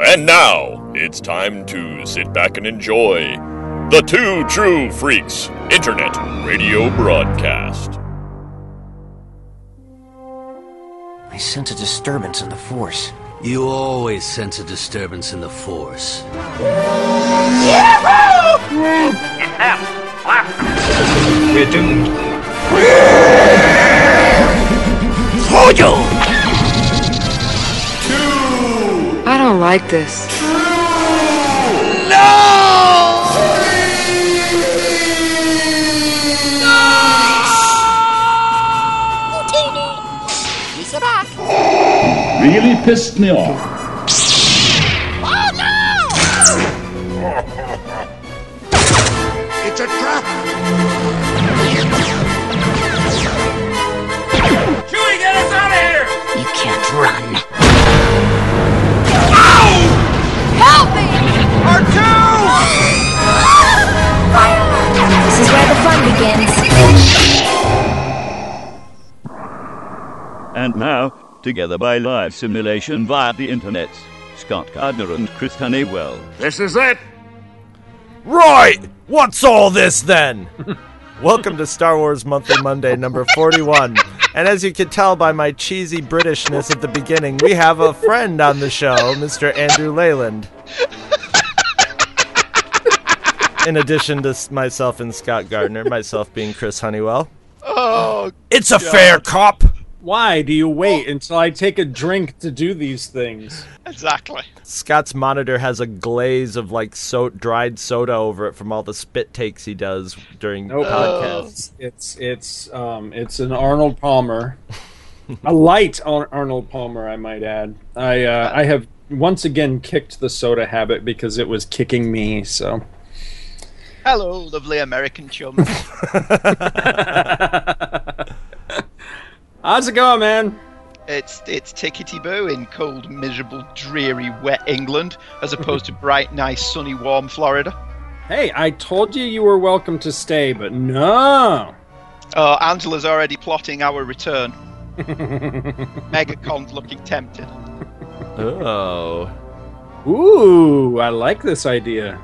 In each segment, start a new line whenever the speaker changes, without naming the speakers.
And now it's time to sit back and enjoy the Two True Freaks Internet Radio Broadcast.
I sense a disturbance in the force.
You always sense a disturbance in the force.
We're doomed.
I don't like this.
Really pissed me off.
Oh, it's a trap!
Chewie,
R2!
This is where the fun begins.
And now, together by live simulation via the internet, Scott Gardner and Chris Honeywell.
This is it!
Right! What's all this then? Welcome to Star Wars Monthly Monday, number 41. And as you can tell by my cheesy Britishness at the beginning, we have a friend on the show, Mr. Andrew Leyland. In addition to myself and Scott Gardner, myself being Chris Honeywell.
Oh,
It's a fair cop!
Why do you wait until I take a drink to do these things?
exactly.
Scott's monitor has a glaze of like so- dried soda over it from all the spit takes he does during
Nope.
podcasts.
It's it's um it's an Arnold Palmer, a light Ar- Arnold Palmer, I might add. I uh, I have once again kicked the soda habit because it was kicking me. So
Hello, lovely American chum.
how's it going, man?
it's it's tickety boo in cold, miserable, dreary, wet England, as opposed to bright, nice, sunny, warm Florida.
Hey, I told you you were welcome to stay, but no.
Oh, Angela's already plotting our return. Megacon's looking tempted.
Oh.
Ooh, I like this idea.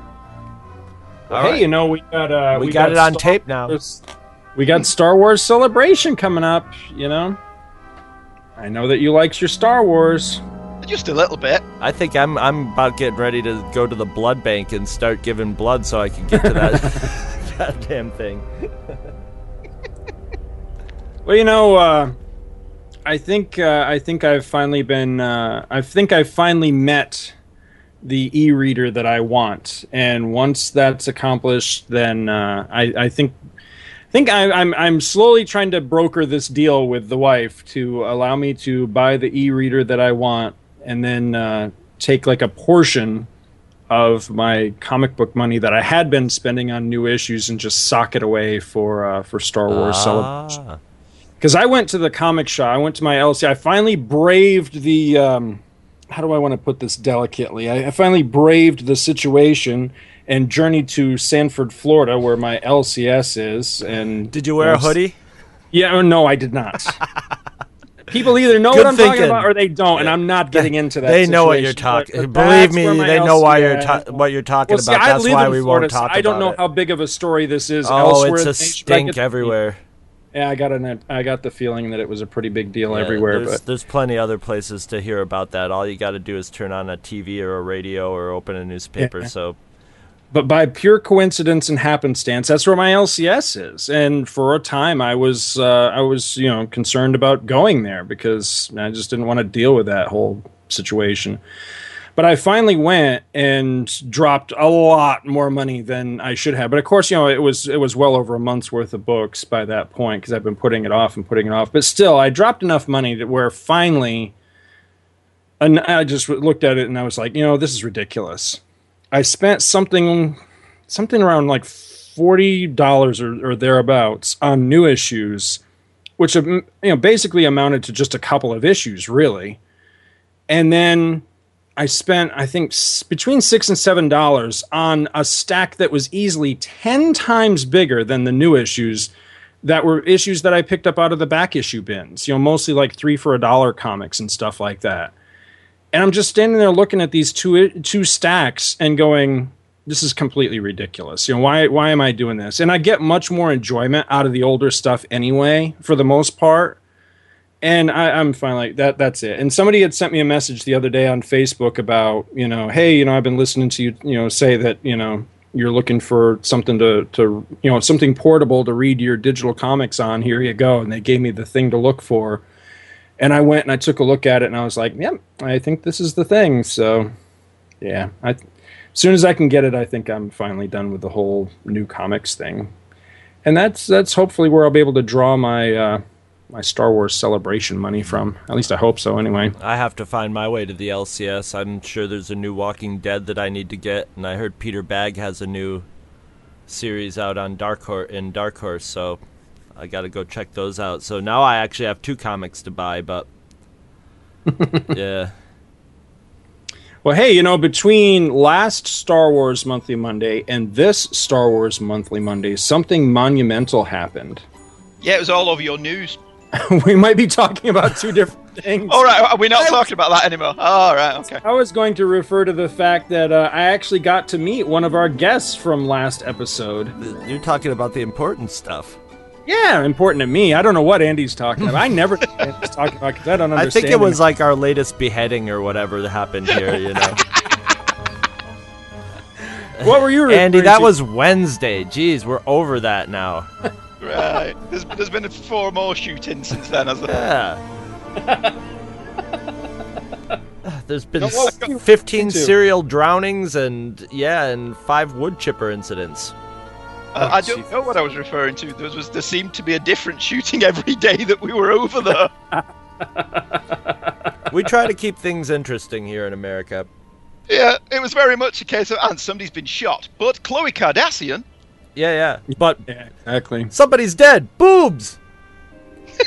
All
hey,
right.
you know we got uh
We got it on
Star
tape now.
Wars- We got Star Wars Celebration coming up. You know, I know that you likes your Star Wars.
Just a little bit.
I think I'm I'm about getting ready to go to the blood bank and start giving blood so I can get to that goddamn thing.
Well, you know, uh, I think uh, I think I've finally been. Uh, I think I've finally met the e-reader that I want, and once that's accomplished, then uh, I, I think. I think I, I'm I'm slowly trying to broker this deal with the wife to allow me to buy the e-reader that I want, and then uh, take like a portion of my comic book money that I had been spending on new issues and just sock it away for uh, for Star Wars Celebration
Ah.
because I went to the comic shop. I went to my LC. I finally braved the. Um, how do I want to put this delicately? I, I finally braved the situation and journeyed to Sanford, Florida, where my LCS is. And
Did you wear a hoodie?
Yeah, or no, I did not. People either know
Good
what I'm talking about or they don't, and I'm not getting into that.
They know what you're talking. Believe me, they know why you're ta- what you're talking
well, see,
about.
I
That's why we
Florida,
won't talk
I don't know
it.
how big of a story this is
Oh, it's a
the nation, but I
stink everywhere.
Yeah, I got an I got the feeling that it was a pretty big deal
Yeah,
everywhere.
There's,
But
there's plenty other places to hear about that. All you got to do is turn on a TV or a radio or open a newspaper.
Yeah.
So
but by pure coincidence and happenstance, that's where my LCS is. And for a time, I was uh, I was you know concerned about going there because I just didn't want to deal with that whole situation. But I finally went and dropped a lot more money than I should have. But of course, you know, it was it was well over a month's worth of books by that point because I've been putting it off and putting it off. But still, I dropped enough money to where finally, and I just looked at it and I was like, you know, this is ridiculous. I spent something something around like forty dollars or, or thereabouts on new issues, which um, you know basically amounted to just a couple of issues, really. And then I spent I think between six and seven dollars on a stack that was easily ten times bigger than the new issues. That were issues that I picked up out of the back issue bins, you know, mostly like three for a dollar comics and stuff like that and I'm just standing there looking at these two two stacks and going, "This is completely ridiculous." You know why why am I doing this? And I get much more enjoyment out of the older stuff anyway, for the most part. And I, I'm fine like that. That's it. And somebody had sent me a message the other day on Facebook about you know, hey, you know, I've been listening to you, you know, say that you know you're looking for something to to you know something portable to read your digital comics on. Here you go. And they gave me the thing to look for and I went and I took a look at it and I was like, yep, I think this is the thing. So, yeah, I, as soon as I can get it, I think I'm finally done with the whole new comics thing, and that's that's hopefully where I'll be able to draw my uh, my Star Wars celebration money from. At least I hope so. Anyway,
I have to find my way to the LCS. I'm sure there's a new Walking Dead that I need to get, and I heard Peter Bagge has a new series out on Dark Horse in Dark Horse, so I got to go check those out. So now I actually have two comics to buy, but yeah.
Well, hey, you know, between last Star Wars Monthly Monday and this Star Wars Monthly Monday, something monumental happened.
Yeah, it was all over your news.
we might be talking about two different things.
All right, we're we not talking about that anymore? All right, okay.
I was going to refer to the fact that uh, I actually got to meet one of our guests from last episode.
You're talking about the important stuff.
Yeah, important to me. I don't know what Andy's talking about. I never Andy's talking about because I don't understand.
I think it was like our latest beheading or whatever that happened here, you know.
what were you,
Andy,
referring
that
to?
was Wednesday. Jeez, we're over that now.
Right. There's, there's been four more shootings since then, has there?
Yeah. There's been
No, what-
s- 15
Me too.
serial drownings and yeah, and five wood chipper incidents.
Uh, I don't know what I was referring to. There was there seemed to be a different shooting every day that we were over there.
We try to keep things interesting here in America.
yeah, it was very much a case of and somebody's been shot. But Khloe Kardashian,
Yeah, yeah. But
Yeah, exactly.
somebody's dead. Boobs.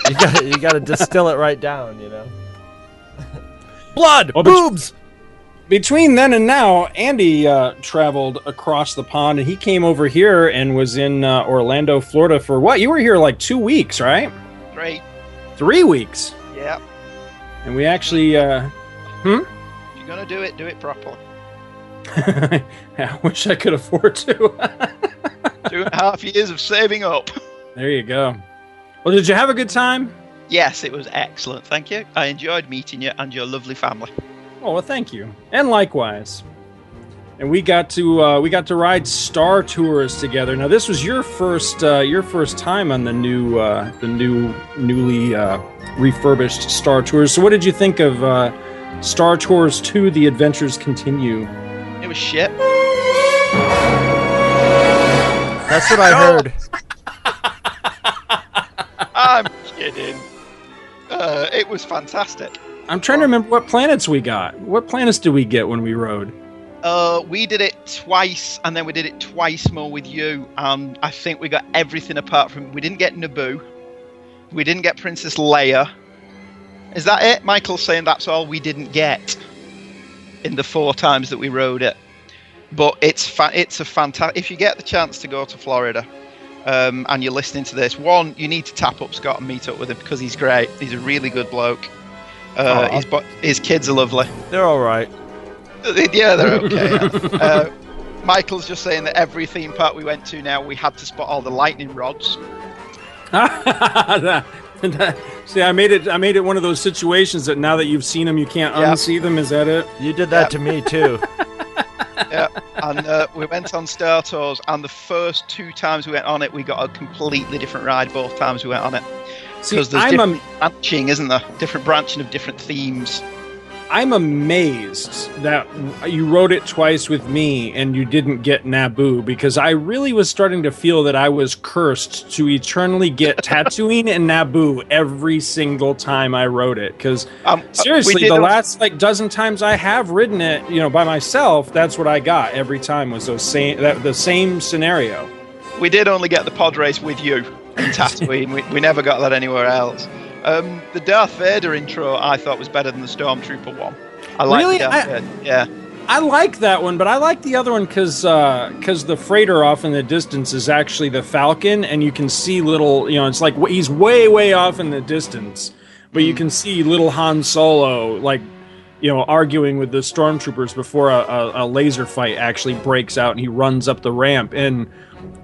You got you got to distill it right down, you know. Blood.
Well, but-
boobs.
Between then and now, Andy uh, traveled across the pond and he came over here and was in uh, Orlando, Florida for what? You were here like two weeks, right?
great.
Three weeks.
Yeah.
And we actually, uh,
If you're gonna do it, do it properly.
I wish I could afford to.
Two and a half years of saving up.
there you go. Well, did you have a good time?
Yes, it was excellent. Thank you. I enjoyed meeting you and your lovely family.
Oh well, thank you, and likewise. And we got to uh, we got to ride Star Tours together. Now this was your first uh, your first time on the new uh, the new newly uh, refurbished Star Tours. So what did you think of uh, Star Tours Two: The Adventures Continue?
It was shit.
That's what I heard.
I'm kidding. Uh, it was fantastic.
I'm trying to remember what planets we got. What planets did we get when we rode?
Uh, we did it twice, and then we did it twice more with you. And I think we got everything apart from we didn't get Naboo, we didn't get Princess Leia. Is that it? Michael's saying that's all we didn't get in the four times that we rode it. But it's fa- it's a fantastic. If you get the chance to go to Florida, um, and you're listening to this, one you need to tap up Scott and meet up with him because he's great. He's a really good bloke. Uh,
Aw.
his, bo- his kids are lovely.
They're all right.
Yeah, they're okay. yeah. uh, Michael's just saying that every theme park we went to now, we had to spot all the lightning rods.
See, I made it. I made it one of those situations that now that you've seen them, you can't
Yeah.
unsee them. Is that it?
You did that to me too.
Yeah, and uh, we went on Star Tours, and the first two times we went on it, we got a completely different ride both times we went on it. Because there's
I'm
different
a,
branching, isn't there? Different branching of different themes.
I'm amazed that you wrote it twice with me and you didn't get Naboo because I really was starting to feel that I was cursed to eternally get Tatooine and Naboo every single time I wrote it. Because
Um, uh,
seriously, the last like dozen times I have written it, you know, by myself, that's what I got every time was those same that the same scenario.
We did only get the pod race with you in Tatooine. we, we never got that anywhere else. Um, the Darth Vader intro I thought was better than the Stormtrooper one. I like
Really?
Darth
I-
Vader. Yeah.
I like that one, but I like the other one because because the freighter off in the distance is actually the Falcon, and you can see little. You know, it's like he's way way off in the distance, but
Hmm.
you can see little Han Solo like you know, arguing with the stormtroopers before a, a, a laser fight actually breaks out, and he runs up the ramp. And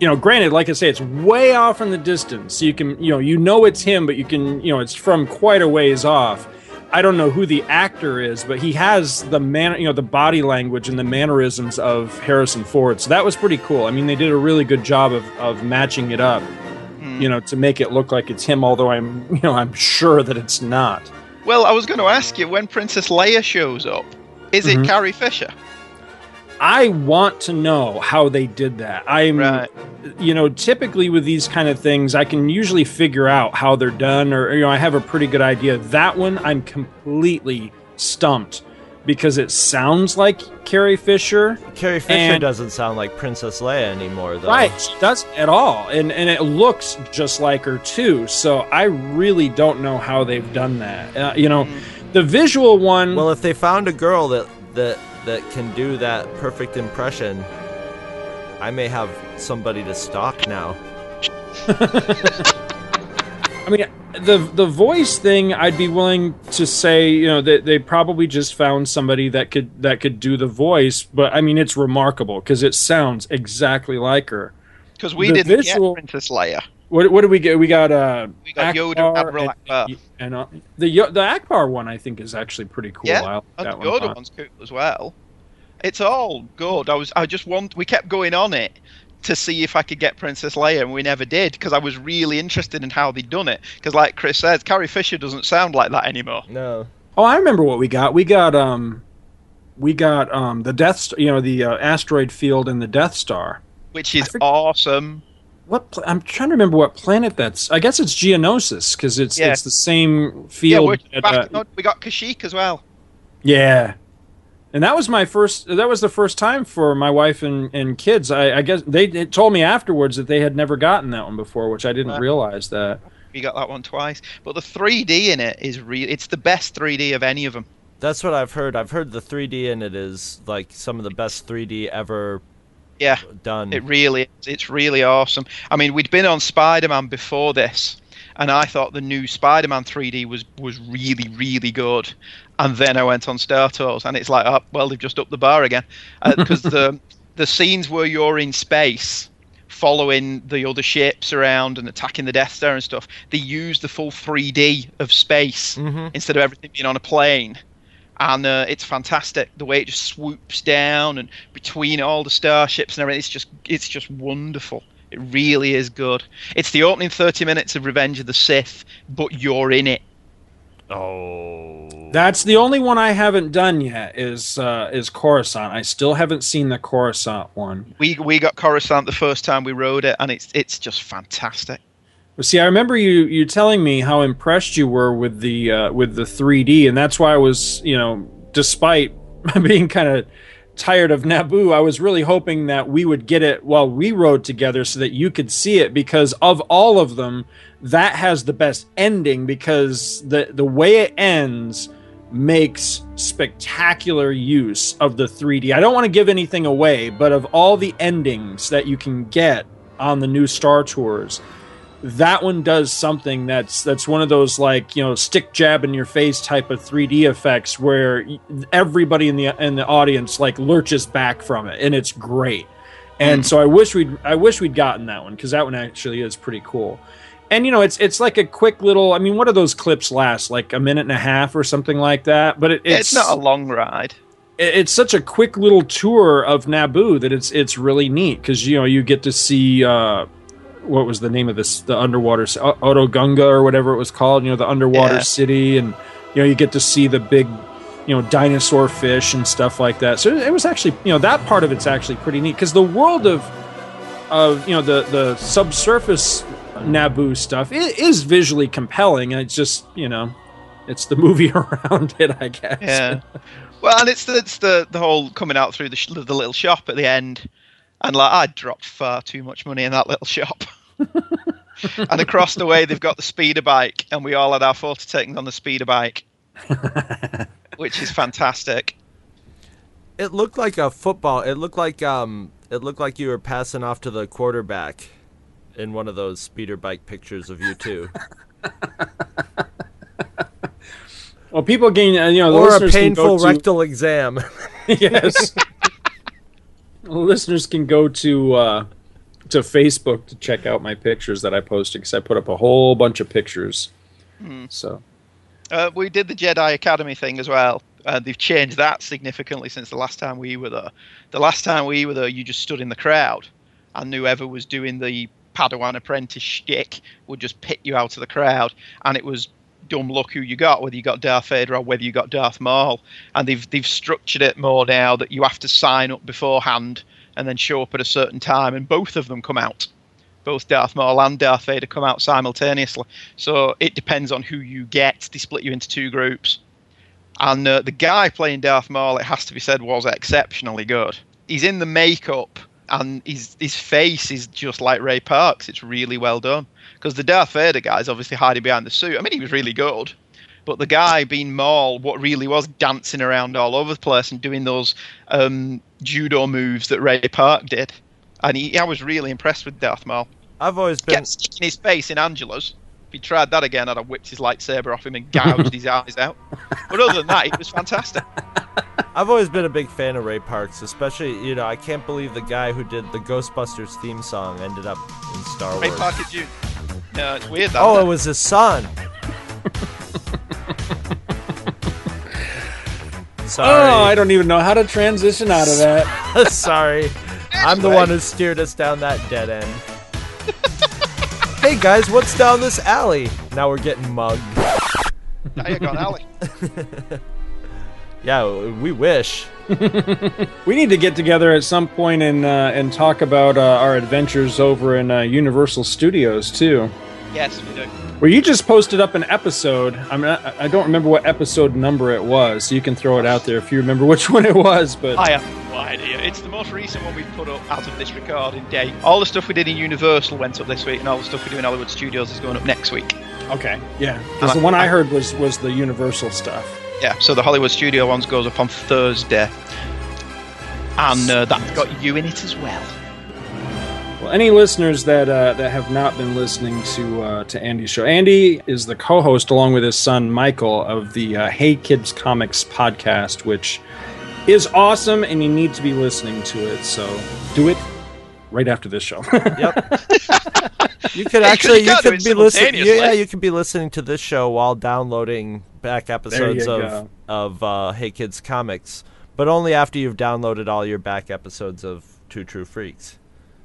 you know, granted, like I say, it's way off in the distance. So you can, you know, you know it's him, but you can, you know, it's from quite a ways off. I don't know who the actor is, but he has the man, you know, the body language and the mannerisms of Harrison Ford. So that was pretty cool. I mean, they did a really good job of of matching it up, you know, to make it look like it's him. Although I'm, you know, I'm sure that it's not.
Well, I was going to ask you when Princess Leia shows up, is
Mhm.
it Carrie Fisher?
I want to know how they did that. I'm,
Right.
you know, typically with these kind of things, I can usually figure out how they're done, or you know, I have a pretty good idea. That one, I'm completely stumped because it sounds like Carrie Fisher.
Carrie Fisher
And-
doesn't sound like Princess Leia anymore, though.
Right, she doesn't at all, and and it looks just like her too. So I really don't know how they've done that. Uh, you know, the visual one.
Well, if they found a girl that that that can do that perfect impression, I may have somebody to stalk now.
I mean, the the voice thing, I'd be willing to say, you know, that they probably just found somebody that could that could do the voice. But I mean, it's remarkable because it sounds exactly like her.
Because we
The
didn't
visual-
get Princess Leia.
What what did we get? We got uh,
We got Yoda,
Ackbar
Admiral
and,
Ackbar.
and uh, the Yo- the Ackbar one. I think is actually pretty cool.
Yeah,
I like
and
that
the
one.
Yoda
lot.
one's cool as well. It's all good. I was, I just want. We kept going on it to see if I could get Princess Leia, and we never did because I was really interested in how they'd done it. Because, like Chris says, Carrie Fisher doesn't sound like that anymore.
No.
Oh, I remember what we got. We got um, we got um the Death, Star, you know, the uh, asteroid field and the Death Star.
Which is awesome.
What pla- I'm trying to remember what planet that's. I guess it's Geonosis because it's
Yeah.
it's the same
Yeah,
field.
we're
that, uh,
no, we got Kashyyyk as well.
yeah, and that was my first. That was the first time for my wife and, and kids. I, I guess they, they told me afterwards that they had never gotten that one before, which I didn't
Right.
realize that.
You got that one twice. But the 3D in it is real. It's the best 3D of any of them.
That's what I've heard. I've heard the 3D in it is like some of the best 3D ever
Yeah,
done.
it really is. It's really awesome. I mean, we'd been on Spider Man before this, and I thought the new Spider Man 3D was was really really good. And then I went on Star Tours, and it's like, oh, well, they've just upped the bar again uh, because the the scenes where you're in space following the other ships around and attacking the Death Star and stuff, they use the full 3D of space mm-hmm. instead of everything being on a plane. And uh, it's fantastic the way it just swoops down and between all the starships and everything. It's just it's just wonderful. It really is good. It's the opening 30 minutes of Revenge of the Sith, but you're in it.
oh.
That's the only one I haven't done yet. Is uh, is Coruscant? I still haven't seen the Coruscant one.
We we got Coruscant the first time we rode it, and it's it's just fantastic.
See, I remember you you telling me how impressed you were with the uh, with the 3D, and that's why I was, you know, despite being kind of tired of Naboo, I was really hoping that we would get it while we rode together, so that you could see it. Because of all of them, that has the best ending because the the way it ends makes spectacular use of the 3D. I don't want to give anything away, but of all the endings that you can get on the new Star Tours, that one does something that's that's one of those like you know stick jab in your face type of 3D effects where everybody in the in the audience like lurches back from it and it's great. And so I wish we'd I wish we'd gotten that one because that one actually is pretty cool. And you know it's it's like a quick little I mean what do those clips last like a minute and a half or something like that but it,
It's, not a long ride.
it- it's such a quick little tour of Naboo that it's it's really neat because you know you get to see uh, what was the name of this the underwater Otoh Gunga or whatever it was called you know the underwater
Yeah.
city and you know you get to see the big you know dinosaur fish and stuff like that so it was actually you know that part of it's actually pretty neat because the world of of you know the the subsurface Naboo stuff i- is visually compelling and it's just you know it's the movie around it I guess
Yeah. well, and it's the, it's the the whole coming out through the sh- the little shop at the end, and like I dropped far too much money in that little shop. and across the way, they've got the speeder bike, and we all had our photo taken on the speeder bike, which is fantastic.
It looked like a football. It looked like um. It looked like you were passing off to the quarterback, in one of those speeder bike pictures of you two.
Well, people gain, uh, you know,
or a
listeners can go
painful
to-
rectal exam.
yes. Listeners can go to uh, to Facebook to check out my pictures that I posted because I put up a whole bunch of pictures. So
Uh, we did the Jedi Academy thing as well. Uh, they've changed that significantly since the last time we were there. The last time we were there, you just stood in the crowd, and whoever was doing the Padawan apprentice shtick would just pick you out of the crowd, and it was dumb luck who you got, whether you got Darth Vader or whether you got Darth Maul. And they've they've structured it more now that you have to sign up beforehand and then show up at a certain time, and both of them come out both Darth Maul and Darth Vader come out simultaneously. So it depends on who you get. They split you into two groups. And uh, the guy playing Darth Maul, it has to be said, was exceptionally good. He's in the makeup, and his his face is just like Ray Parks. It's really well done. Because the Darth Vader guy is obviously hiding behind the suit. I mean, he was really good. But the guy being Maul, what really was dancing around all over the place and doing those um, judo moves that Ray Park did. And he, I was really impressed with Darth Maul.
I've always been
Kept sticking his face in Angela's. If he tried that again, I'd have whipped his lightsaber off him and gouged his eyes out. But other than that, it was fantastic.
I've always been a big fan of Ray Parks, especially you know I can't believe the guy who did the Ghostbusters theme song ended up in Star
Ray
Wars.
Parker Jr. No, it's weird. That,
oh,
isn't
it was his son. Sorry.
Oh, I don't even know how to transition out of that.
Sorry. I'm the one who steered us down that dead end. Hey guys, what's down this alley? Now we're getting mugged.
Now you got Alec.
Yeah, we wish.
We need to get together at some point and uh, and talk about uh, our adventures over in uh, Universal Studios too.
Yes, we do.
Where you just posted up an episode. I mean, I, I don't remember what episode number it was, so you can throw it out there if you remember which one it was. But
I have no idea. It's the most recent one we've put up as of this recording date. All the stuff we did in Universal went up this week, and all the stuff we do in Hollywood Studios is going up next week.
okay, yeah, because the one I heard was was the Universal stuff.
Yeah, so the Hollywood Studio ones goes up on Thursday. And uh, that's got you in it as well.
Well, any listeners that uh, that have not been listening to uh, to Andy's show, Andy is the co-host along with his son Michael of the uh, Hey Kids Comics podcast, which is awesome, and you need to be listening to it. So do it right after this show.
Yep. You could actually
you
you could be listening.
simultaneously.
Yeah, you could be listening to this show while downloading back episodes of
go.
of uh, Hey Kids Comics, but only after you've downloaded all your back episodes of Two True Freaks.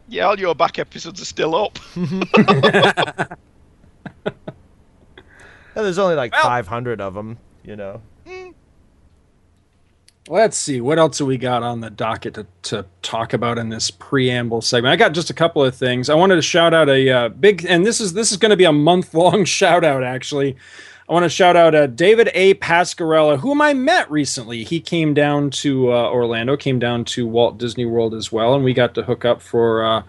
Yeah, all your back episodes are still up.
Yeah, there's only like
Well-
500 of them, you know.
Let's see what else have we got on the docket to, to talk about in this preamble segment. I got just a couple of things. I wanted to shout out a uh, big, and this is this is going to be a month long shout out. Actually, I want to shout out uh, David A. Pascarella, whom I met recently. He came down to uh, Orlando, came down to Walt Disney World as well, and we got to hook up for. Uh,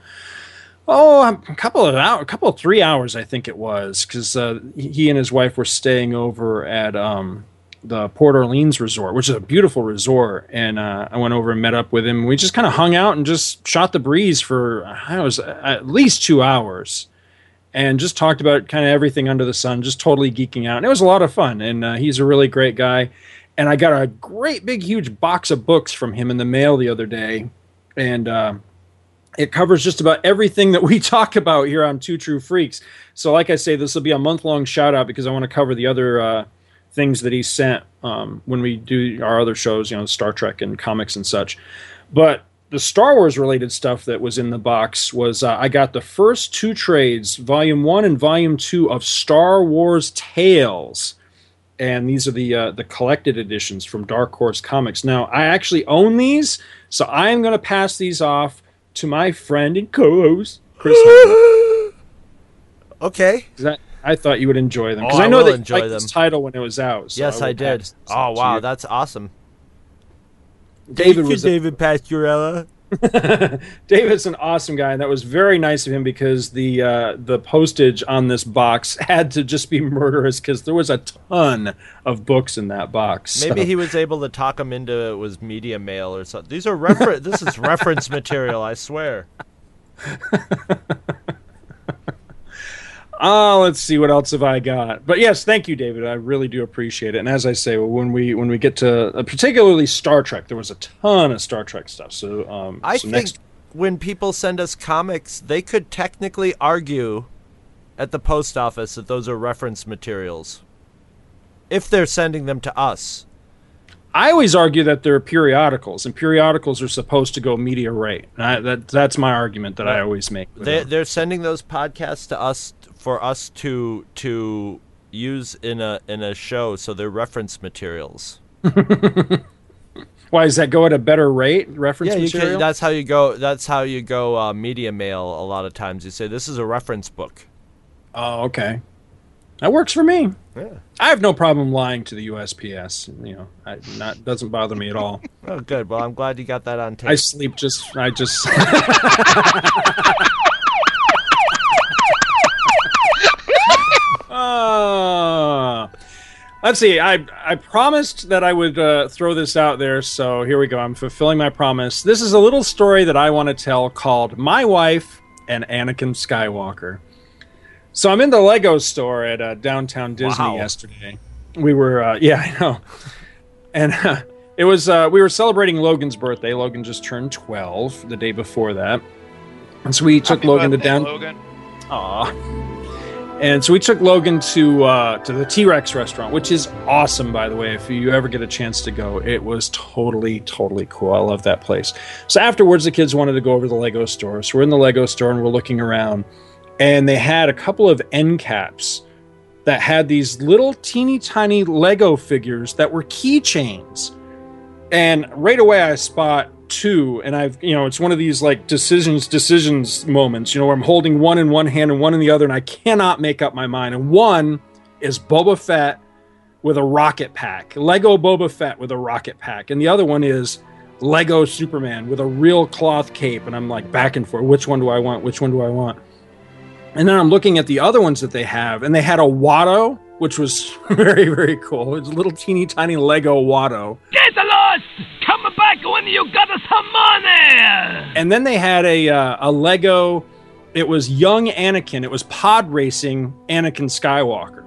Oh, a couple of hours, a couple of three hours, I think it was, because uh, he and his wife were staying over at um, the Port Orleans Resort, which is a beautiful resort. And uh, I went over and met up with him. We just kind of hung out and just shot the breeze for I was at least two hours, and just talked about kind of everything under the sun, just totally geeking out. And it was a lot of fun. And uh, he's a really great guy. And I got a great big huge box of books from him in the mail the other day, and. Uh, it covers just about everything that we talk about here on Two True Freaks. So, like I say, this will be a month long shout out because I want to cover the other uh, things that he sent um, when we do our other shows, you know, Star Trek and comics and such. But the Star Wars related stuff that was in the box was uh, I got the first two trades, Volume One and Volume Two of Star Wars Tales, and these are the uh, the collected editions from Dark Horse Comics. Now, I actually own these, so I am going to pass these off to my friend and co-host Chris.
okay.
'Cause I, I thought you would enjoy them
Oh,
because
I
I know
will
that you
enjoy
liked
them.
this title when it was out. so
yes,
will
I did. Oh wow, that's awesome.
David
Thank you,
was a-
David Pascarella.
David's an awesome guy, and that was very nice of him because the uh, the postage on this box had to just be murderous because there was a ton of books in that box.
Maybe
So-
he was able to talk him into it was media mail or something. These are refer- this is reference material, I swear.
Oh, let's see what else have I got. But yes, thank you, David. I really do appreciate it. And as I say, when we when we get to uh, particularly Star Trek, there was a ton of Star Trek stuff. So um,
I
so
think
next
when people send us comics, they could technically argue at the post office that those are reference materials. If they're sending them to us.
I always argue that they're periodicals, and periodicals are supposed to go media rate. I, that that's my argument that I always make.
They, they're sending those podcasts to us for us to to use in a in a show, so they're reference materials.
Why does that go at a better rate? Reference
yeah,
material.
can, that's how you go. That's how you go. Uh, media mail. A lot of times, you say this is a reference book.
oh, okay. That works for me.
Yeah.
I have no problem lying to the USPS. You know, I, not doesn't bother me at all.
Oh, good. Well, I'm glad you got that on tape.
I sleep just. I just. Ah. let's see. I I promised that I would uh, throw this out there, so here we go. I'm fulfilling my promise. This is a little story that I want to tell called "My Wife and Anakin Skywalker." So I'm in the Lego store at uh, downtown Disney
Wow.
yesterday. We were, uh, yeah, I know, and uh, it was uh, we were celebrating Logan's birthday. Logan just turned 12 the day before that, and so we took
Happy
Logan to
birthday,
down.
Logan.
Aw. And so we took Logan to uh, to the T Rex restaurant, which is awesome, by the way. If you ever get a chance to go, it was totally, totally cool. I love that place. So afterwards, the kids wanted to go over to the Lego store. So we're in the Lego store and we're looking around, and they had a couple of end caps that had these little teeny tiny Lego figures that were keychains. And right away, I spot two, and I've, you know, it's one of these like decisions, decisions moments, you know, where I'm holding one in one hand and one in the other, and I cannot make up my mind. And one is Boba Fett with a rocket pack, Lego Boba Fett with a rocket pack, and the other one is Lego Superman with a real cloth cape. And I'm like back and forth, which one do I want? Which one do I want? And then I'm looking at the other ones that they have, and they had a Watto, which was very, very cool. It's a little teeny tiny Lego Watto.
Get lost! Come back when you got some money!
And then they had a uh, a Lego. It was young Anakin. It was pod racing Anakin Skywalker.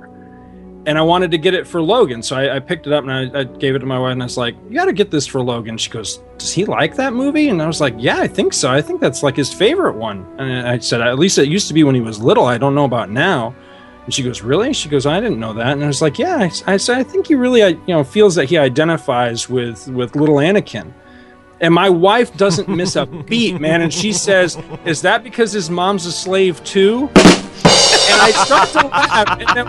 And I wanted to get it for Logan, so I, I picked it up and I, I gave it to my wife, and I was like, "You got to get this for Logan." She goes, "Does he like that movie?" And I was like, "Yeah, I think so. I think that's like his favorite one." And I said, "At least it used to be when he was little. I don't know about now." And she goes, "Really?" She goes, "I didn't know that." And I was like, "Yeah." I, I said, "I think he really, uh, you know, feels that he identifies with with little Anakin." And my wife doesn't miss a beat, man. And she says, "Is that because his mom's a slave too?" And I start to laugh, and then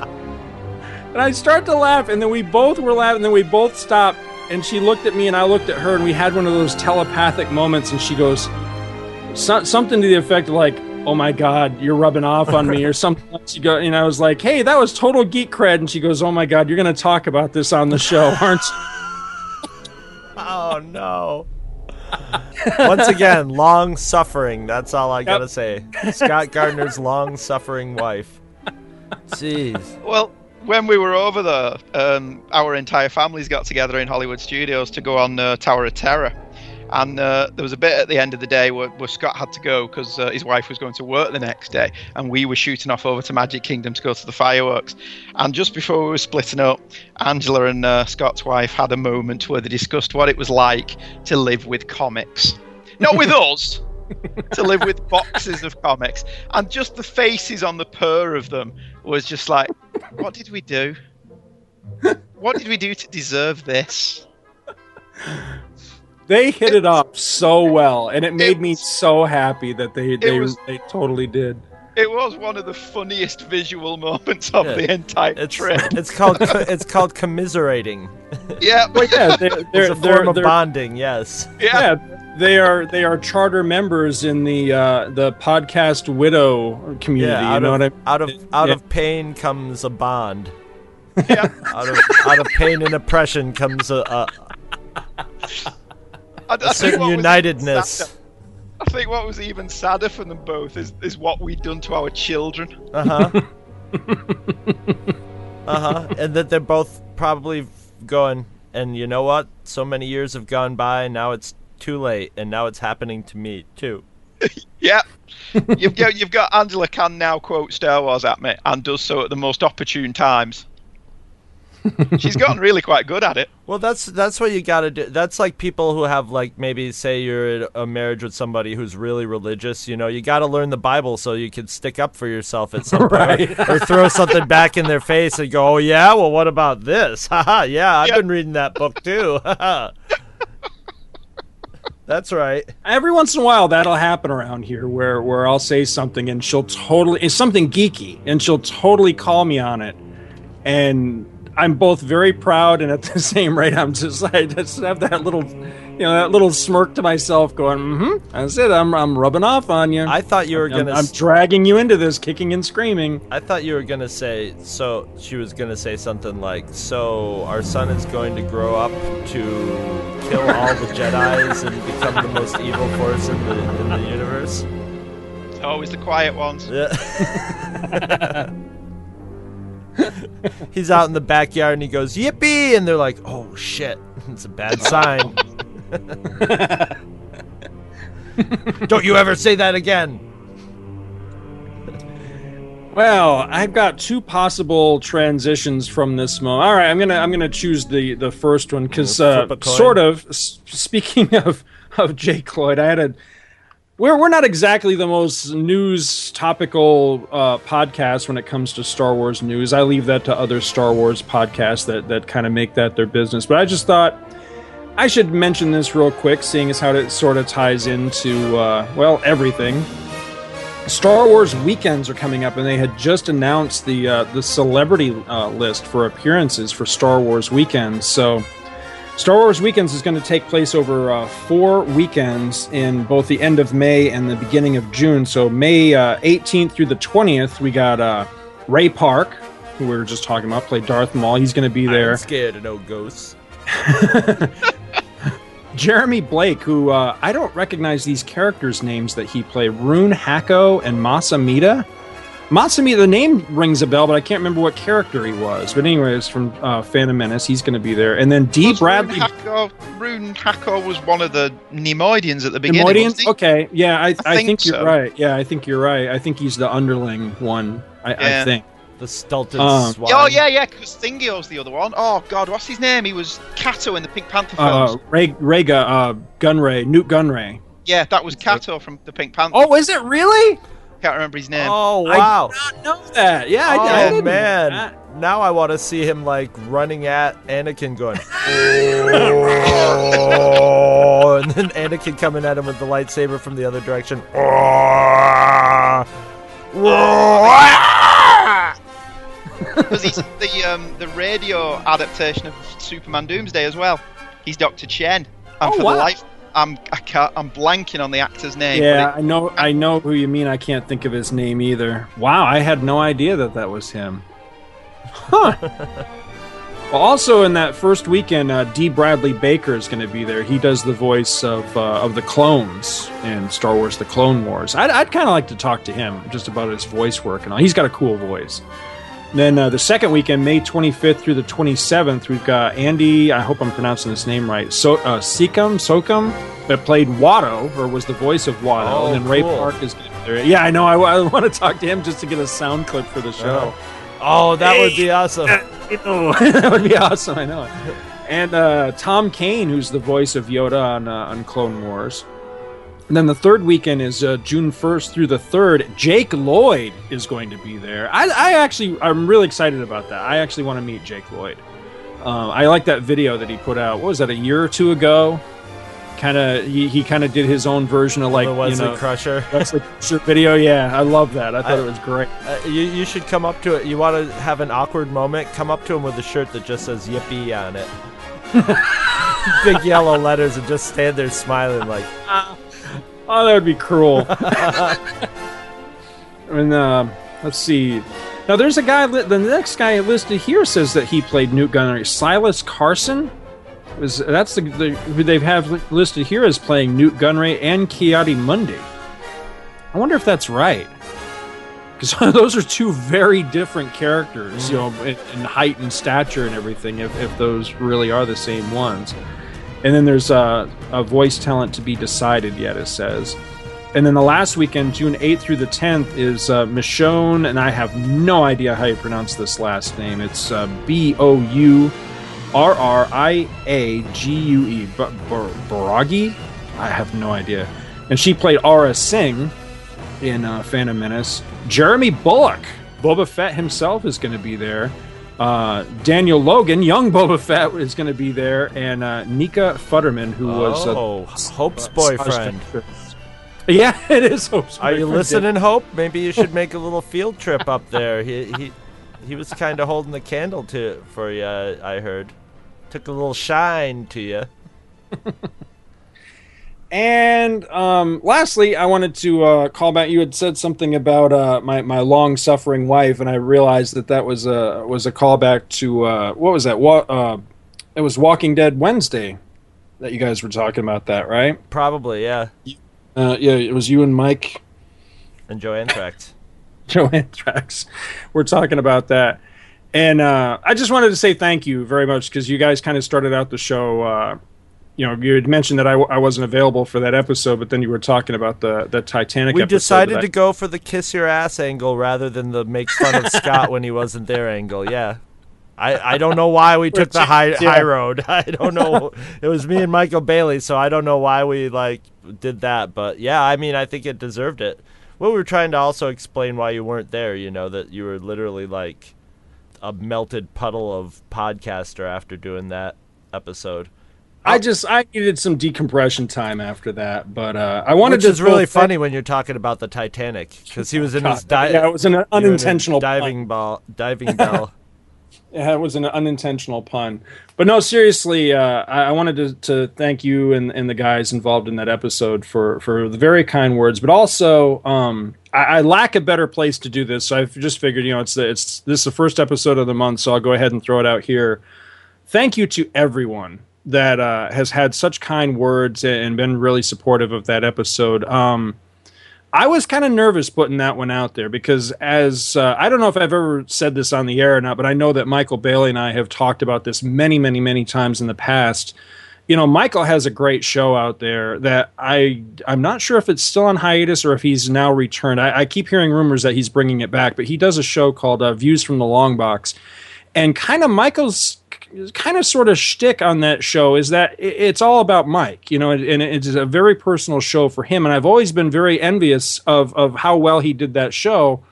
and I start to laugh, and then we both were laughing, and then we both stopped. And she looked at me, and I looked at her, and we had one of those telepathic moments. And she goes, so, something to the effect of like, "Oh my God, you're rubbing off on me," or something. She go, and I was like, "Hey, that was total geek cred." And she goes, "Oh my God, you're going to talk about this on the show, aren't you?"
Oh no. Once again, long suffering. That's all I gotta say. Scott Gardner's long suffering wife. Jeez.
Well, when we were over there, um, our entire families got together in Hollywood Studios to go on uh, Tower of Terror. And uh, there was a bit at the end of the day where, where Scott had to go because uh, his wife was going to work the next day, and we were shooting off over to Magic Kingdom to go to the fireworks. And just before we were splitting up, Angela and uh, Scott's wife had a moment where they discussed what it was like to live with comics, not with us, to live with boxes of comics, and just the faces on the pair of them was just like, what did we do? What did we do to deserve this?
They hit it off so well, and it made me so happy that they they,
was-
they totally did.
It was one of the funniest visual moments of
Yeah.
the entire
It's
trip.
it's called it's called commiserating.
Yeah,
Well, yeah, they're,
It's
they're,
a
they're,
form of
they're-
bonding. Yes.
yeah.
yeah, they are they are charter members in the uh, the podcast widow community.
Yeah.
you know
of
what I mean?
out of out
Yeah.
of pain comes a bond.
yeah.
Out of out of pain and oppression comes a, a,
I, I
a
think
certain
what was even
unitedness.
I think what was even sadder for them both is, is what we'd done to our children.
Uh huh. uh huh. And that they're both probably going. And you know what? So many years have gone by. Now it's too late, and now it's happening to me too.
Yeah. you've got you've got Angela can now quote Star Wars at me and does so at the most opportune times. She's gotten really quite good at it.
Well, that's that's what you got to do. That's like people who have like maybe say you're in a marriage with somebody who's really religious. You know, you got to learn the Bible so you can stick up for yourself at some point, or throw something back in their face and go, "Oh yeah, well what about this? Haha, yeah, I've
Yep.
been reading that book too." That's right.
Every once in a while, that'll happen around here, where where I'll say something and she'll totally it's something geeky, and she'll totally call me on it, and I'm both very proud and at the same rate, I'm just I just have that little, you know, that little smirk to myself, going, "Mm-hmm, that's it. I'm I'm rubbing off on you.
I thought you were gonna.
I'm
s-
dragging you into this, kicking and screaming."
I thought you were gonna say so. She was gonna say something like, "So our son is going to grow up to kill all the Jedi's and become the most evil force in the in the universe."
Always the quiet ones.
Yeah. He's out in the backyard and he goes, "Yippee!" and they're like, "Oh shit, it's a bad sign." Don't you ever say that again.
Well, I've got two possible transitions from this moment. All right, I'm gonna I'm gonna choose the the first one because uh,
Flip a coin.
sort of. s- Speaking of of Jake Lloyd, I had a. We're we're not exactly the most news topical uh, podcast when it comes to Star Wars news. I leave that to other Star Wars podcasts that that kind of make that their business. But I just thought I should mention this real quick, seeing as how it sort of ties into uh, well everything. Star Wars weekends are coming up, and they had just announced the uh, the celebrity uh, list for appearances for Star Wars weekends. So, Star Wars weekends is going to take place over uh, four weekends in both the end of May and the beginning of June. So, May uh, 18th through the 20th, we got uh, Ray Park, who we were just talking about, played Darth Maul. He's going to be there.
I'm scared of no ghosts.
Jeremy Blake, who uh, I don't recognize these characters' names that he played. Rune Haako and Mas Amedda. Mas Amedda, the name rings a bell, but I can't remember what character he was. But anyways, from uh, Phantom Menace, he's going to be there. And then D.
Was
Bradley.
Rune Haako, Rune was one of the Neimoidians at the beginning. Neimoidians?
Okay, yeah, I, I,
think
think, you're right. Yeah, I think you're right. I think he's the underling one. I, I think.
The stilted
Um,
swine.
Oh yeah, yeah, because Thingio's the other one. Oh god, what's his name? He was Cato in the Pink Panther films.
Uh, Ray, Rayga, uh, Gunray, Nute Gunray.
yeah, that was Cato from the Pink Panther.
Oh, is it really?
Can't remember his name.
Oh wow.
I did not know that. Yeah, I,
oh
I didn't
man,
that.
now I want to see him like running at Anakin, going, oh, and then Anakin coming at him with the lightsaber from the other direction.
Because he's the um, the radio adaptation of Superman Doomsday as well. He's Doctor Chen. And
Oh,
for
wow.
the life, I'm I can't, I'm blanking on the actor's name.
Yeah,
but
I know. I know who you mean. I can't think of his name either. Wow, I had no idea that that was him. Huh. well, also in that first weekend, uh, D. Bradley Baker is going to be there. He does the voice of uh, of the clones in Star Wars: The Clone Wars. I'd, I'd kind of like to talk to him just about his voice work and all. He's got a cool voice. Then uh, the second weekend, May 25th through the 27th, we've got Andy. I hope I'm pronouncing this name right. So uh, Secombe that played Watto or was the voice of Watto,
Oh,
and then Ray. Park is going to be there. Yeah, I know. I, want to talk to him just to get a sound clip for the show.
Oh, that would be awesome.
that would be awesome. I know. And uh, Tom Kane, who's the voice of Yoda on uh, on Clone Wars. And then the third weekend is uh, June 1st through the 3rd. Jake Lloyd is going to be there. I, I actually, I'm really excited about that. I actually want to meet Jake Lloyd. Um, I like that video that he put out. What was that, a year or two ago? Kind of, he, he kind of did his own version of like,
the
you
Wesley
know,
Crusher.
Wesley Crusher video. Yeah, I love that. I thought
I-
it was great.
Uh, you, you should come up to it. You want to have an awkward moment? Come up to him with a shirt that just says "Yippee" on it. Big yellow letters, and just stand there smiling like.
Oh, that would be cruel. and uh, let's see. Now, there's a guy. Li- the next guy listed here says that he played Nute Gunray. Silas Carson was that's the, the who they have li- listed here as playing Nute Gunray and Ki-Adi-Mundi. I wonder if that's right. Because those are two very different characters, you know, in, in height and stature and everything. If, if those really are the same ones, and then there's a, a voice talent to be decided yet. It says, and then the last weekend, June 8th through the 10th, is uh, Michonne, and I have no idea how you pronounce this last name. It's uh, B O U R R I A G U E. Bar- Bar- Baragi? I have no idea. And she played Aurra Sing in uh, Phantom Menace. Jeremy Bulloch, Boba Fett himself, is going to be there. Uh, Daniel Logan, young Boba Fett, is going to be there, and uh, Nika Futterman, who was uh,
Oh, Hope's boyfriend.
Yeah, it is Hope's.
Are you
boyfriend.
listening, Hope? Maybe you should make a little field trip up there. He he he was kind of holding the candle to for you. I heard. Took a little shine to you.
And um, lastly, I wanted to uh, call back. You had said something about uh, my my long suffering wife, and I realized that that was a was a callback to uh, what was that? What uh, it was Walking Dead Wednesday that you guys were talking about that, right?
Probably, yeah.
Uh, yeah, it was you and Mike
And Joe Anthrax.
Joe Anthrax. We're talking about that. And uh, I just wanted to say thank you very much because you guys kind of started out the show. You know, you had mentioned that I, w- I wasn't available for that episode, but then you were talking about the, the Titanic
we decided
I-
to go for the kiss your ass angle rather than the make fun of Scott when he wasn't there angle. Yeah. I, I don't know why we took the high high road. I don't know. it was me and Michael Bailey, so I don't know why we like did that. But yeah, I mean, I think it deserved it. Well, we were trying to also explain why you weren't there. You know that you were literally like a melted puddle of podcaster after doing that episode.
I just I needed some decompression time after that, but uh, I wanted
Which
to
is really funny when you're talking about the Titanic because he was in his
yeah, it was an
you were in a
unintentional
diving ball, diving bell.
Yeah, it was an unintentional pun. But no, seriously, uh, I, I wanted to, to thank you and, and the guys involved in that episode for, for the very kind words. But also, um, I, I lack a better place to do this, so I've just figured, you know, it's the, it's this is the first episode of the month, so I'll go ahead and throw it out here. Thank you to everyone that uh, has had such kind words and been really supportive of that episode. Um, I was kind of nervous putting that one out there because, as uh, I don't know if I've ever said this on the air or not, but I know that Michael Bailey and I have talked about this many, many, many times in the past. You know, Michael has a great show out there that I I'm not sure if it's still on hiatus or if he's now returned. I, I keep hearing rumors that he's bringing it back, but he does a show called uh, Views from the Long Box, and kind of Michael's kind of sort of shtick on that show is that it's all about Mike, you know, and it's a very personal show for him. And I've always been very envious of of how well he did that show.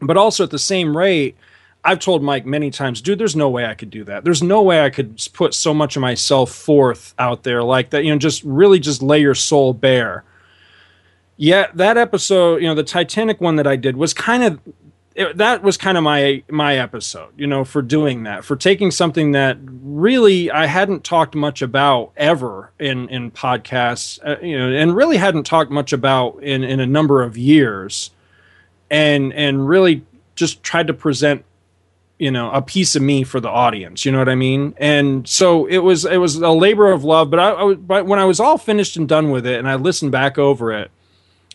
But also at the same rate, I've told Mike many times, dude, there's no way I could do that. There's no way I could put so much of myself forth out there like that. You know, just really just lay your soul bare. Yeah, that episode, you know, the Titanic one that I did was kind of it, that was kind of my my episode, you know, for doing that, for taking something that really I hadn't talked much about ever in in podcasts, uh, you know, and really hadn't talked much about in in a number of years, and and really just tried to present you know a piece of me for the audience you know what i mean? And so it was it was a labor of love but i, I was, but when i was all finished and done with it and i listened back over it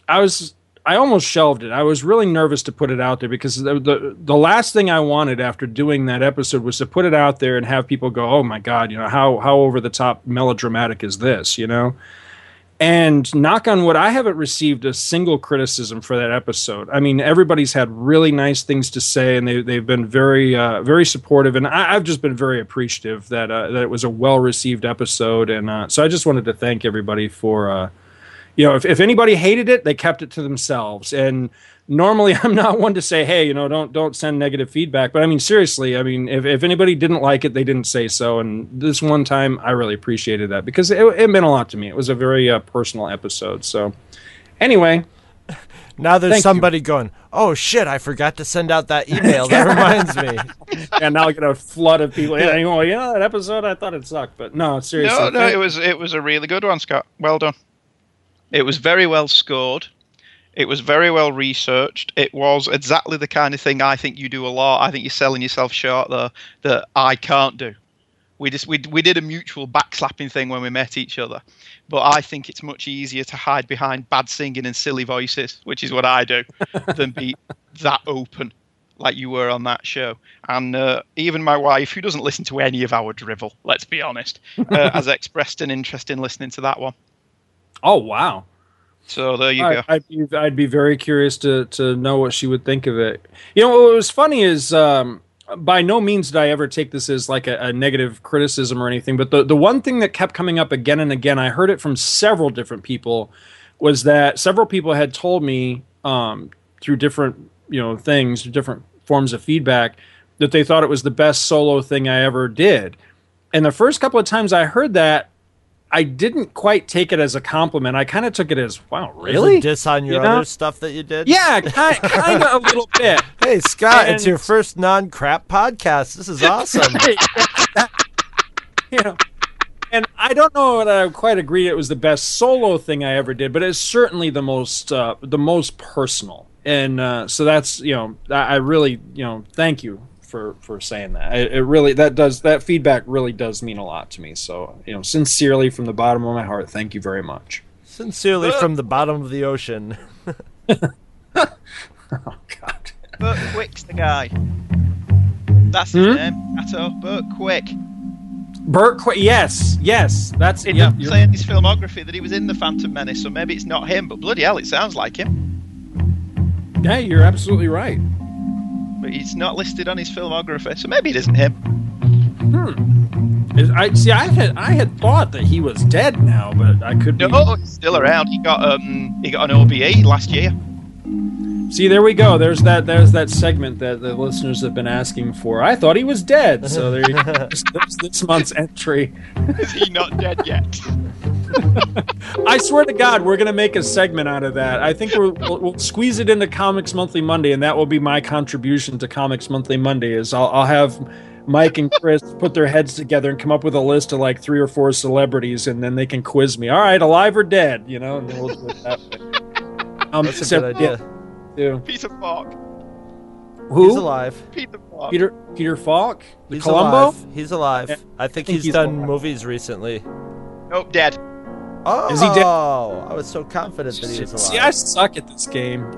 i was i almost shelved it i was really nervous to put it out there because the, the the last thing i wanted after doing that episode was to put it out there and have people go oh my god you know how how over the top melodramatic is this you know and knock on wood, I haven't received a single criticism for that episode. I mean, everybody's had really nice things to say, and they, they've been very, uh, very supportive. And I, I've just been very appreciative that uh, that it was a well received episode. And uh, so I just wanted to thank everybody for, uh, you know, if, if anybody hated it, they kept it to themselves. And normally, I'm not one to say, hey, you know, don't don't send negative feedback. But I mean, seriously, I mean, if, if anybody didn't like it, they didn't say so. And this one time, I really appreciated that because it, it meant a lot to me. It was a very uh, personal episode. So, anyway,
Now there's
Thank you.
somebody going, "Oh shit, I forgot to send out that email." That reminds me.
and now I get a flood of people. Yeah, you know, yeah, that episode I thought it sucked, but no, seriously,
No, no, it was it was a really good one, Scott. Well done. It was very well scored. It was very well researched. It was exactly the kind of thing I think you do a lot. I think you're selling yourself short there that I can't do. We just we we did a mutual backslapping thing when we met each other, but I think it's much easier to hide behind bad singing and silly voices, which is what I do, than be that open like you were on that show. And uh, even my wife, who doesn't listen to any of our drivel, let's be honest, uh, has expressed an interest in listening to that one.
Oh wow.
So there you
I,
go.
I'd be, I'd be very curious to to know what she would think of it. You know, what was funny is um, by no means did I ever take this as like a, a negative criticism or anything, but the the one thing that kept coming up again and again, I heard it from several different people, was that several people had told me um, through different you know things, different forms of feedback, that they thought it was the best solo thing I ever did. And the first couple of times I heard that, I didn't quite take it as a compliment. I kind of took it as, wow, really?
diss on your
You know?
other stuff that you did?
Yeah, kind, kind of a little bit.
Hey, Scott, it's your first non crap podcast. This is awesome.
you know, and I don't know that I quite agree it was the best solo thing I ever did, but it's certainly the most uh, the most personal. And uh, so that's you know I, I really you know thank you for for saying that. It, it really that does that feedback really does mean a lot to me. So you know sincerely from the bottom of my heart, thank you very much.
Sincerely from the bottom of the ocean.
Oh God.
Burt Kwouk's the guy. That's his
Hmm?
name. Atto. Burt Kwouk.
Burt Qu- yes, yes, that's
It
yeah.
doesn't
you're-
say in his filmography that he was in the Phantom Menace, so maybe it's not him. But bloody hell, it sounds like him.
Yeah, you're absolutely right.
But he's not listed on his filmography, so maybe it isn't him.
Is- I see. I had I had thought that he was dead now, but I could be.
No, he's still around. He got um he got an OBE last year.
See, there we go. There's that. There's that segment that the listeners have been asking for. I thought he was dead. So there you go. There's, there's this month's entry.
Is he not dead yet?
I swear to God, we're gonna make a segment out of that. I think we're, we'll, we'll squeeze it into Comics Monthly Monday, and that will be my contribution to Comics Monthly Monday. Is I'll, I'll have Mike and Chris put their heads together and come up with a list of like three or four celebrities, and then they can quiz me. All right, alive or dead? You know, and then we'll do it that way. Um,
That's a good idea.
yeah,
Peter Falk.
Who?
He's alive.
Peter Falk.
Peter Peter Falk, the
He's
Columbo.
alive. He's alive.
Yeah,
I think,
think
he's,
he's
done
alive.
movies recently.
Nope, dead.
Oh,
Is he dead?
Oh, I was so confident that he was alive.
See, I suck at this game.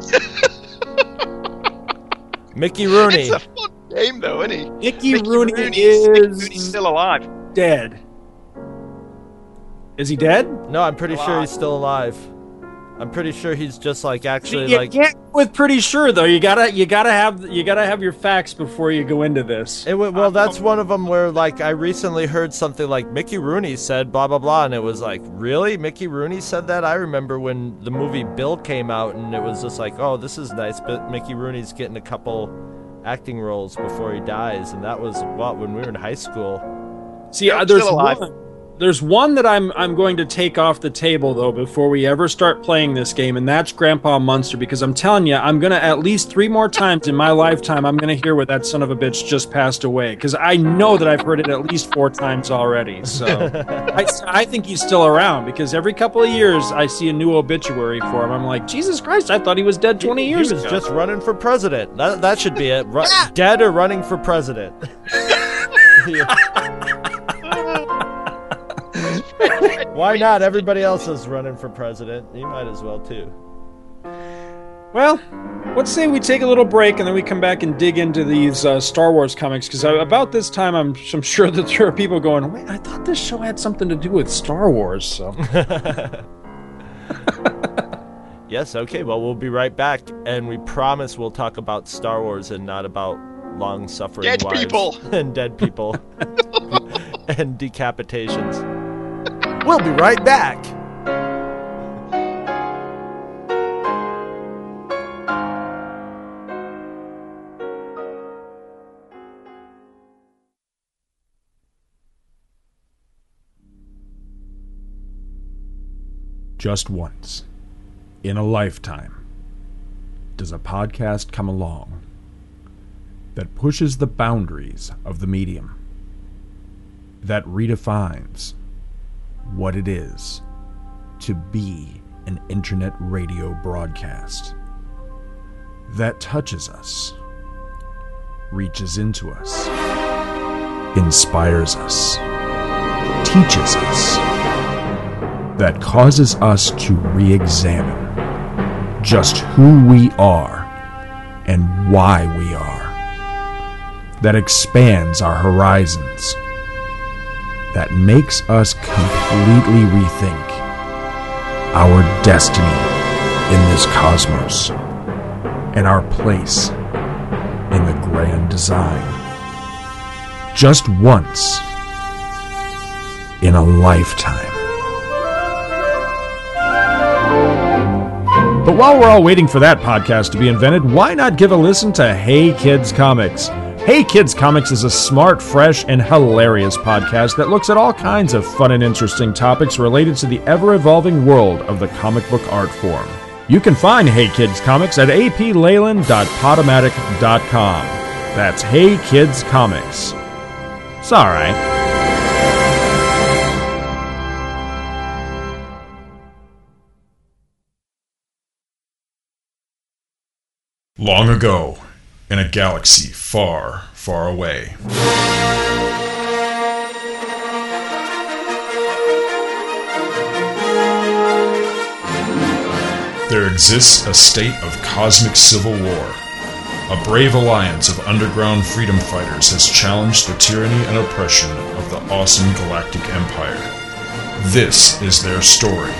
Mickey Rooney.
It's a fun game though, isn't he?
Mickey,
Mickey
Rooney
Rooney's-
is
Mickey Rooney's still alive.
dead. Is he dead?
No, I'm pretty sure he's still alive. I'm pretty sure he's just like actually
you
like
can't with pretty sure though. You gotta you gotta have you gotta have your facts before you go into this.
It, well, that's one of them where, like, I recently heard something like Mickey Rooney said blah blah blah, and it was like, really, Mickey Rooney said that? I remember when the movie Bill came out, and it was just like, oh, this is nice, but Mickey Rooney's getting a couple acting roles before he dies, and that was what when we were in high school.
See,
Yep,
uh, there's
still alive.
one. There's one that I'm I'm going to take off the table though before we ever start playing this game, and that's Grandpa Munster because I'm telling you, I'm gonna at least three more times in my lifetime I'm gonna hear where that son of a bitch just passed away because I know that I've heard it at least four times already. So I, I think he's still around because every couple of years I see a new obituary for him. I'm like, Jesus Christ, I thought he was dead 20 years
he was
ago.
just running for president. That that should be it. Ru- Dead or running for president. Why not? Everybody else is running for president. You might as well too.
Well, let's say we take a little break and then we come back and dig into these uh, Star Wars comics because about this time I'm, I'm sure that there are people going, "Wait, I thought this show had something to do with Star Wars." So
Yes, okay, well, we'll be right back, and we promise we'll talk about Star Wars and not about long suffering
Dead
wives
people.
and dead people and decapitations. We'll be right back.
Just once, in a lifetime, does a podcast come along that pushes the boundaries of the medium, that redefines what it is to be an internet radio broadcast, that touches us, reaches into us, inspires us, teaches us that causes us to re examine just who we are and why we are, that expands our horizons, that makes us completely rethink our destiny
in this cosmos and our place in the grand design. Just once in a lifetime. But while we're all waiting for that podcast to be invented, why not give a listen to Hey Kids Comics? Hey Kids Comics is a smart, fresh, and hilarious podcast that looks at all kinds of fun and interesting topics related to the ever evolving world of the comic book art form. You can find Hey Kids Comics at apleyland.podomatic.com. That's Hey Kids Comics. It's alright.
Long ago, in a galaxy far, far away. There exists a state of cosmic civil war. A brave alliance of underground freedom fighters has challenged the tyranny and oppression of the awesome galactic empire. This is their story.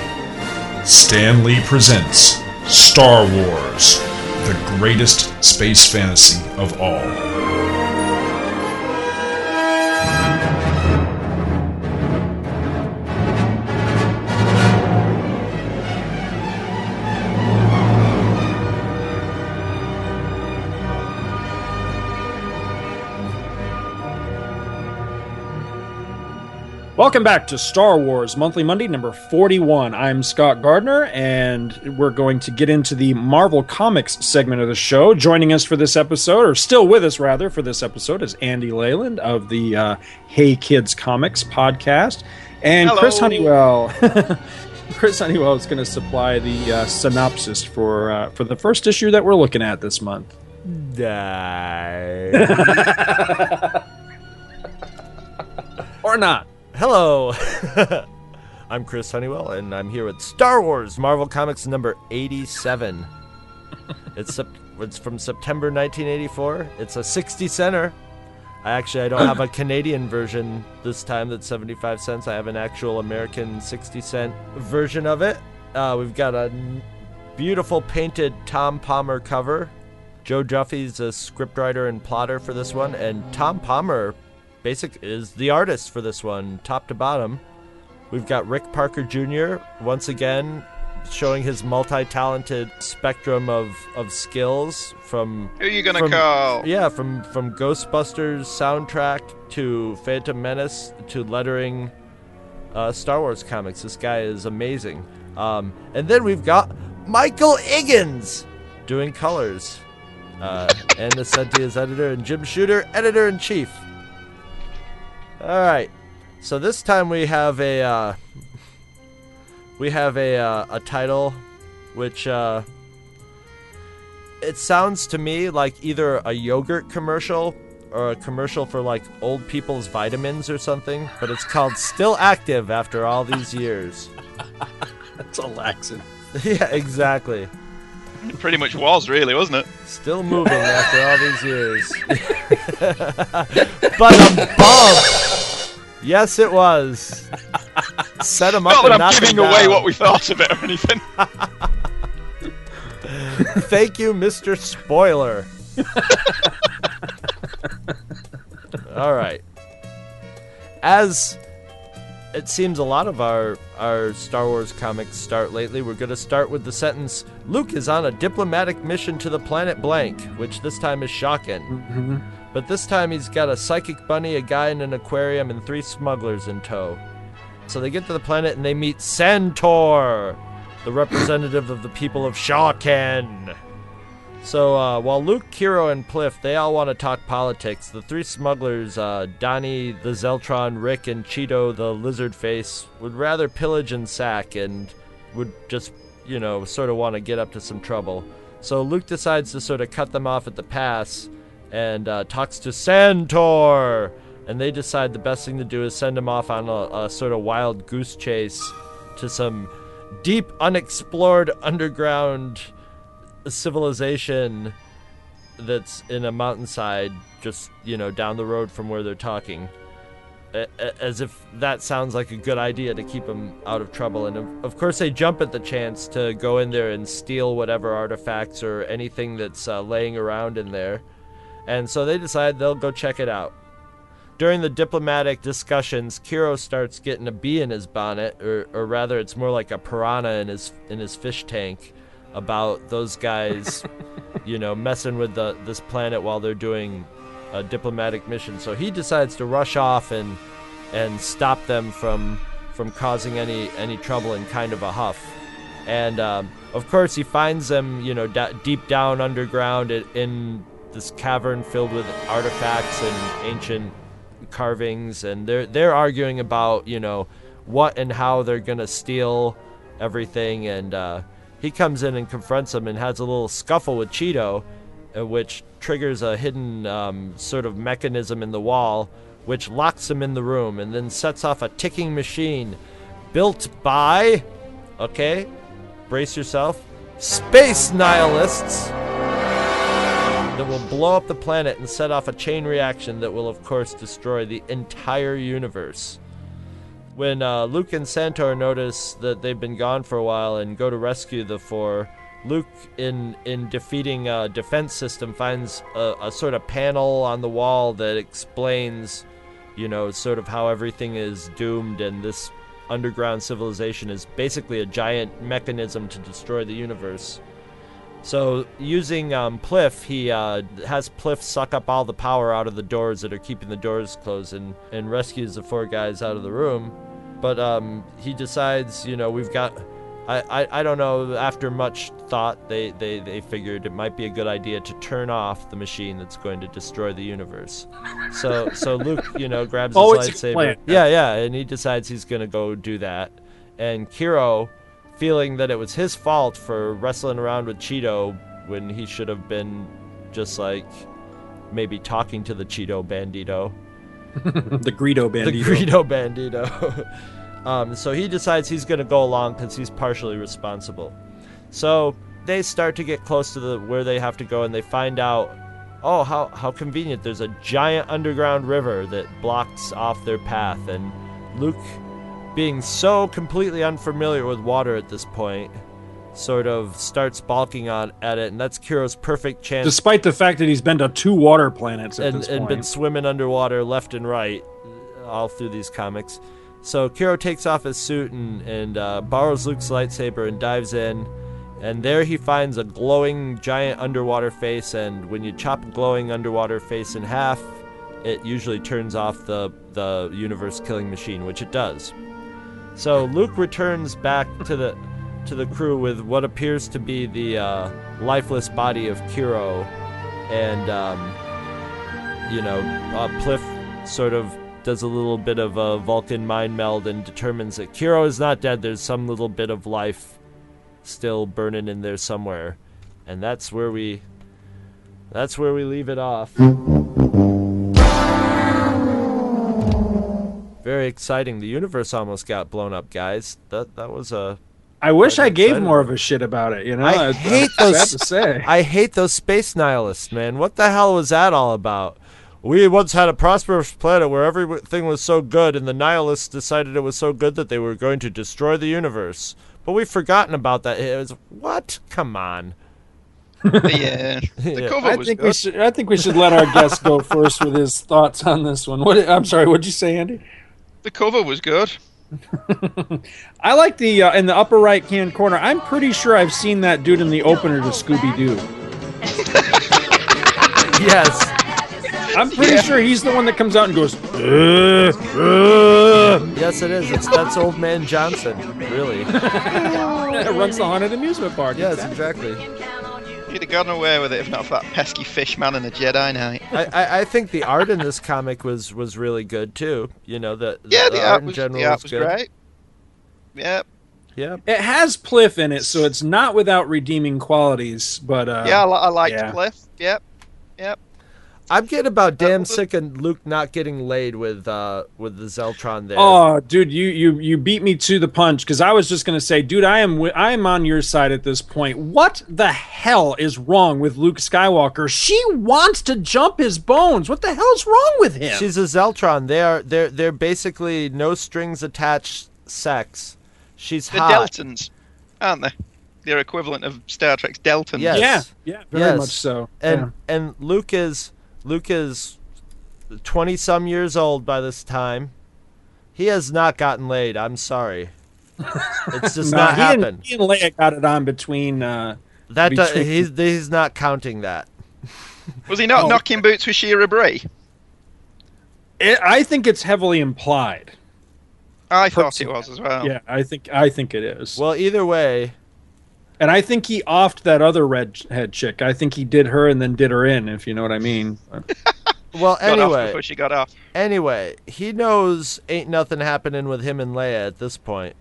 Stan Lee presents Star Wars, the greatest space fantasy of all.
Welcome back to Star Wars Monthly Monday number 41. I'm Scott Gardner, and we're going to get into the Marvel Comics segment of the show. Joining us for this episode, or still with us rather, for this episode, is Andy Leyland of the uh, Hey Kids Comics podcast. And
Hello.
Chris Honeywell. Chris Honeywell is going to supply the uh, synopsis for uh, for the first issue that we're looking at this month.
Die.
or not.
Hello. I'm Chris Honeywell, and I'm here with Star Wars Marvel Comics number 87. it's it's from September 1984. It's a 60 center. I actually I don't have a Canadian version this time that's 75 cents. I have an actual American 60 cent version of it. Uh, we've got a beautiful painted Tom Palmer cover. Jo Duffy's a scriptwriter and plotter for this one, and Tom Palmer basic is the artist for this one, top to bottom. We've got Rick Parker Jr. once again showing his multi-talented spectrum of, of skills from
Who are you gonna
from-
call?
Yeah, from from Ghostbusters soundtrack to Phantom Menace to lettering uh, Star Wars comics. This guy is amazing. Um, and then we've got Michael Higgins doing colors. Uh, Ann Nocenti is editor, and Jim Shooter, editor in chief. All right. So this time we have a uh, we have a uh, a title, which uh, it sounds to me like either a yogurt commercial or a commercial for like old people's vitamins or something. But it's called "Still Active" after all these years.
That's a laxant.
yeah, exactly.
It pretty much was, really, wasn't it?
Still moving after all these years. but a bum. Yes, it was. Set him up.
Not
and
that I'm giving away what we thought of it or anything.
Thank you, Mr. Spoiler. All right. As it seems a lot of our our Star Wars comics start lately, we're going to start with the sentence Luke is on a diplomatic mission to the planet blank, which this time is shocking. Mm-hmm. But this time he's got a psychic bunny, a guy in an aquarium, and three smugglers in tow. So they get to the planet and they meet Santor, the representative of the people of Shawken. So uh, while Luke, Kiro, and Pliff, they all want to talk politics, the three smugglers, uh, Donnie, the Zeltron, Rick, and Cheeto, the lizard face, would rather pillage and sack and would just, you know, sort of want to get up to some trouble. So Luke decides to sort of cut them off at the pass and uh, talks to Santor. And they decide the best thing to do is send him off on a, a sort of wild goose chase to some deep, unexplored underground civilization that's in a mountainside just, you know, down the road from where they're talking. as if that sounds like a good idea to keep them out of trouble. And of, of course, they jump at the chance to go in there and steal whatever artifacts or anything that's uh, laying around in there. And so they decide they'll go check it out. During the diplomatic discussions, Kiro starts getting a bee in his bonnet, or, or rather, it's more like a piranha in his in his fish tank, about those guys, you know, messing with the this planet while they're doing a diplomatic mission. So he decides to rush off and and stop them from from causing any any trouble in kind of a huff. And um, of course, he finds them, you know, da- deep down underground in, in this cavern filled with artifacts and ancient carvings, and they're they're arguing about, you know, what and how they're gonna steal everything. And uh, he comes in and confronts him and has a little scuffle with Cheeto, uh, which triggers a hidden um, sort of mechanism in the wall, which locks him in the room and then sets off a ticking machine built by, okay, brace yourself, space nihilists that will blow up the planet and set off a chain reaction that will, of course, destroy the entire universe. When uh, Luke and Santor notice that they've been gone for a while and go to rescue the four, Luke, in in defeating a defense system, finds a, a sort of panel on the wall that explains, you know, sort of how everything is doomed, and this underground civilization is basically a giant mechanism to destroy the universe. So, using um, Pliff, he uh, has Pliff suck up all the power out of the doors that are keeping the doors closed and, and rescues the four guys out of the room. But um, he decides, you know, we've got. I, I, I don't know, after much thought, they, they, they figured it might be a good idea to turn off the machine that's going to destroy the universe. So so Luke, you know, grabs his
Always
lightsaber. Yeah, yeah, and he decides he's going to go do that. And Kiro, feeling that it was his fault for wrestling around with Cheeto when he should have been just like maybe talking to the Cheeto Bandito.
the Greedo Bandito.
The Greedo Bandito. um, so he decides he's going to go along because he's partially responsible. So they start to get close to the where they have to go, and they find out, oh, how how convenient! There's a giant underground river that blocks off their path, and Luke, being so completely unfamiliar with water at this point, sort of starts balking on at it, and that's Kiro's perfect chance
Despite the fact that he's been to two water planets at
and, and been swimming underwater left and right all through these comics. So Kiro takes off his suit and, and uh, borrows Luke's lightsaber and dives in. And there he finds a glowing giant underwater face. And when you chop a glowing underwater face in half, it usually turns off the, the universe killing machine, which it does. So Luke returns back to the to the crew with what appears to be the uh, lifeless body of Kiro, and um, you know, uh, Pliff sort of does a little bit of a Vulcan mind meld and determines that Kiro is not dead. There's some little bit of life still burning in there somewhere, and that's where we that's where we leave it off. Very exciting. The universe almost got blown up, guys. That that was a
I wish I gave more of a shit about it. You know,
I hate those.
sad to say.
I hate those space nihilists, man. What the hell was that all about? We once had a prosperous planet where everything was so good, and the nihilists decided it was so good that they were going to destroy the universe. But we've forgotten about that. It was what? Come on.
yeah, the
Yeah.
cover
I
was
think
good.
we should. I think we should let our guest go first with his thoughts on this one. What? I'm sorry. What'd you say, Andy?
The cover was good.
I like the uh, in the upper right hand corner. I'm pretty sure I've seen that dude in the opener to Scooby Doo.
Yes.
I'm pretty sure he's the one that comes out and goes. "Uh, uh,"
Yes, it is. It's that's Old Man Johnson. Really.
runs the haunted amusement park.
Yes, exactly.
You'd have gotten away with it if not for that pesky fish man and the Jedi Knight.
I, I, I think the art in this comic was was really good too. You know the, the
Yeah, the,
art
art
in general
the art
was
was
good.
great. Yeah,
Yeah.
It has Pliff in it, so it's not without redeeming qualities. But uh,
yeah, I, I liked
yeah.
Cliff. Yep, yep.
I'm getting about damn sick of Luke not getting laid with uh with the Zeltron there.
Oh, dude, you you you beat me to the punch because I was just gonna say, dude, I am wi- I am on your side at this point. What the hell is wrong with Luke Skywalker? She wants to jump his bones. What the hell's wrong with him?
She's a Zeltron. They are they're they're basically no strings attached sex. She's
The
hot.
Deltans, aren't they? They're equivalent of Star Trek's Deltans.
Yes.
Yeah, yeah, very
Yes.
much so.
And
Yeah.
and Luke is Luke is twenty some years old by this time. He has not gotten laid. I'm sorry. It's just
No,
not
he
happened.
Didn't, he and Leia got it on between. Uh,
That do-
between-
he's he's not counting that.
Was he not
Oh.
knocking boots with Shira Brie?
it, I think it's heavily implied.
I thought it was as well.
Yeah, I think I think it is.
Well, either way,
and I think he offed that other redhead chick. I think he did her and then did her in, if you know what I mean.
well
Got off
anyway,
before she got off.
anyway, he knows ain't nothing happening with him and Leia at this point.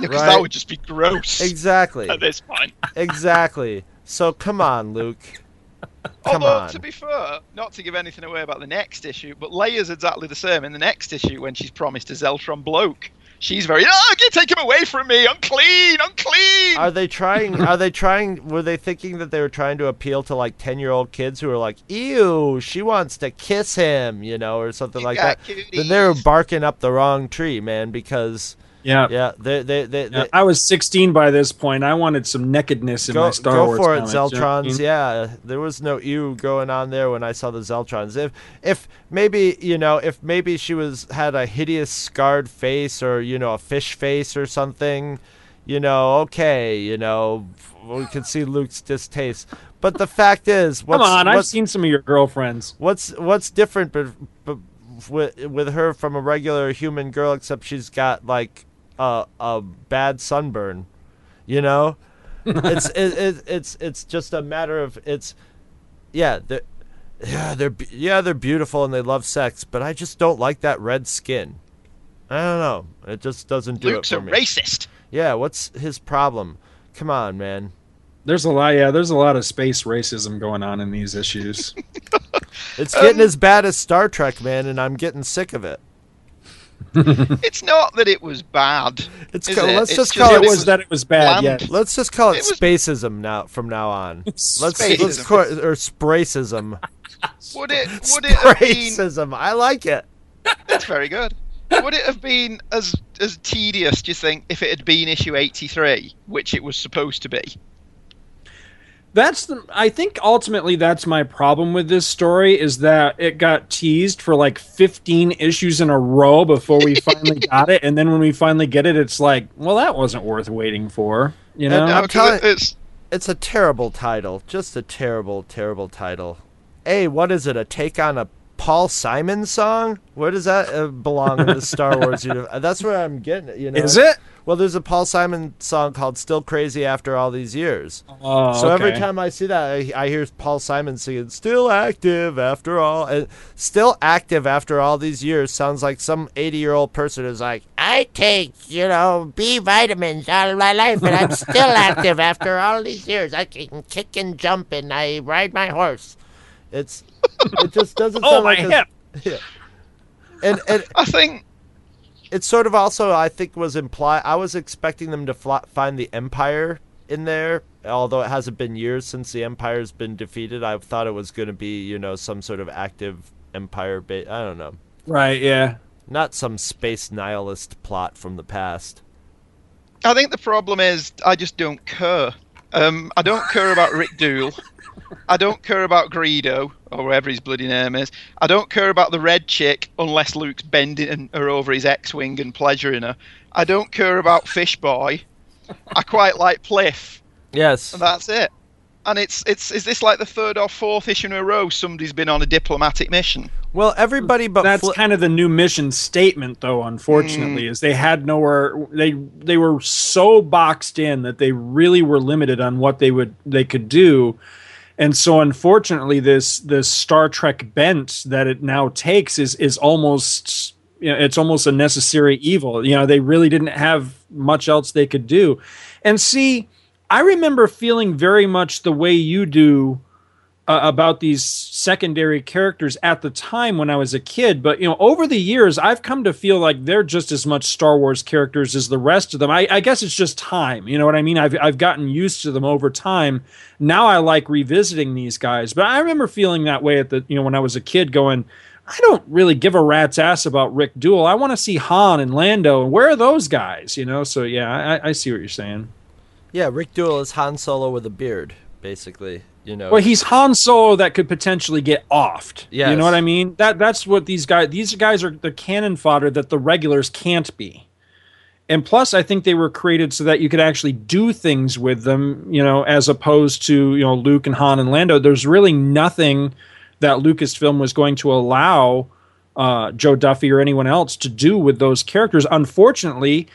Because
Right.
that would just be gross.
Exactly.
At this point.
Exactly. So come on, Luke. Come
Although,
on.
to be fair, not to give anything away about the next issue, but Leia's exactly the same in the next issue when she's promised a Zeltron bloke. She's very, oh, you take him away from me, I'm clean, I'm clean.
Are they trying? Are they trying? Were they thinking that they were trying to appeal to like ten-year-old kids who are like, "Ew, she wants to kiss him," you know, or something like that?
got
Then they're barking up the wrong tree, man. Because
Yeah.
yeah, they they they,
Yeah, I was 16 by this point. I wanted some nakedness in
go
my Star
go
Wars
for it,
comics, you know I
Zeltrons.
mean?
Yeah, there was no ew going on there when I saw the Zeltrons. If if maybe you know if maybe she was had a hideous scarred face or you know a fish face or something, you know, okay, you know, we could see Luke's distaste. But the fact is, what's,
Come on, I've seen some of your girlfriends.
what's what's different, but, but with with her from a regular human girl, except she's got like a a bad sunburn, you know. it's it, it, it's it's just a matter of it's yeah they're yeah they're yeah they're beautiful and they love sex, but I just don't like that red skin. I don't know. It just doesn't do
Luke's
it
a
for me.
racist.
Yeah, what's his problem? Come on, man.
There's a lot, yeah. There's a lot of space racism going on in these issues.
It's getting um, as bad as Star Trek, man, and I'm getting sick of it.
It's not that it was bad.
It's co-
it?
let's
It's
just call
it
it
was that it was bad.
bland.
Yeah,
Let's just call it,
It was-
spacism now from now on. Let's let's
Spacism.
call it or spracism.
Would it? Would it have been?
Spracism. I like it.
That's very good. Would it have been as as tedious? Do you think if it had been issue eighty three, which it was supposed to be?
That's the. I think ultimately that's my problem with this story is that it got teased for like 15 issues in a row before we finally got it, and then when we finally get it, it's like, well, that wasn't worth waiting for. You know,
And,
No,
I'm
'cause
telling-
it's
It's a terrible title. Just a terrible, terrible title. Hey, what is it? A take on a Paul Simon song? Where does that uh, belong in the Star Wars universe? That's where I'm getting it. You know,
is it?
Well, there's a Paul Simon song called "Still Crazy After All These Years."
Oh,
So every time I see that, I, I hear Paul Simon singing "Still Active After All," and "Still Active After All These Years" sounds like some 80-year-old person is like, "I take you know B vitamins all of my life, and I'm still active after all these years. I can kick and jump, and I ride my horse." It's it just doesn't
Oh,
sound
my
like a-
hip.
and and
I think
it sort of also I think was implied. I was expecting them to fly, find the Empire in there, although it hasn't been years since the Empire's been defeated. I thought it was going to be you know some sort of active Empire base. I don't know,
Right? Yeah.
not some space nihilist plot from the past.
I think the problem is I just don't care. Um, I don't care about Rick Dool. I don't care about Greedo or whatever his bloody name is. I don't care about the red chick unless Luke's bending her over his X-wing and pleasuring her. I don't care about Fishboy. I quite like Pliff,
Yes,
and that's it. And it's it's is this like the third or fourth issue in a row somebody's been on a diplomatic mission?
well, everybody but
That's
Fli-
kind of the new mission statement, though. Unfortunately,
Mm.
is they had nowhere. They they were so boxed in that they really were limited on what they would they could do, and so unfortunately, this this Star Trek bent that it now takes is is almost you know it's almost a necessary evil. You know, they really didn't have much else they could do, and see, I remember feeling very much the way you do uh, about these secondary characters at the time when I was a kid, but you know, over the years, I've come to feel like they're just as much Star Wars characters as the rest of them. I, I guess it's just time. You know what I mean? I've I've gotten used to them over time. Now I like revisiting these guys, but I remember feeling that way at the you know when I was a kid, going. I don't really give a rat's ass about Rik Duel. I want to see Han and Lando, and where are those guys? You know, so yeah, I, I see what you're saying.
Yeah, Rik Duel is Han Solo with a beard, basically. You know.
Well, he's Han Solo that could potentially get offed.
Yeah,
You know what I mean? That that's what these guys these guys are the cannon fodder that the regulars can't be. And plus I think they were created so that you could actually do things with them, you know, as opposed to, you know, Luke and Han and Lando. There's really nothing that Lucasfilm was going to allow uh, Jo Duffy or anyone else to do with those characters. Unfortunately,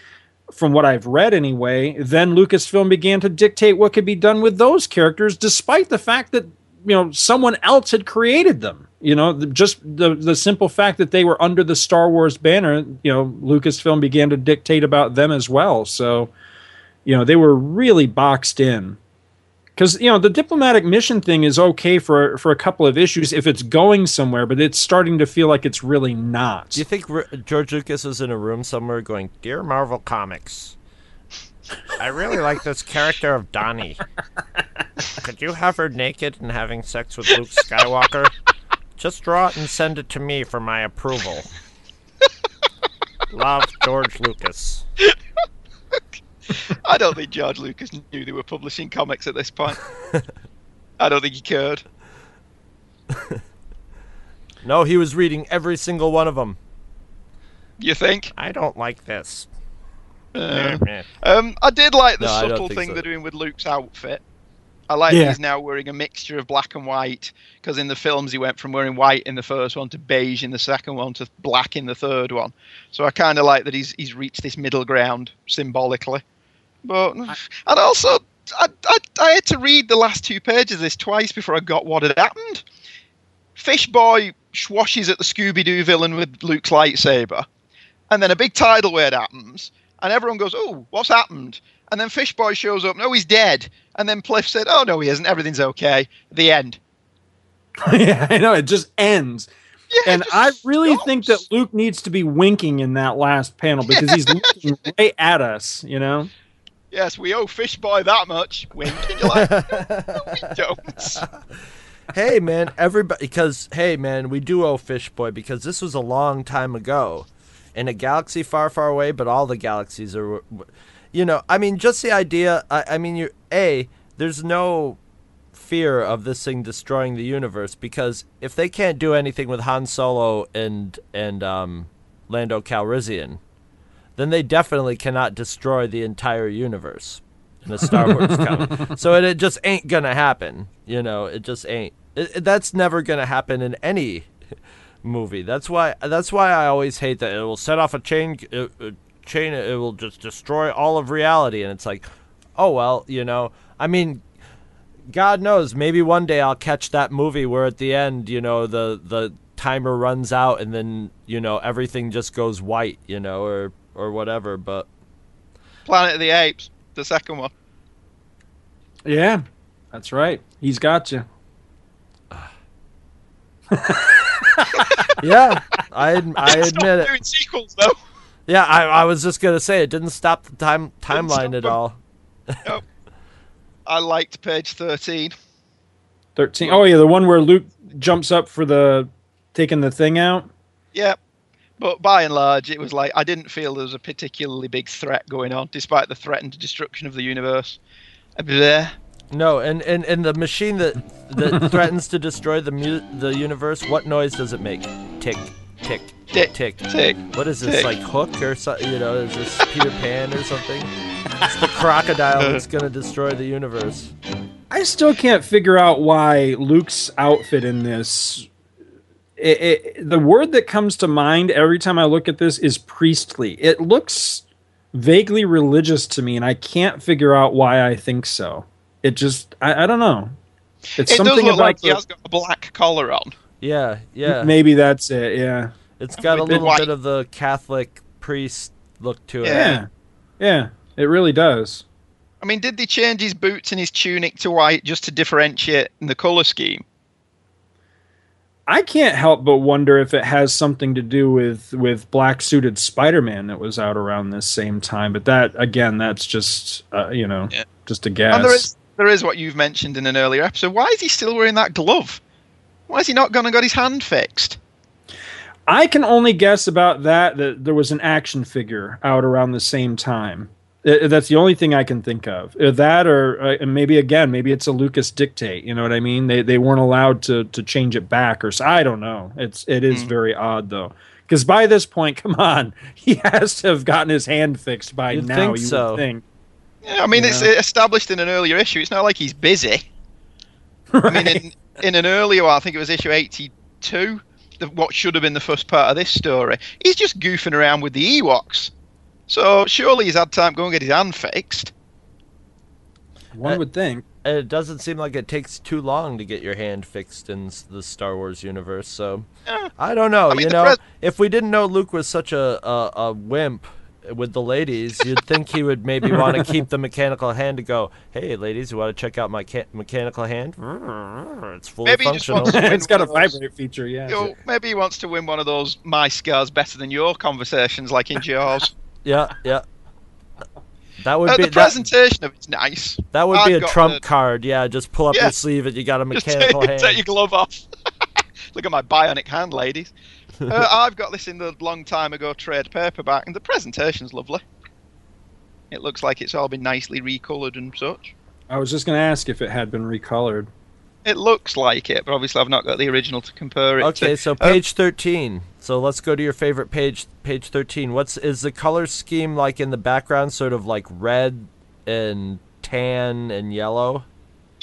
from what I've read anyway, then Lucasfilm began to dictate what could be done with those characters, despite the fact that you know someone else had created them. You know, the- just the the simple fact that they were under the Star Wars banner, you know, Lucasfilm began to dictate about them as well. So, you know, they were really boxed in. Because you know the diplomatic mission thing is okay for for a couple of issues if it's going somewhere, but it's starting to feel like it's really not.
Do you think R- George Lucas is in a room somewhere going, "Dear Marvel Comics, I really like this character of Donnie. Could you have her naked and having sex with Luke Skywalker? Just draw it and send it to me for my approval. Love, George Lucas."
I don't think George Lucas knew they were publishing comics at this point. I don't think he cared.
No, he was reading every single one of them.
You think?
I don't like this.
Uh, um, I did like the
No,
subtle thing
so.
they're doing with Luke's outfit. I like that
Yeah.
he's now wearing a mixture of black and white because in the films he went from wearing white in the first one to beige in the second one to black in the third one. So I kind of like that he's he's reached this middle ground symbolically. But and also I, I I had to read the last two pages of this twice before I got what had happened. Fish Boy swashes at the Scooby Doo villain with Luke's lightsaber, and then a big tidal wave happens, and everyone goes, "Oh, what's happened?" And then Fish Boy shows up. No, he's dead. And then Pliff said, "Oh no, he isn't. Everything's okay." The end.
yeah, I know it just ends.
Yeah,
and I really
stops.
think that Luke needs to be winking in that last panel because he's looking right at us, you know?
Yes, we owe Fish Boy that much. Wink. And you're like, no, we don't.
hey man, everybody because hey man, we do owe Fishboy because this was a long time ago, in a galaxy far, far away. But all the galaxies are, you know, I mean, just the idea. I, I mean, you a there's no fear of this thing destroying the universe because if they can't do anything with Han Solo and and um, Lando Calrissian, then they definitely cannot destroy the entire universe in a Star Wars comic. So it, it just ain't gonna happen. You know, it just ain't. It, it- that's never gonna happen in any movie. That's why. That's why I always hate that it will set off a chain. Uh, uh, chain. It will just destroy all of reality, and it's like, oh well, you know. I mean, God knows, maybe one day I'll catch that movie where at the end, you know, the the timer runs out and then you know everything just goes white, you know, or or whatever. But
Planet of the Apes, the second one.
Yeah, that's right. He's got you.
yeah, I ad- I
Stop
admit it.
doing sequels though.
Yeah, I, I was just gonna say it didn't stop the time timeline at all.
Nope. I liked page thirteen.
13. Oh, yeah, the one where Luke jumps up for the taking the thing out.
Yeah. But by and large, it was like I didn't feel there was a particularly big threat going on, despite the threatened destruction of the universe. Bleh.
No, and, and, and the machine that that threatens to destroy the mu- the universe, what noise does it make? Tick, tick,
Tick,
tick.
tick,
What is this
tick.
like Hook or something? You know, is this Peter Pan or something? It's the crocodile that's gonna destroy the universe.
I still can't figure out why Luke's outfit in this. It, it, the word that comes to mind every time I look at this is priestly. It looks vaguely religious to me, and I can't figure out why I think so. It just, I, I don't know. It's
It does
something
look
about
like he
the-
has got a black collar on.
Yeah, yeah.
maybe that's it. Yeah,
It's got a little bit of the Catholic priest look to it.
yeah, yeah. It really does.
I mean, did they change his boots and his tunic to white just to differentiate in the color scheme?
I can't help but wonder if it has something to do with with black suited Spider Man that was out around this same time. But that again, that's just uh, you know
Yeah.
just a guess.
And there is there is what you've mentioned in an earlier episode. Why is he still wearing that glove? Why is he not gone and got his hand fixed?
I can only guess about that that there was an action figure out around the same time. Uh, That's the only thing I can think of. Uh, That or uh, and maybe again, maybe it's a Lucas dictate. You know what I mean? They they weren't allowed to to change it back or so. I don't know. It's it is very odd though. Because by this point, come on, he has to have gotten his hand fixed by
You'd
now.
think
you
so.
would think.
Yeah, I mean, it's
Yeah.
established in an earlier issue. It's not like he's busy. I mean, in, in an earlier I think it was issue 82, the, what should have been the first part of this story, he's just goofing around with the Ewoks. So surely he's had time to go and get his hand fixed.
One uh, would think.
And it doesn't seem like it takes too long to get your hand fixed in the Star Wars universe. So I don't know.
I mean,
you know,
pres-
if we didn't know Luke was such a, a a wimp with the ladies, you'd think he would maybe want to keep the mechanical hand to go. Hey, ladies, you want to check out my ca- mechanical hand? It's fully
Maybe
functional.
wants to win
it's got a
one of those-
vibrate feature. Yeah.
You know, maybe he wants to win one of those my scars better than your conversations, like in Jaws.
Yeah, yeah. That would
Uh,
be
the
that,
presentation of it's nice.
that would be
I've
a trump
the-
card. Yeah, just pull up
Yeah.
your sleeve and you got a
Just
mechanical
take,
hand.
take your glove off. Look at my bionic hand, ladies. uh, I've got this in the long time ago trade paperback, and the presentation's lovely. It looks like it's all been nicely recolored and such.
I was just going to ask if it had been recolored.
It looks like it, but obviously I've not got the original to compare it
Okay,
to.
so
Uh,
page 13. So let's go to your favorite page, page 13. What's is the color scheme like in the background sort of like red and tan and yellow?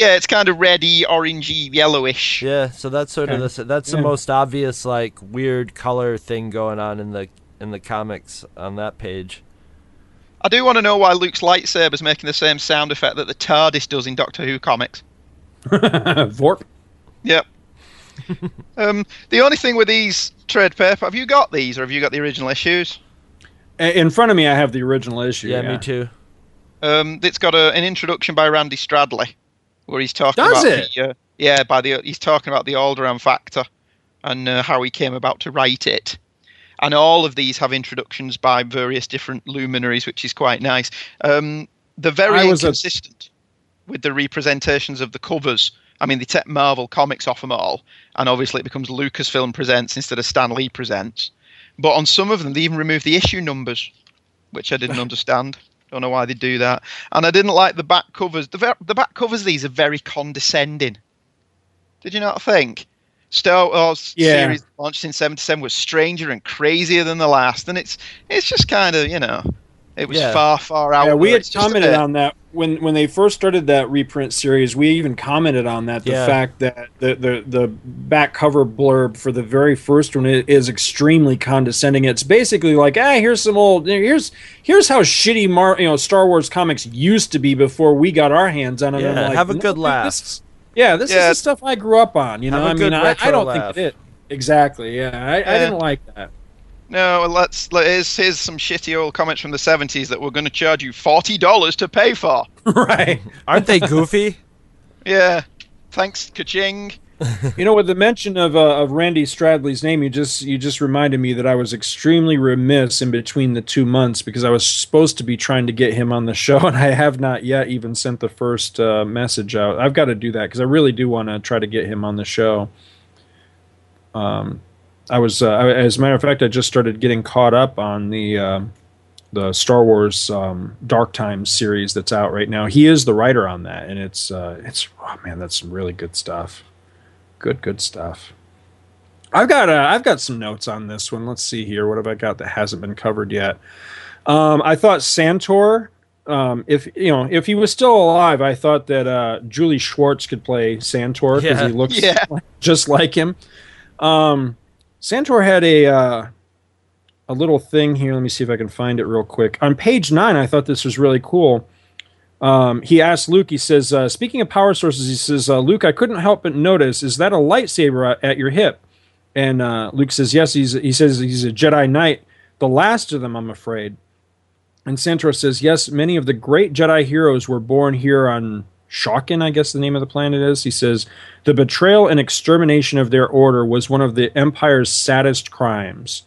yeah, it's kind of reddy, orangey, yellowish.
Yeah, so that's sort of the that's the most obvious like weird color thing going on in the in the comics on that page.
I do want to know why Luke's lightsaber's making the same sound effect that the TARDIS does in Doctor Who comics.
Vorp.
Yep. um, the only thing with these trade paper, have you got these or have you got the original issues?
In front of me, I have the original issue.
Yeah,
Yeah,
me too.
Um, it's got a, an introduction by Randy Stradley, where he's talking
Does
about
it?
the uh, yeah by the he's talking about the Alderaan factor and uh, how he came about to write it. And all of these have introductions by various different luminaries, which is quite nice. Um, they're very
I was a-
inconsistent with the representations of the covers. I mean, they take Marvel comics off them all, and obviously it becomes Lucasfilm presents instead of Stan Lee presents. But on some of them, they even remove the issue numbers, which I didn't understand. Don't know why they do that. And I didn't like the back covers. The, ver- the back covers of these are very condescending. Did you not think? Star Wars oh,
Yeah.
series launched in '77 was stranger and crazier than the last, and it's it's just kind of you know, it was
Yeah.
far far out.
Yeah, we had commented on that when when they first started that reprint series. We even commented on that the
Yeah.
fact that the, the the back cover blurb for the very first one is extremely condescending. It's basically like, ah, here's some old here's here's how shitty Mar you know Star Wars comics used to be before we got our hands on them.
Yeah,
like,
have a good
dude,
laugh."
this yeah, this
Yeah.
is the stuff I grew up on. You know,
Have a
I mean, I, I don't
laugh.
think it. Exactly. Yeah, I, I didn't like that.
No, let's let, here's, here's some shitty old comments from the '70s that we're going to charge you forty dollars to pay for.
right.
Aren't they goofy?
Yeah, thanks, kaching.
You know, with the mention of uh, of Randy Stradley's name, you just you just reminded me that I was extremely remiss in between the two months because I was supposed to be trying to get him on the show, and I have not yet even sent the first uh, message out. I've got to do that because I really do want to try to get him on the show. Um, I was, uh, as a matter of fact, I just started getting caught up on the uh, the Star Wars um, Dark Times series that's out right now. He is the writer on that, and it's uh, it's oh man, that's some really good stuff good good stuff i've got uh, i've got some notes on this one let's see here what have i got that hasn't been covered yet um, i thought santor um, if you know if he was still alive i thought that uh, julie schwartz could play santor because
Yeah.
he looks
Yeah.
just like him um, santor had a uh, a little thing here let me see if i can find it real quick on page nine i thought this was really cool um, he asked Luke, he says, uh, speaking of power sources, he says, uh, Luke, I couldn't help but notice, is that a lightsaber at, your hip? And uh, Luke says, yes, he's, he says he's a Jedi Knight, the last of them, I'm afraid. And Santor says, yes, many of the great Jedi heroes were born here on Shawkin, I guess the name of the planet is. He says the betrayal and extermination of their order was one of the Empire's saddest crimes,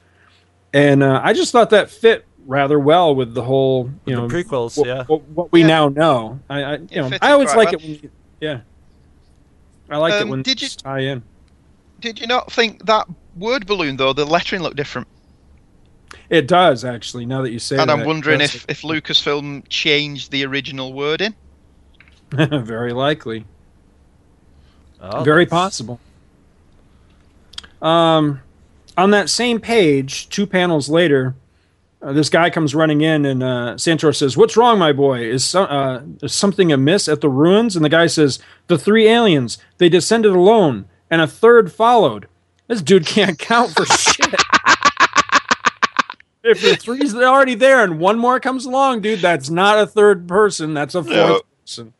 and uh, I just thought that fit rather well with the whole you know
prequels.
what,
yeah,
what, what we now know. I, I you know I always like
well.
it when you, yeah. I like it
Um,
when
did you-
tie in.
Did you not think that word balloon though the lettering looked different?
It does actually. Now that you say it.
and
that,
I'm wondering
that's
if if Lucasfilm changed the original wording.
very likely.
Oh,
Very
that's-
possible. Um, on that same page, two panels later, uh, this guy comes running in, and uh, Santor says, "What's wrong, my boy? Is, so, uh, is something amiss at the ruins?" And the guy says, "The three aliens. They descended alone, and a third followed. This dude can't count for shit." If the three's already there and one more comes along, dude, that's not a third person. That's a fourth
No.
person.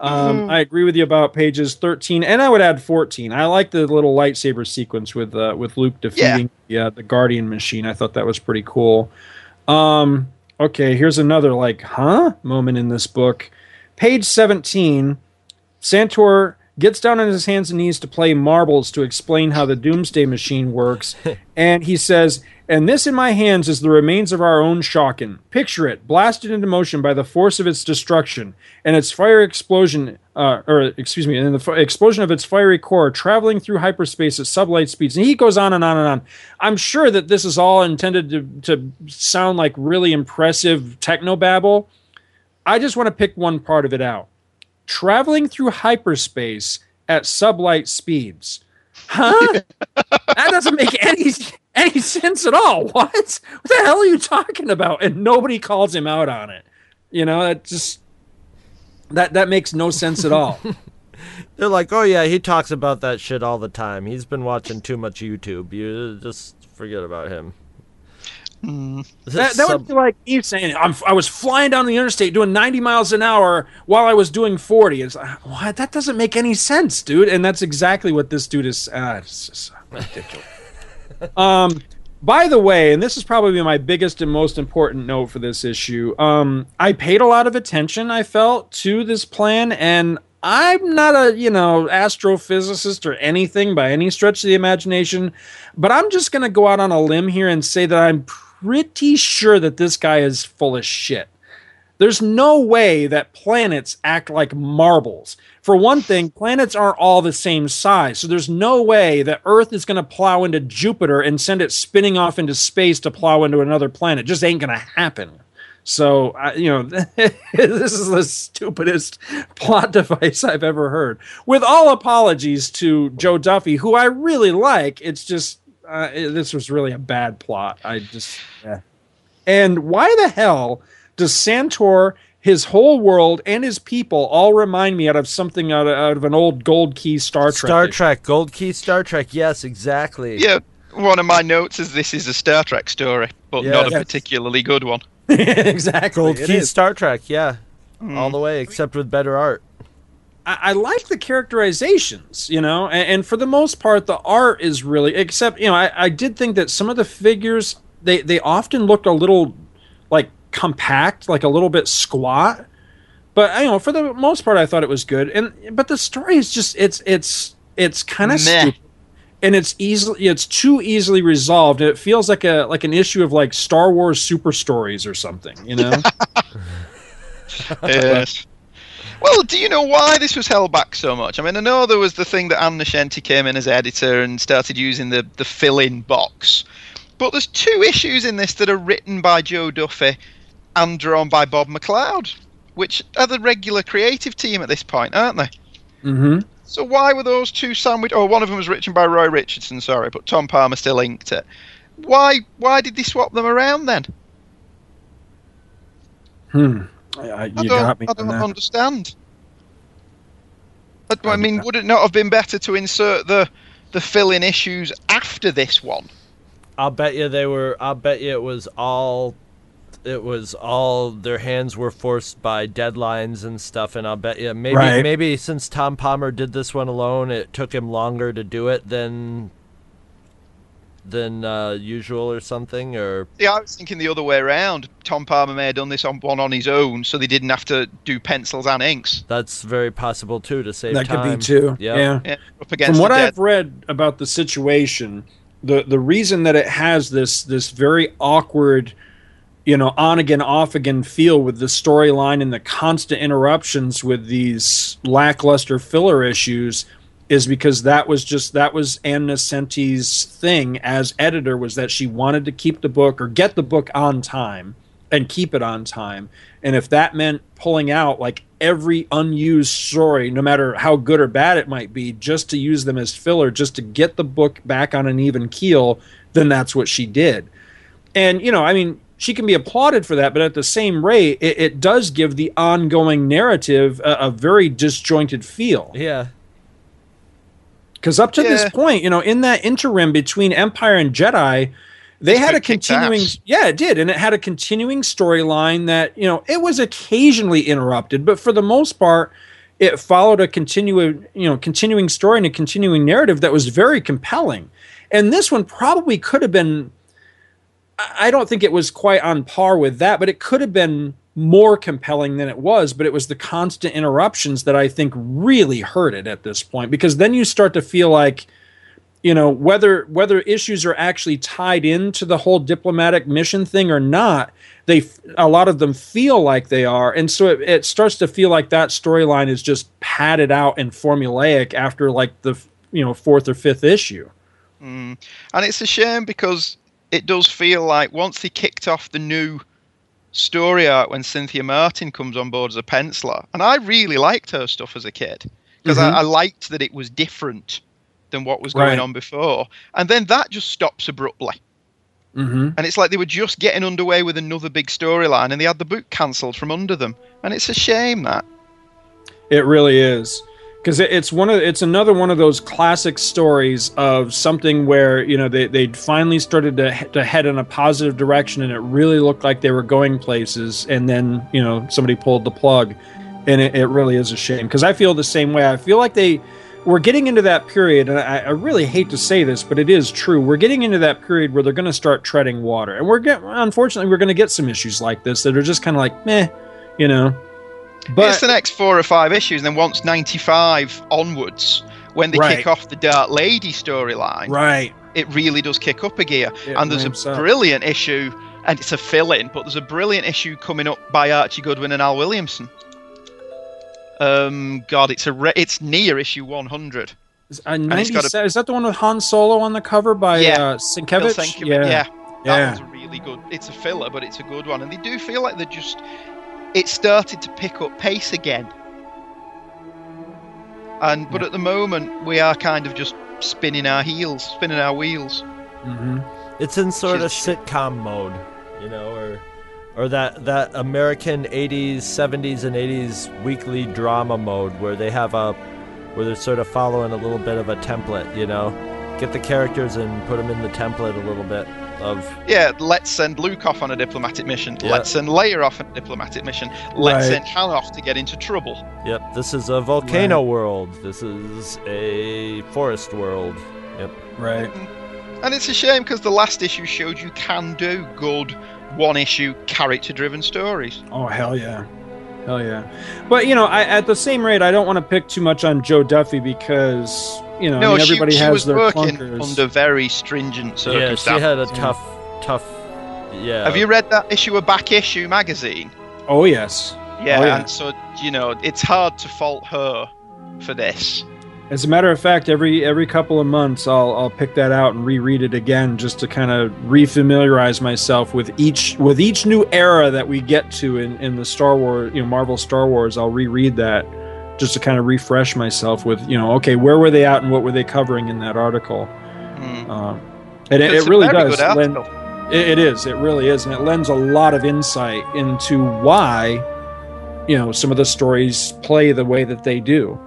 Um, I agree with you about pages 13, and I would add 14. I like the little lightsaber sequence with uh, with Luke defeating the, uh, the Guardian machine. I thought that was pretty cool. Um, okay, here's another like, huh moment in this book. Page 17, Santor gets down on his hands and knees to play marbles to explain how the Doomsday Machine works, and he says, "And this in my hands is the remains of our own Shawkin. Picture it, blasted into motion by the force of its destruction, and its fire explosion, uh, or excuse me, and the f- explosion of its fiery core traveling through hyperspace at sublight speeds." And he goes on and on and on. I'm sure that this is all intended to, to sound like really impressive techno babble. I just want to pick one part of it out traveling through hyperspace at sublight speeds. Huh? that doesn't make any any sense at all. What? What the hell are you talking about? And nobody calls him out on it. You know, that just that that makes no sense at all.
They're like, oh yeah, he talks about that shit all the time. He's been watching too much YouTube. You just forget about him.
That, that would be like me saying I'm, I was flying down the interstate doing 90 miles an hour while I was doing 40. It's like, what? That doesn't make any sense, dude. And that's exactly what this dude is. Uh, it's just ridiculous. um, by the way, and this is probably my biggest and most important note for this issue. Um, I paid a lot of attention. I felt to this plan, and I'm not a you know astrophysicist or anything by any stretch of the imagination, but I'm just going to go out on a limb here and say that I'm pretty sure that this guy is full of shit. There's no way that planets act like marbles. For one thing, planets aren't all the same size, so there's no way that Earth is going to plow into Jupiter and send it spinning off into space to plow into another planet. Just ain't going to happen. So, you know, this is the stupidest plot device I've ever heard. With all apologies to Jo Duffy, who I really like, it's just uh, this was really a bad plot. I just, yeah. and why the hell does Santor, his whole world, and his people all remind me out of something out of, out of an old Gold Key Star Trek?
Star? Trek, Gold Key Star Trek. Yes, exactly.
Yeah, one of my notes is this is a Star Trek story, but not a
Yes.
particularly good one.
exactly.
Gold
it
Key
is.
Star Trek. Yeah, all the way, except with better art.
I, I like the characterizations, you know, and, and for the most part, the art is really. Except, you know, I, I did think that some of the figures they they often looked a little like compact, like a little bit squat. But you know, for the most part, I thought it was good. And but the story is just it's it's it's kind of stupid. And it's easily it's too easily resolved. It feels like a like an issue of like Star Wars super stories or something, you know.
yes. Well, do you know why this was held back so much? I mean, I know there was the thing that Ann Nocenti came in as editor and started using the, the fill-in box, but there's two issues in this that are written by Jo Duffy and drawn by Bob McLeod, which are the regular creative team at this point, aren't they?
mm-hmm.
So why were those two sandwiched? Oh, one of them was written by Roy Richardson, sorry, but Tom Palmer still inked it. Why? Why did they swap them around then?
Hmm. I, I,
I
you
don't,
got me
I don't understand. I, I mean, would it not have been better to insert the the fill-in issues after this one?
I'll bet you they were. I'll bet you it was all. It was all their hands were forced by deadlines and stuff, and I'll bet you maybe
Right.
maybe since Tom Palmer did this one alone, it took him longer to do it than
than uh, usual or something, or
Yeah, I was thinking the other way around. Tom Palmer may have done this on one on his own, so they didn't have to do pencils and inks.
that's very possible too to save
that
time.
could be too.
Yep.
Yeah.
Yeah, up against
From what
dead.
I've read about the situation, the the reason that it has this this very awkward, you know, on again, off again feel with the storyline and the constant interruptions with these lackluster filler issues is because that was just that was Ann Nocenti's thing as editor was that she wanted to keep the book or get the book on time and keep it on time. And if that meant pulling out like every unused story, no matter how good or bad it might be, just to use them as filler, just to get the book back on an even keel, then that's what she did. And, you know, I mean, she can be applauded for that, but at the same rate, it, it does give the ongoing narrative a, a very disjointed feel.
Yeah.
Because up to
Yeah.
this point, you know, in that interim between Empire and Jedi, they
This
had a continuing, yeah, it did, and it had a continuing storyline that you know it was occasionally interrupted, but for the most part, it followed a continuing, you know, continuing story and a continuing narrative that was very compelling. And this one probably could have been. I don't think it was quite on par with that, but it could have been more compelling than it was. But it was the constant interruptions that I think really hurt it at this point because then you start to feel like you know whether whether issues are actually tied into the whole diplomatic mission thing or not they a lot of them feel like they are and so it, it starts to feel like that storyline is just padded out and formulaic after like the you know fourth or fifth issue
Mm. And it's a shame because it does feel like once they kicked off the new story arc when Cynthia Martin comes on board as a penciler, and I really liked her stuff as a kid because
Mhm.
I, I liked that it was different than what was going
Right.
on before. And then that just stops abruptly.
mm-hmm.
And it's like they were just getting underway with another big storyline and they had the book cancelled from under them. And it's a shame that.
It really is because it's one of it's another one of those classic stories of something where you know they they finally started to to head in a positive direction and it really looked like they were going places and then you know somebody pulled the plug. And it, it really is a shame because I feel the same way. I feel like they we're getting into that period and I, I really hate to say this but it is true. We're getting into that period where they're going to start treading water. And we're get unfortunately we're going to get some issues like this that are just kind of like meh you know but
it's the next four or five issues, and then once 95 onwards, when they
Right.
kick off the Dark Lady storyline,
right
it really does kick up a gear.
It
and there's a
up.
brilliant issue, and it's a fill in, but there's a brilliant issue coming up by Archie Goodwin and Al Williamson. Um, God, it's a re- it's near issue 100.
Is, uh,
And it's got
97 is that the one with Han Solo on the cover by
Yeah.
uh, Sienkiewicz? Yeah,
yeah, that
yeah.
one's a really good. It's a filler, but it's a good one, and they do feel like they're just. It started to pick up pace again, and but at the moment we are kind of just spinning our heels, spinning our wheels.
Mhm.
It's in sort of
She's-
sitcom mode, you know, or or that that American 80s, 70s and 80s weekly drama mode where they have a where they're sort of following a little bit of a template, you know. Get the characters and put them in the template a little bit of
Yeah, let's send Luke off on a diplomatic mission.
Yeah.
Let's send Leia off on a diplomatic mission. Let's
Right.
send Han off to get into trouble.
Yep, this is a volcano world. This is a forest world. Yep.
Right. Mm-hmm.
And it's a shame because the last issue showed you can do good one issue character driven stories.
Oh hell yeah, hell yeah. But you know, I, at the same rate, I don't want to pick too much on Jo Duffy because you know I mean, everybody
she
has
was
their
working
clunkers.
under very stringent
Yeah,
circumstances.
she had a tough tough yeah.
Have you read that issue of Back Issue magazine?
oh yes.
Yeah,
Oh, yeah.
and so you know it's hard to fault her for this.
As a matter of fact, every every couple of months, I'll I'll pick that out and reread it again just to kind of refamiliarize myself with each with each new era that we get to in in the Star Wars, you know, Marvel Star Wars. I'll reread that just to kind of refresh myself with you know, okay, where were they at and what were they covering in that article? Um, and it, it really does. lend- it, it is. It really is, and it lends a lot of insight into why you know some of the stories play the way that they do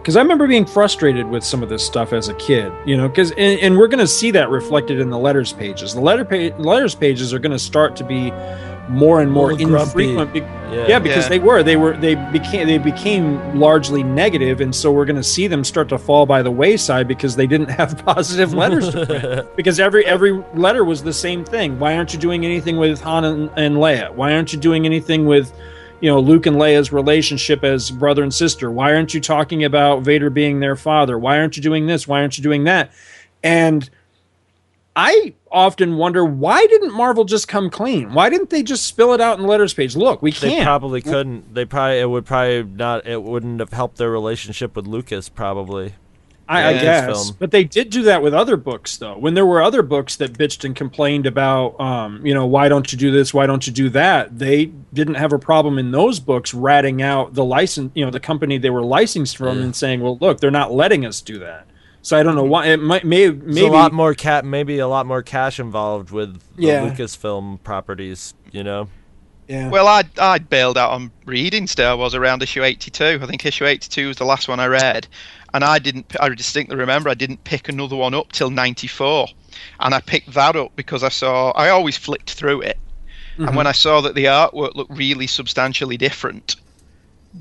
because I remember being frustrated with some of this stuff as a kid, you know, because and, and we're going to see that reflected in the letters pages. The letter pa- letters pages are going to start to be more and more infrequent. Be-
Yeah.
yeah. because
Yeah.
they were they were they became they became largely negative, and so we're going to see them start to fall by the wayside because they didn't have positive letters to print. Because every every letter was the same thing. Why aren't you doing anything with Han and, and Leia? Why aren't you doing anything with you know Luke and Leia's relationship as brother and sister? Why aren't you talking about Vader being their father? Why aren't you doing this? Why aren't you doing that? And I often wonder why didn't Marvel just come clean? Why didn't they just spill it out in the letters page? Look, we can't.
probably couldn't. They probably it would probably not. It wouldn't have helped their relationship with Lucas. Probably.
I, I guess,
Film.
but they did do that with other books, though. When there were other books that bitched and complained about, um, you know, why don't you do this? Why don't you do that? They didn't have a problem in those books ratting out the license, you know, the company they were licensed from,
Yeah.
and saying, "Well, look, they're not letting us do that." So I don't know why. It might may
There's
maybe
a lot more cat, maybe a lot more cash involved with the
Yeah.
Lucasfilm properties. You know.
yeah.
Well, I I bailed out on reading Star Wars around issue 82. I think issue 82 was the last one I read, and I didn't. I distinctly remember I didn't pick another one up till 94, and I picked that up because I saw. I always flicked through it,
Mm-hmm.
and when I saw that the artwork looked really substantially different,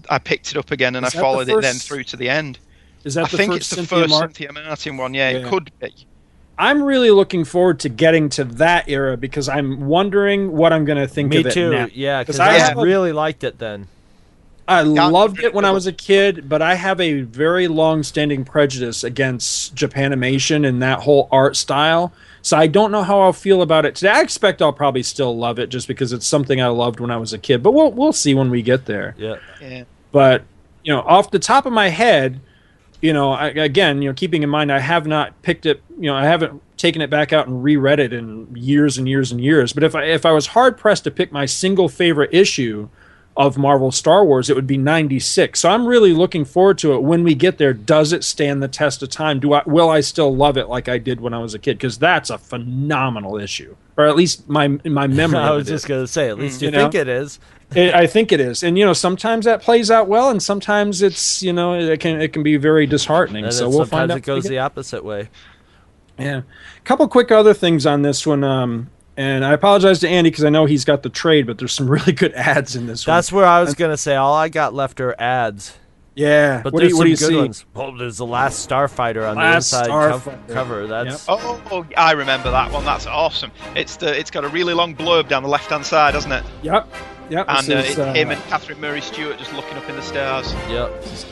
I picked it up again and
Is
I
that the
followed it then through to the end.
is that
I
the
think
first
it's the
Cynthia
first
Martin?
Cynthia Martin one. Yeah, it could be.
I'm really looking forward to getting to that era because I'm wondering what I'm going to think
Me
of it Me
too.
now.
Yeah, because
I
I,
have a-
really liked it then.
I loved it when I was a kid, but I have a very long-standing prejudice against Japanimation and that whole art style. So I don't know how I'll feel about it today. I expect I'll probably still love it just because it's something I loved when I was a kid. But we'll we'll see when we get there.
Yeah.
Yeah.
But you know, off the top of my head, you know, I, again, you know, keeping in mind I have not picked it. You know, I haven't taken it back out and reread it in years and years and years. But if I if I was hard pressed to pick my single favorite issue of Marvel Star Wars, it would be 96. So I'm really looking forward to it when we get there. Does it stand the test of time? Do I will I still love it like I did when I was a kid? Because that's a phenomenal issue, or at least my my memory.
I was just gonna say, at least you,
You know?
think it is.
It, I think it is, and you know, sometimes that plays out well, and sometimes it's you know it can it can be very disheartening.
And
so we'll
sometimes
find out.
it goes the opposite way.
Yeah, a couple quick other things on this one. Um, and I apologize to Andy because I know he's got the trade, but there's some really good ads in this one.
That's
one.
where I was gonna say. All I got left are ads.
Yeah,
But
what do
there's
you, what do you
some good
see?
ones. Well, there's the last Starfighter on
Last
the inside cov-
Starfighter.
cover. That's
Oh, oh, I remember that one. That's awesome. It's the it's got a really long blurb down the left hand side, does not it?
Yep, yep.
And uh,
is, uh,
him and Catherine Mary Stewart just looking up in the stars.
yep.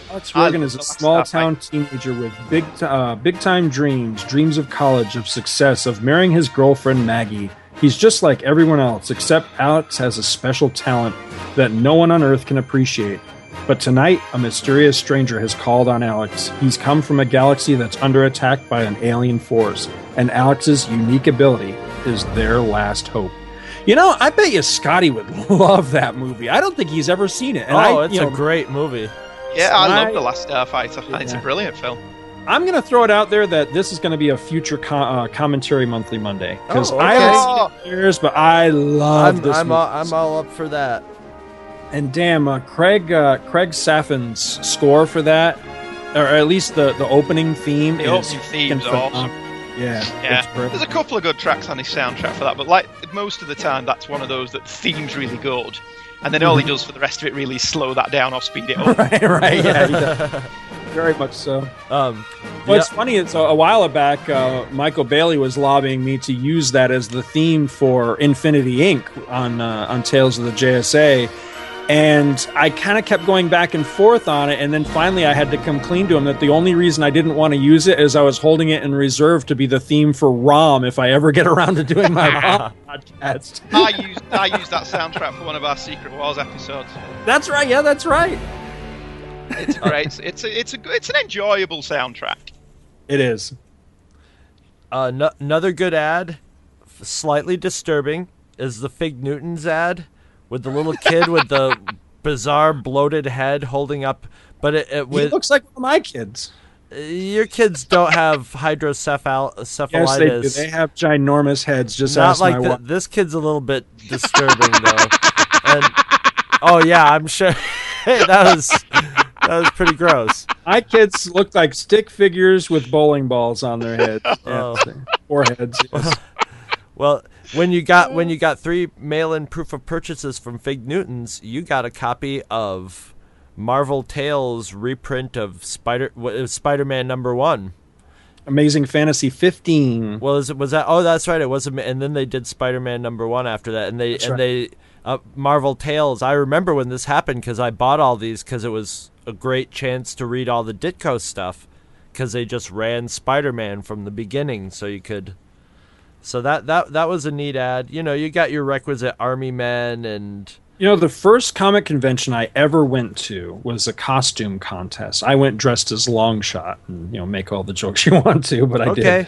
Alex
I
Rogan is a small town teenager with big, t- uh, big time dreams, dreams of college, of success, of marrying his girlfriend Maggie. He's just like everyone else, except Alex has a special talent that no one on Earth can appreciate. But tonight, a mysterious stranger has called on Alex. He's come from a galaxy that's under attack by an alien force, and Alex's unique ability is their last hope. You know, I bet you Scotty would love that movie. I don't think he's ever seen it. And
oh,
I,
it's
you
a
know,
great movie.
Yeah, I
I-
love the Last Starfighter. I think It's a brilliant film.
I'm going to throw it out there that this is going to be a future co- uh, commentary monthly Monday because
Oh,
I haven't
okay.
seen it in years, but I love
I'm
this.
I'm
movie.
all, I'm all up for that.
and damn, uh, Craig uh, Craig Safan's score for that, or at least the the opening theme.
The
is
opening theme's
fucking
awesome.
phenomenal. Yeah, it's
Yeah, there's a couple of good tracks on his soundtrack for that, but like most of the time, that's one of those that the theme's really good, and then all he does for the rest of it really is slow that down or speed it up.
right, right, yeah, he does. very much so.
Um,
Well,
yeah,
it's funny. It's a, a while back. Uh, Michael Bailey was lobbying me to use that as the theme for Infinity Inc. on uh, on Tales of the JSA, and I kind of kept going back and forth on it. And then finally, I had to come clean to him that the only reason I didn't want to use it is I was holding it in reserve to be the theme for ROM if I ever get around to doing my ROM podcast.
I used I used that soundtrack for one of our Secret Wars episodes.
That's right. Yeah, that's right.
It's great. It's, it's a, it's a it's an enjoyable soundtrack.
It is.
uh, no, another good ad, slightly disturbing, is the Fig Newtons ad with the little kid with the bizarre bloated head holding up. But it, it
He looks like one of my kids.
your kids don't have hydrocephalitis.
Yes, they do. They have ginormous heads. Just
Not
ask
like
my
the,
wife.
this kid's a little bit disturbing though. And oh yeah, I'm sure that was that was pretty gross.
My kids look like stick figures with bowling balls on their heads.
Oh.
Yeah, foreheads. Yes.
Well, when you got when you got three mail-in proof of purchases from Fig Newtons, you got a copy of Marvel Tales reprint of Spider Spider-Man number one.
Amazing Fantasy 15.
Well, is it was that? Oh, that's right. It was, a, and then they did Spider-Man number one after that, and they
That's
and
right.
they uh, Marvel Tales. I remember when this happened because I bought all these because it was a great chance to read all the Ditko stuff because they just ran Spider-Man from the beginning, so you could. So that that that was a neat ad. You know, you got your requisite army men and
You know, the first comic convention I ever went to was a costume contest. I went dressed as Longshot and, you know, make all the jokes you want to, but I
Okay.
did.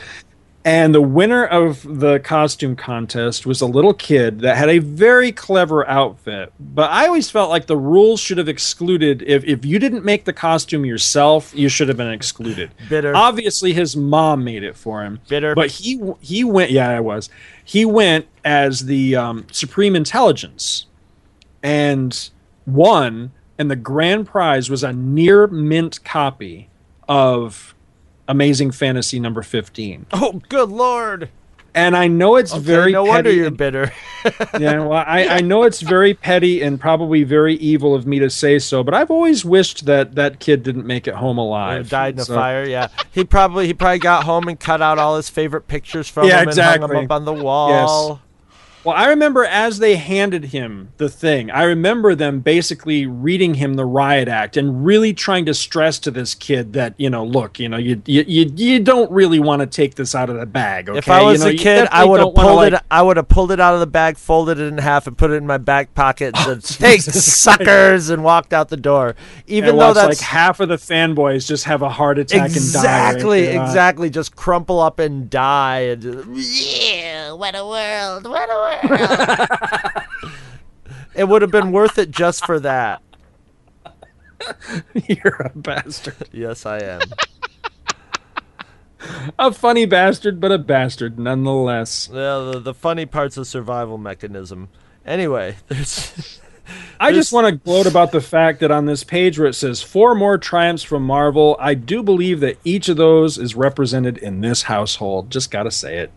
And the winner of the costume contest was a little kid that had a very clever outfit. But I always felt like the rules should have excluded if, if you didn't make the costume yourself, you should have been excluded.
bitter.
Obviously, his mom made it for him.
Bitter.
But he he went. Yeah, I was. He went as the um, Supreme Intelligence, and won. And the grand prize was a near mint copy of Amazing Fantasy number fifteen.
oh, good lord!
And I know it's
Okay,
very
no wonder
petty
you're
and-
bitter.
yeah, well, I, I know it's very petty and probably very evil of me to say so, but I've always wished that that kid didn't make it home
Or
alive.
died in a
So-
fire. Yeah, he probably he probably got home and cut out all his favorite pictures from
Yeah,
him and hung them up on the wall.
Well, I remember as they handed him the thing, I remember them basically reading him the riot act and really trying to stress to this kid that you know, look, you know, you you you, you don't really want to take this out of the bag. Okay?
If I was
You know,
a kid, I would have pulled
like-
it. I would have pulled it out of the bag, folded it in half, and put it in my back pocket and said, "Thanks, suckers," and walked out the door. Even
and
though that's
like half of the fanboys just have a heart attack and die.
exactly,
right
exactly, just crumple up and die. And just,
Yeah, what a world, what a world.
it would have been worth it just for that.
You're a bastard.
Yes, I am.
A funny bastard, but a bastard nonetheless.
Yeah, the, the funny part's a survival mechanism. Anyway, there's.
I just want to gloat about the fact that on this page where it says four more triumphs from Marvel, I do believe that each of those is represented in this household. Just got to say it.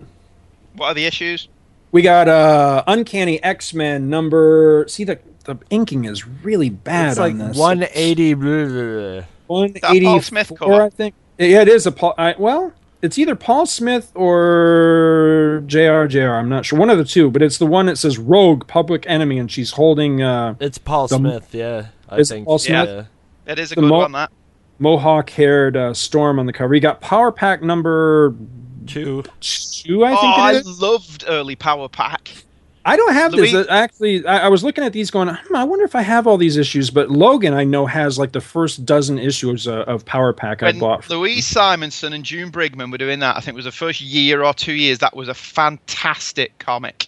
What are the issues?
We got uh Uncanny X-Men number See the the inking is really bad
It's like
on this.
180. blah, blah, blah.
184,
Paul Smith cover?
I think. Yeah, it is a Paul. I, well, it's either Paul Smith or JR JR. I'm not sure. One of the two, but it's the one that says Rogue Public Enemy, and she's holding uh,
It's Paul
The-
Smith, yeah. I
Is
think.
Paul Smith?
Yeah.
It is a
The
good
mo-
one. That
mohawk-haired uh, Storm on the cover. You got Power Pack number
Two.
two, I think.
oh,
think
I
it is.
loved early Power Pack.
I don't have
Louis-
this. Actually, I, I was looking at these, going, hmm, I wonder if I have all these issues. But Logan, I know, has like the first dozen issues uh, of Power Pack I
When
bought.
Louise Simonson and June Brigman were doing that, I think it was the first year or two years. That was a fantastic comic.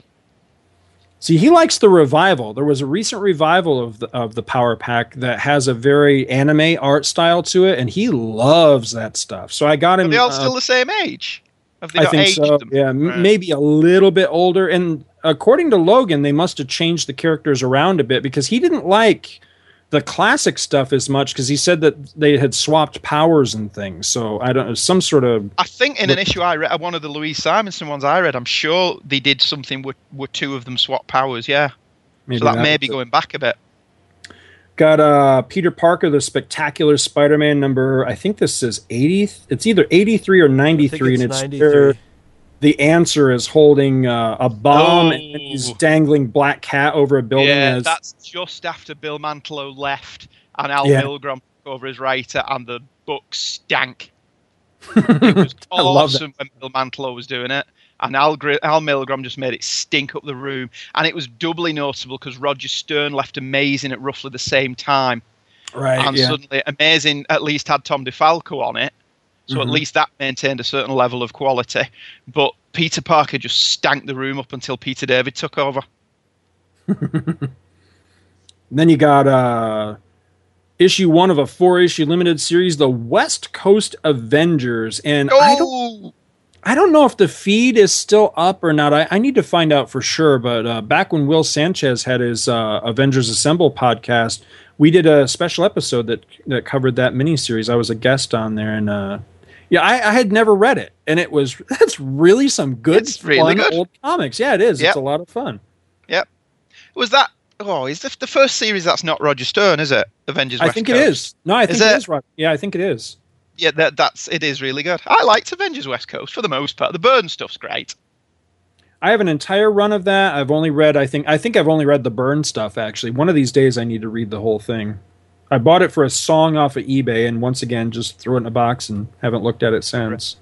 See, he likes the revival. There was a recent revival of the of the Power Pack that has a very anime art style to it, and he loves that stuff. So I got him.
Are they all
uh,
still the same age?
I think so.
them?
Yeah,
Right.
maybe a little bit older. And according to Logan, they must have changed the characters around a bit because he didn't like the classic stuff as much because he said that they had swapped powers and things. So I don't know some sort of
I think in an issue I read, one of the Louise Simonson ones I read, I'm sure they did something where, where two of them swap powers. Yeah,
maybe
so that,
that
may be going back a bit.
Got uh Peter Parker, the Spectacular Spider-Man number. I think this is eighty. It's either eighty-three or ninety-three,
it's
and it's
93.
the answer is holding uh, a bomb and
Oh.
he's dangling Black Cat over a building.
yeah,
as,
that's just after Bill Mantlo left and Al
Yeah.
Milgrom took over as writer, and the book stank. it was
I love that.
awesome when Bill Mantlo was doing it, and Al, Gr- Al Milgrom just made it stink up the room, and it was doubly noticeable because Roger Stern left Amazing at roughly the same time,
right.
and
yeah.
suddenly Amazing at least had Tom DeFalco on it, so at
Mhm.
least that maintained a certain level of quality. But Peter Parker just stank the room up until Peter David took over.
Then you got uh issue one of a four issue limited series, the West Coast Avengers. And I don't
Oh,
I don't know if the feed is still up or not. I, I need to find out for sure. But uh, back when Will Sanchez had his uh, Avengers Assemble podcast, we did a special episode that that covered that miniseries. I was a guest on there, and uh, Yeah, I, I had never read it, and it was that's really some good,
It's really
fun
good.
old comics. Yeah, it is.
Yep.
It's a lot of fun.
Yep. Was that? Oh, is the, the first series that's not Roger Stern, is it? Avengers.
I
West
think
Coast?
it is. No, I think
Is
it
it?
is right. Yeah, I think it is.
Yeah, that, that's it is really good. I liked Avengers West Coast for the most part. The Byrne stuff's great.
I have an entire run of that. I've only read. I think. I think I've only read the Byrne stuff. Actually, one of these days I need to read the whole thing. I bought it for a song off of eBay, and once again just threw it in a box and haven't looked at it since.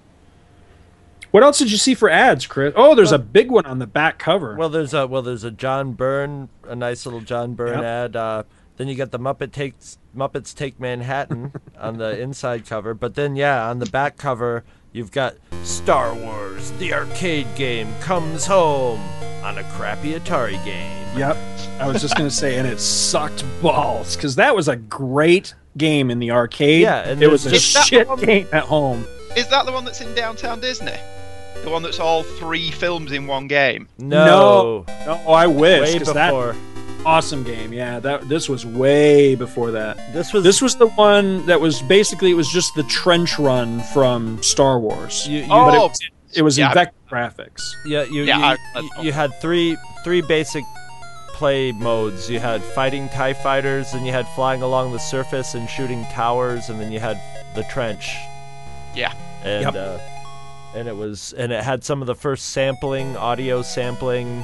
What else did you see for ads, Chris? Oh, there's a big one on the back cover.
Well, there's a well, there's a John Byrne, a nice little John Byrne
Yep.
ad. Uh, then you got the Muppet takes Muppets Take Manhattan on the inside cover, but then yeah, on the back cover you've got Star Wars: The Arcade Game comes home on a crappy Atari game.
Yep. I was just going to say, and it sucked balls because that was a great game in the arcade.
Yeah, and
it was a
there's just-
shit game at home.
Is that the one that's in Downtown Disney? The one that's all three films in one game?
No,
no, I wish
Way
'cause that
before.
Awesome game. Yeah, that this was way before that.
This was
this was the one that was basically it was just the trench run from Star Wars.
You- you-
but
Oh,
it, it was
yeah.
in vector graphics.
Yeah, you
Yeah,
you, you, you had three three basic play modes. You had fighting Tie fighters, and you had flying along the surface and shooting towers, and then you had the trench.
Yeah.
And
Yep.
uh, and it was and it had some of the first sampling, audio sampling.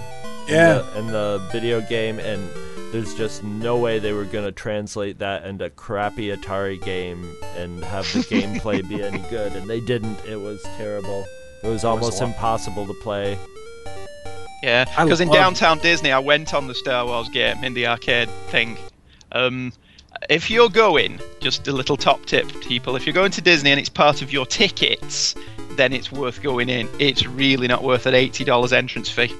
Yeah.
In the, in the video game, and there's just no way they were gonna translate that into crappy Atari game and have the gameplay be any good, and they didn't. It was terrible. It was
a
almost
lot.
impossible to play.
Yeah, because in Downtown Disney, I went on the Star Wars game in the arcade thing. Um, if you're going, just a little top tip, people, if you're going to Disney and it's part of your tickets, then it's worth going in. It's really not worth an $80 entrance fee.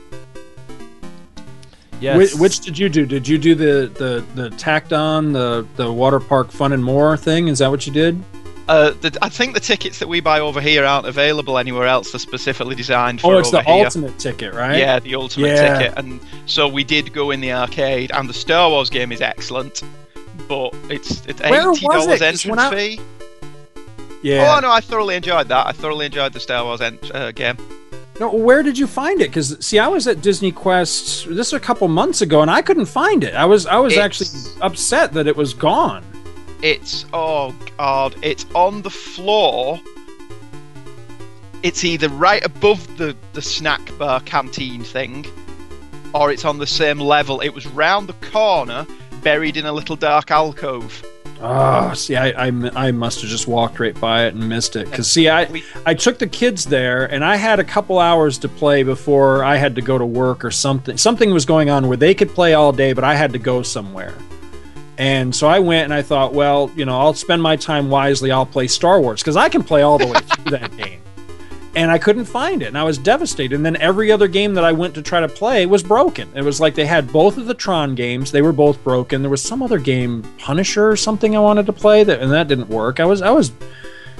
Which, which did you do? Did you do the the the tacked on the the water park fun and more thing? Is that what you did?
Uh, the, I think the tickets that we buy over here aren't available anywhere else. They're specifically designed for
Oh, it's
over
the
here.
ultimate ticket, right?
Yeah, the ultimate
Yeah.
ticket. And so we did go in the arcade, and the Star Wars game is excellent, but it's it's eighty dollars
it? 'Cause when
entrance
I-
fee.
Yeah.
Oh no, I thoroughly enjoyed that. I thoroughly enjoyed the Star Wars ent- uh, game.
No, where did you find it? Because see, I was at Disney Quest this a couple months ago, and I couldn't find it. I was I was
It's-
actually upset that it was gone.
It's oh god, it's on the floor. It's either right above the the snack bar canteen thing, or it's on the same level. It was round the corner, buried in a little dark alcove.
Oh, see, I, I, I must have just walked right by it and missed it. Because see, I I took the kids there, and I had a couple hours to play before I had to go to work or something. Something was going on where they could play all day, but I had to go somewhere. And so I went and I thought, well, you know, I'll spend my time wisely. I'll play Star Wars because I can play all the way through that game. And I couldn't find it, and I was devastated. And then every other game that I went to try to play was broken. It was like they had both of the Tron games; they were both broken. There was some other game, Punisher or something, I wanted to play that, and that didn't work. I was I was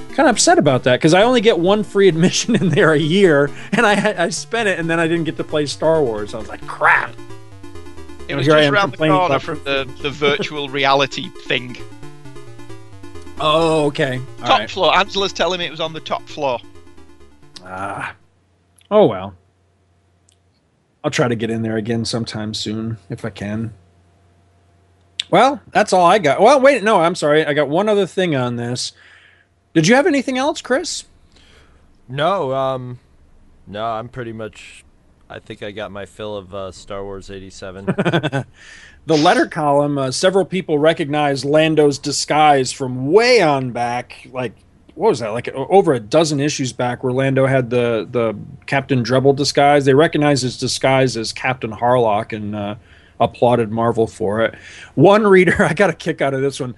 kind of upset about that because I only get one free admission in there a year, and I I spent it, and then I didn't get to play Star Wars. I was like, crap.
It was just around the corner from the, the virtual reality thing.
Oh, okay. All
top
right.
floor. Angela's telling me it was on the top floor.
Ah. Oh well. I'll try to get in there again sometime soon if I can. Well, that's all I got. Well, wait, no, I'm sorry. I got one other thing on this. Did you have anything else, Chris?
No, um, no, I'm pretty much. I think I got my fill of uh, Star Wars '87.
the letter column, uh, several people recognized Lando's disguise from way on back, like what was that? Like over a dozen issues back, where Lando had the the Captain Drebble disguise. They recognized his disguise as Captain Harlock and uh, applauded Marvel for it. One reader, I got a kick out of this one,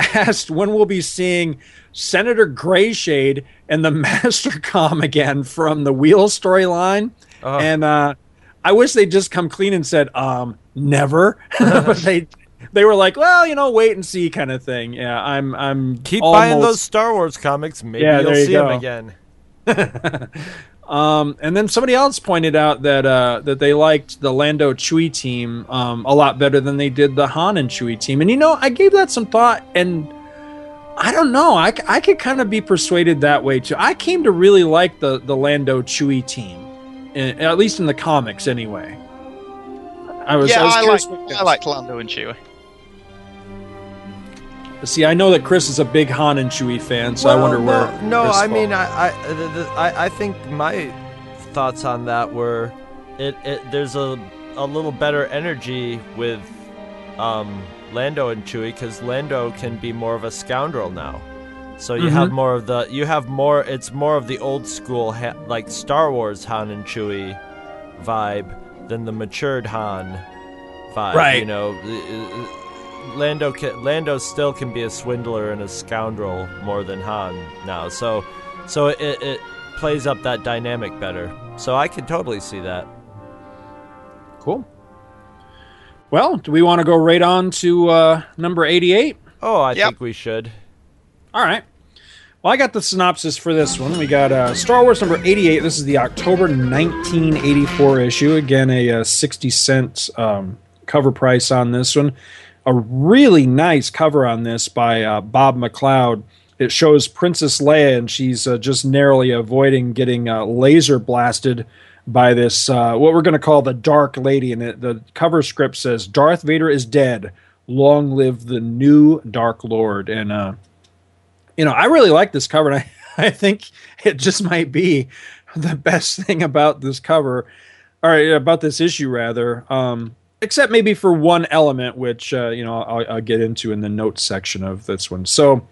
asked when we'll be seeing Senator Grayshade and the Mastercom again from the Wheel storyline, and uh, I wish they'd just come clean and said, um, never. but they they were like, well, you know, wait and see kind of thing. Yeah, I'm I'm
Keep
almost,
buying those Star Wars comics. Maybe
Yeah,
you'll
you
see them again.
Um, and then somebody else pointed out that uh, that they liked the Lando Chewie team um, a lot better than they did the Han and Chewie team. And you know, I gave that some thought, and I don't know. I, I could kind of be persuaded that way too. I came to really like the the Lando Chewie team, in, at least in the comics, anyway. I was.
yeah,
I, was
I,
curious
like I
guys-
like Lando and Chewie.
See, I know that Chris is a big Han and Chewie fan, so I wonder
no,
where.
No,
Chris
I mean. I, I, the, the, I, I think my thoughts on that were, it, it there's a, a little better energy with, um, Lando and Chewie because Lando can be more of a scoundrel now. So you have
Mhm.
more of the, you have more. It's more of the old school, ha- like Star Wars Han and Chewie vibe than the matured Han vibe.
Right.
You know, Lando can, Lando still can be a swindler and a scoundrel more than Han now. So, so it, it plays up that dynamic better. So I can totally see that.
Cool. Well, do we want to go right on to uh, number 88?
Oh, I think we should.
All right. Well, I got the synopsis for this one. We got uh, Star Wars number 88. This is the October 1984 issue. Again, a uh, 60 cent um, cover price on this one. A really nice cover on this by uh, Bob McLeod. It shows Princess Leia, and she's uh, just narrowly avoiding getting uh, laser blasted by this, uh, what we're going to call the Dark Lady. And it, the cover script says, Darth Vader is dead. Long live the new Dark Lord. And, uh, you know, I really like this cover, and I, I think it just might be the best thing about this cover, or about this issue, rather. Um, except maybe for one element, which uh, you know I'll, I'll get into in the notes section of this one. So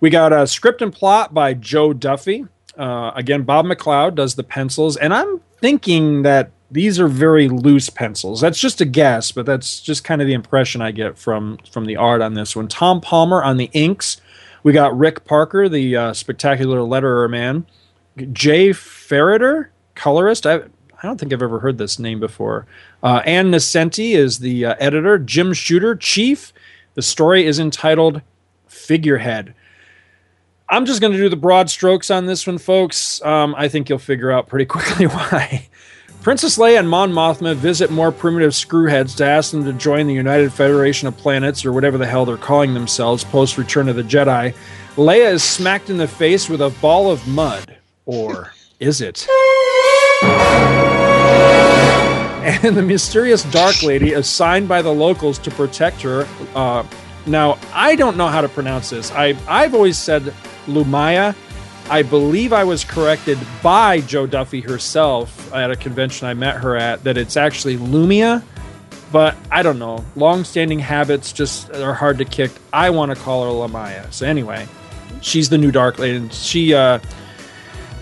we got a script and plot by Jo Duffy. Uh, again, Bob McLeod does the pencils, and I'm thinking that these are very loose pencils. That's just a guess, but that's just kind of the impression I get from from the art on this one. Tom Palmer on the inks. We got Rick Parker, the uh, spectacular letterer man. Jay Ferreter, colorist. I I don't think I've ever heard this name before. Uh, Ann Nocenti is the uh, editor. Jim Shooter, chief. The story is entitled Figurehead. I'm just going to do the broad strokes on this one, folks. Um, I think you'll figure out pretty quickly why. Princess Leia and Mon Mothma visit more primitive screwheads to ask them to join the United Federation of Planets, or whatever the hell they're calling themselves, post Return of the Jedi. Leia is smacked in the face with a ball of mud. Or is it? and the mysterious Dark Lady assigned by the locals to protect her. Uh, now, I don't know how to pronounce this. I, I've always said Lumaya. I believe I was corrected by Jo Duffy herself at a convention I met her at that it's actually Lumia, but I don't know. Long-standing habits just are hard to kick. I want to call her Lamaya. So anyway, she's the new Dark Lady, and she uh,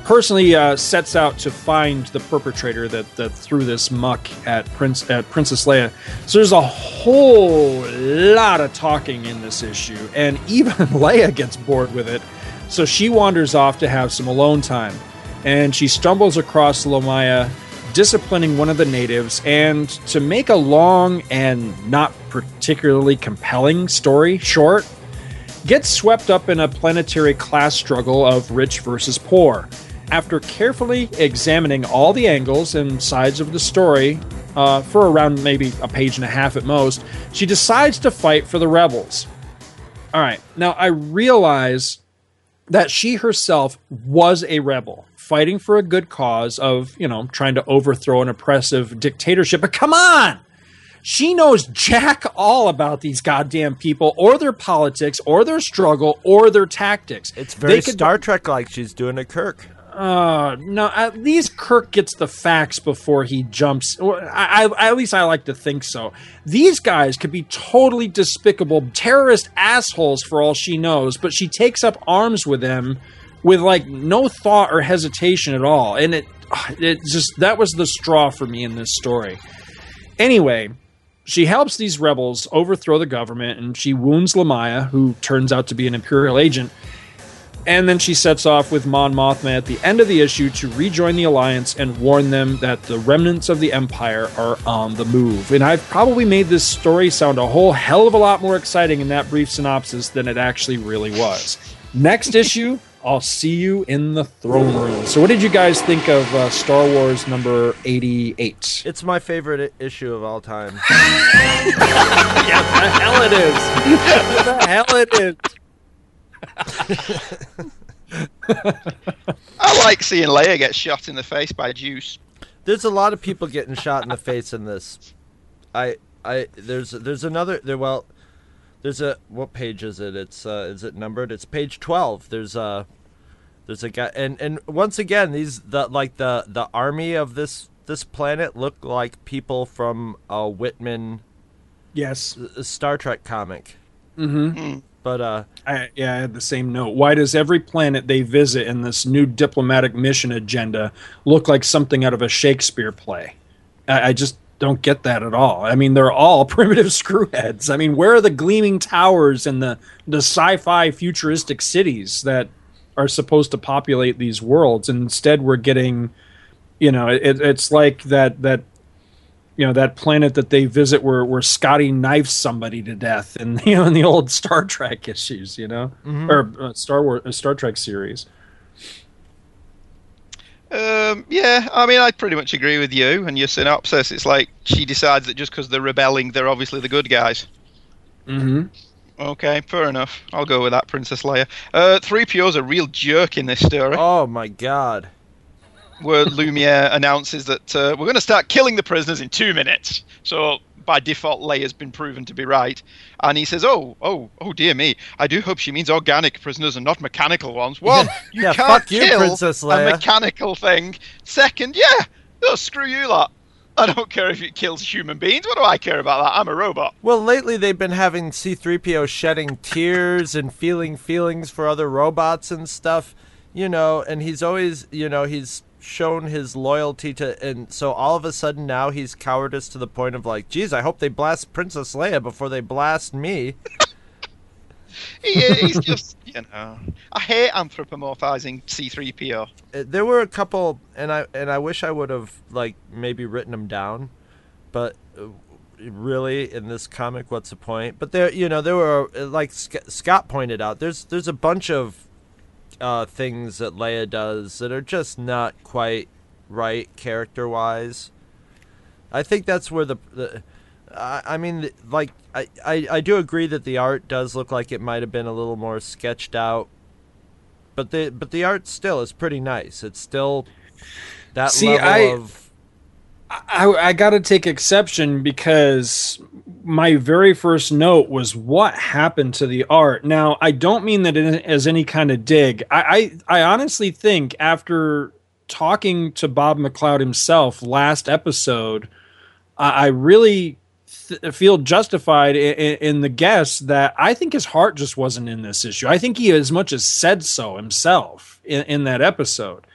personally uh, sets out to find the perpetrator that, that threw this muck at Prince at Princess Leia. So there's a whole lot of talking in this issue, and even Leia gets bored with it. So she wanders off to have some alone time, and she stumbles across Lomaya disciplining one of the natives. And to make a long and not particularly compelling story short, gets swept up in a planetary class struggle of rich versus poor. After carefully examining all the angles and sides of the story uh, for around maybe a page and a half at most, she decides to fight for the rebels. All right, now I realize that she herself was a rebel fighting for a good cause of, you know, trying to overthrow an oppressive dictatorship. But come on! She knows jack all about these goddamn people or their politics or their struggle or their tactics.
It's very
could-
Star Trek like she's doing a Kirk.
Uh, no, at least Kirk gets the facts before he jumps. I, I, at least I like to think so. These guys could be totally despicable terrorist assholes for all she knows, but she takes up arms with them with like no thought or hesitation at all. And it, it just that was the straw for me in this story. Anyway, she helps these rebels overthrow the government, and she wounds Lamaya, who turns out to be an Imperial agent. And then she sets off with Mon Mothma at the end of the issue to rejoin the Alliance and warn them that the remnants of the Empire are on the move. And I've probably made this story sound a whole hell of a lot more exciting in that brief synopsis than it actually really was. Next issue, I'll see you in the throne room. So, what did you guys think of uh, Star Wars number 88?
It's my favorite i- issue of all time.
yeah, the hell it is. the hell it is.
I like seeing Leia get shot in the face by Juice.
There's a lot of people getting shot in the face in this. I I there's there's another there well there's a what page is it? It's uh is it numbered? It's page 12. There's a there's a guy and and once again these the like the the army of this this planet look like people from a Whitman
Yes.
Star Trek comic.
Mm-hmm.
But uh
I, yeah, I had the same note. Why does every planet they visit in this new diplomatic mission agenda look like something out of a Shakespeare play? I, I just don't get that at all. I mean, they're all primitive screwheads. I mean, where are the gleaming towers and the the sci-fi futuristic cities that are supposed to populate these worlds? And instead, we're getting, you know, it, it's like that that you know that planet that they visit where where Scotty knifes somebody to death in you know in the old Star Trek issues, you know,
Mhm.
or uh, Star Wars uh, Star Trek series.
Um, yeah, I mean, I pretty much agree with you and your synopsis. It's like she decides that just because they're rebelling, they're obviously the good guys.
Mm-hmm.
Okay, fair enough. I'll go with that, Princess Leia. Uh, 3PO's a real jerk in this story.
Oh my god.
Where Lumiere announces that uh, we're going to start killing the prisoners in two minutes. So, by default, Leia's been proven to be right. And he says, Oh, oh, oh, dear me. I do hope she means organic prisoners and not mechanical ones. Well, you
Yeah,
can't
fuck you,
kill
Princess
a mechanical thing. Second, yeah, oh, screw you lot. I don't care if it kills human beings. What do I care about that? I'm a robot.
Well, lately they've been having C3PO shedding tears and feeling feelings for other robots and stuff, you know, and he's always, you know, he's shown his loyalty to and so all of a sudden now he's cowardice to the point of like, geez, I hope they blast Princess Leia before they blast me.
He, he's just, you know, I hate anthropomorphizing C3PO.
Uh, there were a couple and I and I wish I would have like maybe written them down, but uh, really in this comic what's the point? But there you know there were uh, like Sc- Scott pointed out there's there's a bunch of uh, things that Leia does that are just not quite right character wise. I think that's where the, the I, I mean like I, I I do agree that the art does look like it might have been a little more sketched out but the but the art still is pretty nice. It's still that
See,
level
I-
of
I, I got to take exception because my very first note was what happened to the art. Now, I don't mean that it as any kind of dig. I, I, I honestly think after talking to Bob McLeod himself last episode, I, I really th- feel justified in, in the guess that I think his heart just wasn't in this issue. I think he as much as said so himself in, in that episode.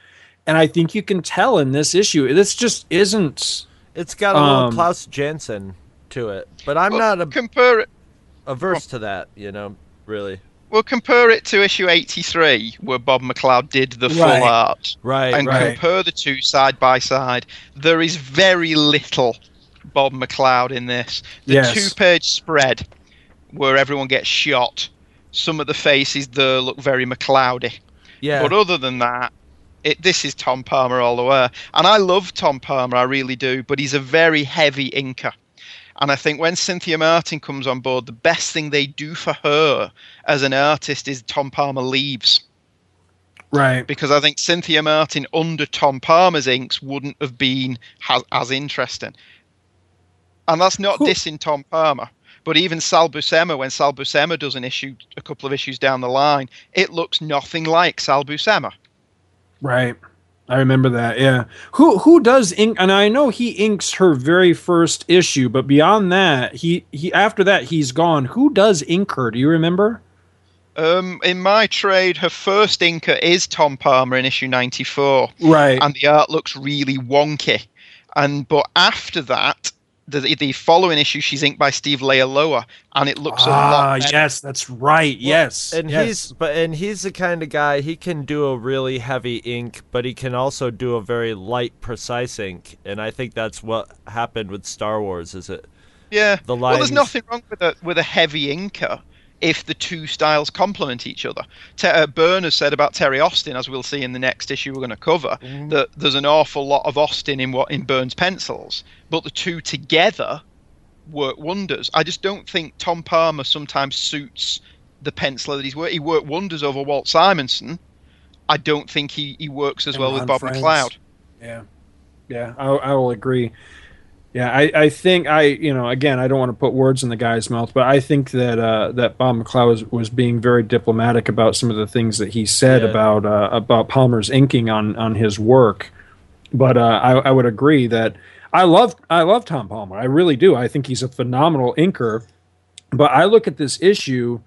And I think you can tell in this issue, this just isn't.
it's got a little
um,
Klaus Janson to it. But I'm
Well,
not a,
compare it.
averse to that, you know, really.
Well, compare it to issue 83, where Bob McLeod did the full
Right.
art.
Right,
and
right.
compare the two side by side. There is very little Bob McLeod in this. The
Yes.
two page spread where everyone gets shot, some of the faces there look very McLeody.
Yeah.
But other than that, it, this is Tom Palmer all the way. And I love Tom Palmer, I really do, but he's a very heavy inker. And I think when Cynthia Martin comes on board, the best thing they do for her as an artist is Tom Palmer leaves
Right.
because I think Cynthia Martin under Tom Palmer's inks wouldn't have been as, as interesting. And that's not
Who-
dissing Tom Palmer. But even Sal Buscema, when Sal Buscema does an issue a couple of issues down the line, it looks nothing like Sal Buscema.
Right. I remember that. Yeah. Who who does ink? And I know he inks her very first issue, but beyond that, he he after that he's gone. Who does ink her? Do you remember?
Um, in my trade, her first inker is Tom Palmer in issue 94.
Right.
and the art looks really wonky. And but after that, the the following issue she's inked by Steve Leialoha, and it looks a
ah,
lot. better.
yes, that's right. yes.
And
yes.
he's but and he's the kind of guy he can do a really heavy ink, but he can also do a very light, precise ink. And I think that's what happened with Star Wars. Is it?
Yeah.
The
well, there's nothing wrong with a with a heavy inker if the two styles complement each other. Te- uh, Byrne has said about Terry Austin, as we'll see in the next issue we're going to cover,
Mm-hmm.
that there's an awful lot of Austin in what in Byrne's pencils, but the two together work wonders. I just don't think Tom Palmer sometimes suits the penciler that he's worked. He worked wonders over Walt Simonson. I don't think he, he works as
And
well with Bob
Frenz.
McLeod.
Yeah, yeah, I, I will agree. Yeah, I, I think I you know again I don't want to put words in the guy's mouth, but I think that uh, that Bob McLeod was, was being very diplomatic about some of the things that he said
Yeah.
about uh, about Palmer's inking on on his work. But uh, I, I would agree that I love I love Tom Palmer. I really do. I think he's a phenomenal inker. But I look at this issue,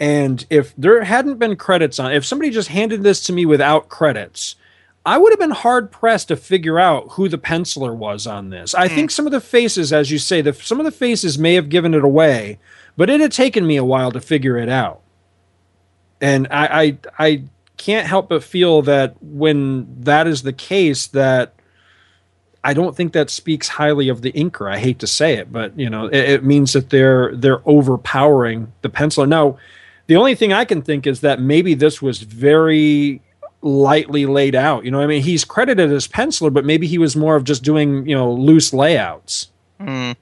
and if there hadn't been credits on, if somebody just handed this to me without credits, I would have been hard pressed to figure out who the penciler was on this. I think mm. some of the faces, as you say, the, some of the faces may have given it away, but it had taken me a while to figure it out. And I, I, I can't help but feel that when that is the case, that I don't think that speaks highly of the inker. I hate to say it, but you know, it, it means that they're they're overpowering the penciler. Now, the only thing I can think is that maybe this was very lightly laid out. You know, I mean, he's credited as penciler, but maybe he was more of just doing you know loose layouts.
Hmm.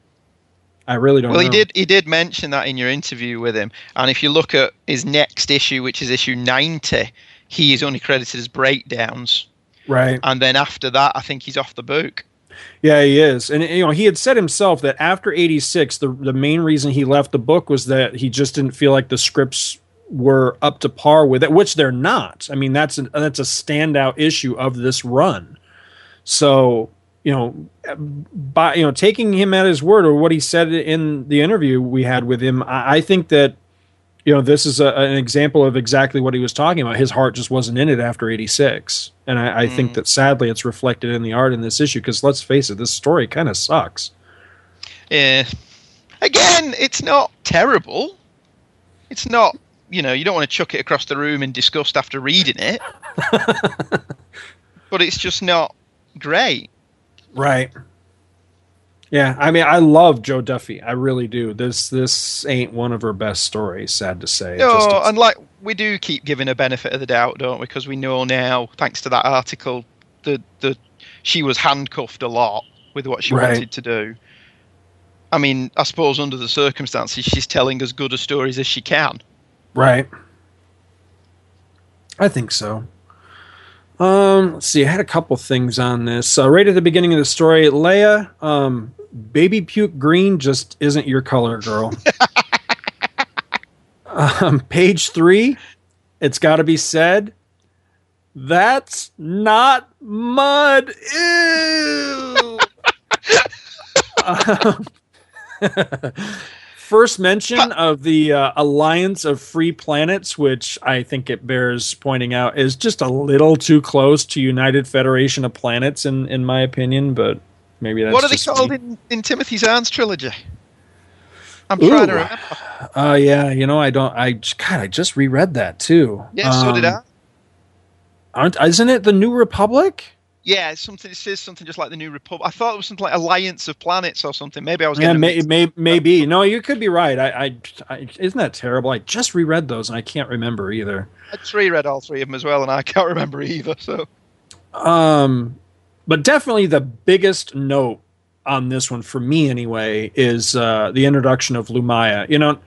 I really don't.
Well, he did. He did mention that in your interview with him. And if you look at his next issue, which is issue ninety, he is only credited as breakdowns.
right.
And then after that, I think he's off the book.
Yeah, he is, and you know, he had said himself that after '86, the the main reason he left the book was that he just didn't feel like the scripts were up to par with it, which they're not. I mean, that's an, that's a standout issue of this run. So, you know, by you know, taking him at his word or what he said in the interview we had with him, I, I think that you know this is a, an example of exactly what he was talking about. His heart just wasn't in it after '86, and I, I think mm. that sadly it's reflected in the art in this issue. Because let's face it, this story kind of sucks.
Yeah. Again, it's not terrible. It's not. You know, you don't want to chuck it across the room in disgust after reading it. but it's just not great.
Right. Yeah, I mean, I love Jo Duffy. I really do. This this ain't one of her best stories. Sad to say.
No, and like we do keep giving a benefit of the doubt, don't we? Because we know now, thanks to that article, that that she was handcuffed a lot with what she
Right.
wanted to do. I mean, I suppose under the circumstances, she's telling as good a stories as she can.
Right. I think so. Um, let's see. I had a couple things on this. Uh, right at the beginning of the story, Leia, um, baby puke green just isn't your color, girl. um, page three, it's got to be said. That's not mud. Ew. Um, first mention of the uh, Alliance of Free Planets, which I think it bears pointing out is just a little too close to United Federation of Planets, in in my opinion. But maybe that's
what are they called
me.
in, in Timothy Zahn's trilogy? I'm trying to
Ooh.
remember.
Uh, yeah, you know, I don't. I God, I just reread that too.
Yeah, so did I.
Um, Aren't isn't it the New Republic?
Yeah, something. It says something just like the New Republic. I thought it was something like Alliance of Planets or something. Maybe I was
Yeah, may, may, maybe. No, you could be right. I, I, I, isn't that terrible? I just reread those and I can't remember either.
I just reread all three of them as well, and I can't remember either. So
Um, but definitely the biggest note on this one for me anyway is uh, the introduction of Lumaya. You know,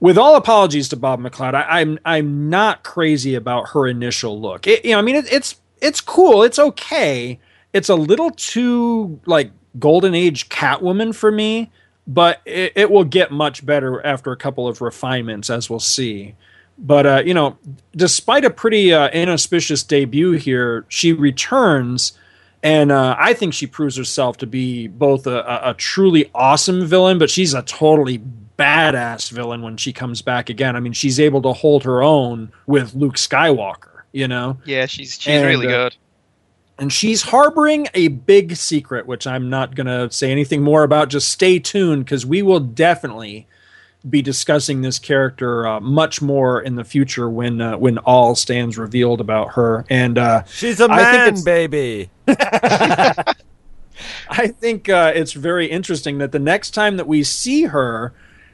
with all apologies to Bob McLeod, I, I'm I'm not crazy about her initial look. It, you know, I mean, it, it's it's cool, it's okay. It's a little too like golden age Catwoman for me, but it, it will get much better after a couple of refinements, as we'll see. But uh, you know, despite a pretty uh, inauspicious debut here, she returns, and uh, I think she proves herself to be both a, a, a truly awesome villain, but she's a totally badass villain when she comes back again. I mean, she's able to hold her own with Luke Skywalker. You know,
yeah, she's she's
And,
really
uh,
good.
and she's harboring a big secret, which I'm not going to say anything more about. Just stay tuned because we will definitely be discussing this character uh, much more in the future when uh, when all stands revealed about her. And uh,
She's a
I think
man,
it's-
baby.
I think uh, it's very interesting that the next time that we see her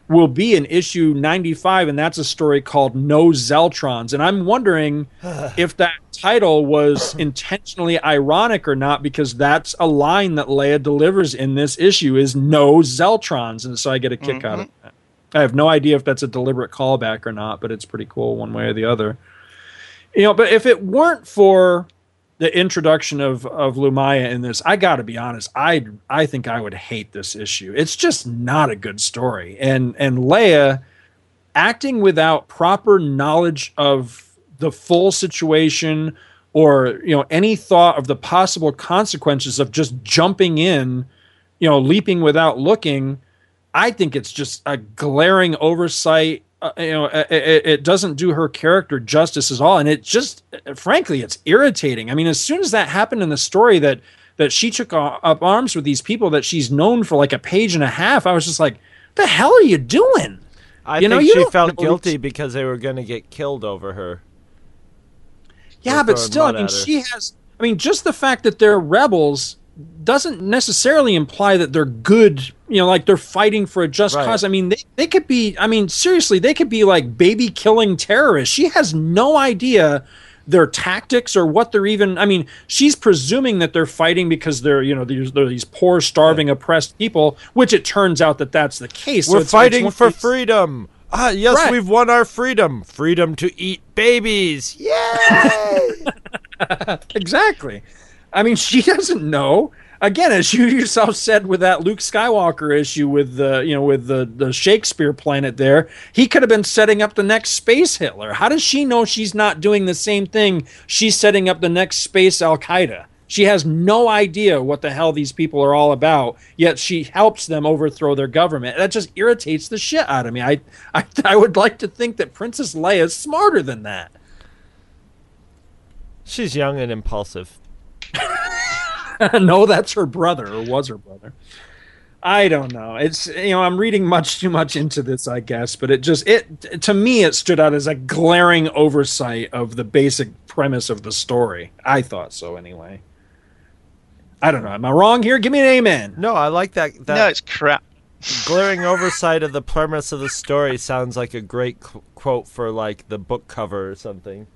will be in issue 95, and that's a story called No Zeltrons. And I'm wondering if that title was intentionally ironic or not, because that's a line that Leia delivers in this issue is No Zeltrons. And so I get a kick out of mm-hmm. that. I have no idea if that's a deliberate callback or not, but it's pretty cool one way or the other. You know, but if it weren't for the introduction of of Lumaya in this, I got to be honest, I I think I would hate this issue. It's just not a good story, and and Leia acting without proper knowledge of the full situation or you know any thought of the possible consequences of just jumping in, you know, leaping without looking. I think it's just a glaring oversight uh, you know it, it, doesn't do her character justice at all. And it just frankly it's irritating. I mean as soon as that happened in the story that that she took up arms with these people that she's known for like a page and a half i was just like the hell are you doing?
I
you
think
know, you
she felt guilty because they were going to get killed over her.
yeah but still i mean she has i mean just the fact that they're rebels doesn't necessarily imply that they're good you know like they're fighting for a just
Right.
cause i mean they, they could be i mean seriously they could be like baby killing terrorists she has no idea their tactics or what they're even i mean she's presuming that they're fighting because they're you know these, they're these poor starving oppressed people which it turns out that that's the case
We're
it's- it's
fighting
of
for
these-
freedom. Ah, yes,
Right.
we've won our freedom. Freedom to eat babies. Yay!
exactly. I mean, she doesn't know. Again, as you yourself said with that Luke Skywalker issue with the you know with the the Shakespeare planet there, he could have been setting up the next space Hitler. How does she know she's not doing the same thing? She's setting up the next space Al Qaeda. She has no idea what the hell these people are all about, yet she helps them overthrow their government. That just irritates the shit out of me. I I, I would like to think that Princess Leia is smarter than that.
She's young and impulsive.
no, that's her brother, or was her brother. I don't know. It's you know I'm reading much too much into this, I guess, but it just it to me it stood out as a glaring oversight of the basic premise of the story. I thought so anyway. I don't know. Am I wrong here? Give me an amen.
No, I like that. that
no, it's crap.
glaring oversight of the premise of the story sounds like a great qu- quote for like the book cover or something.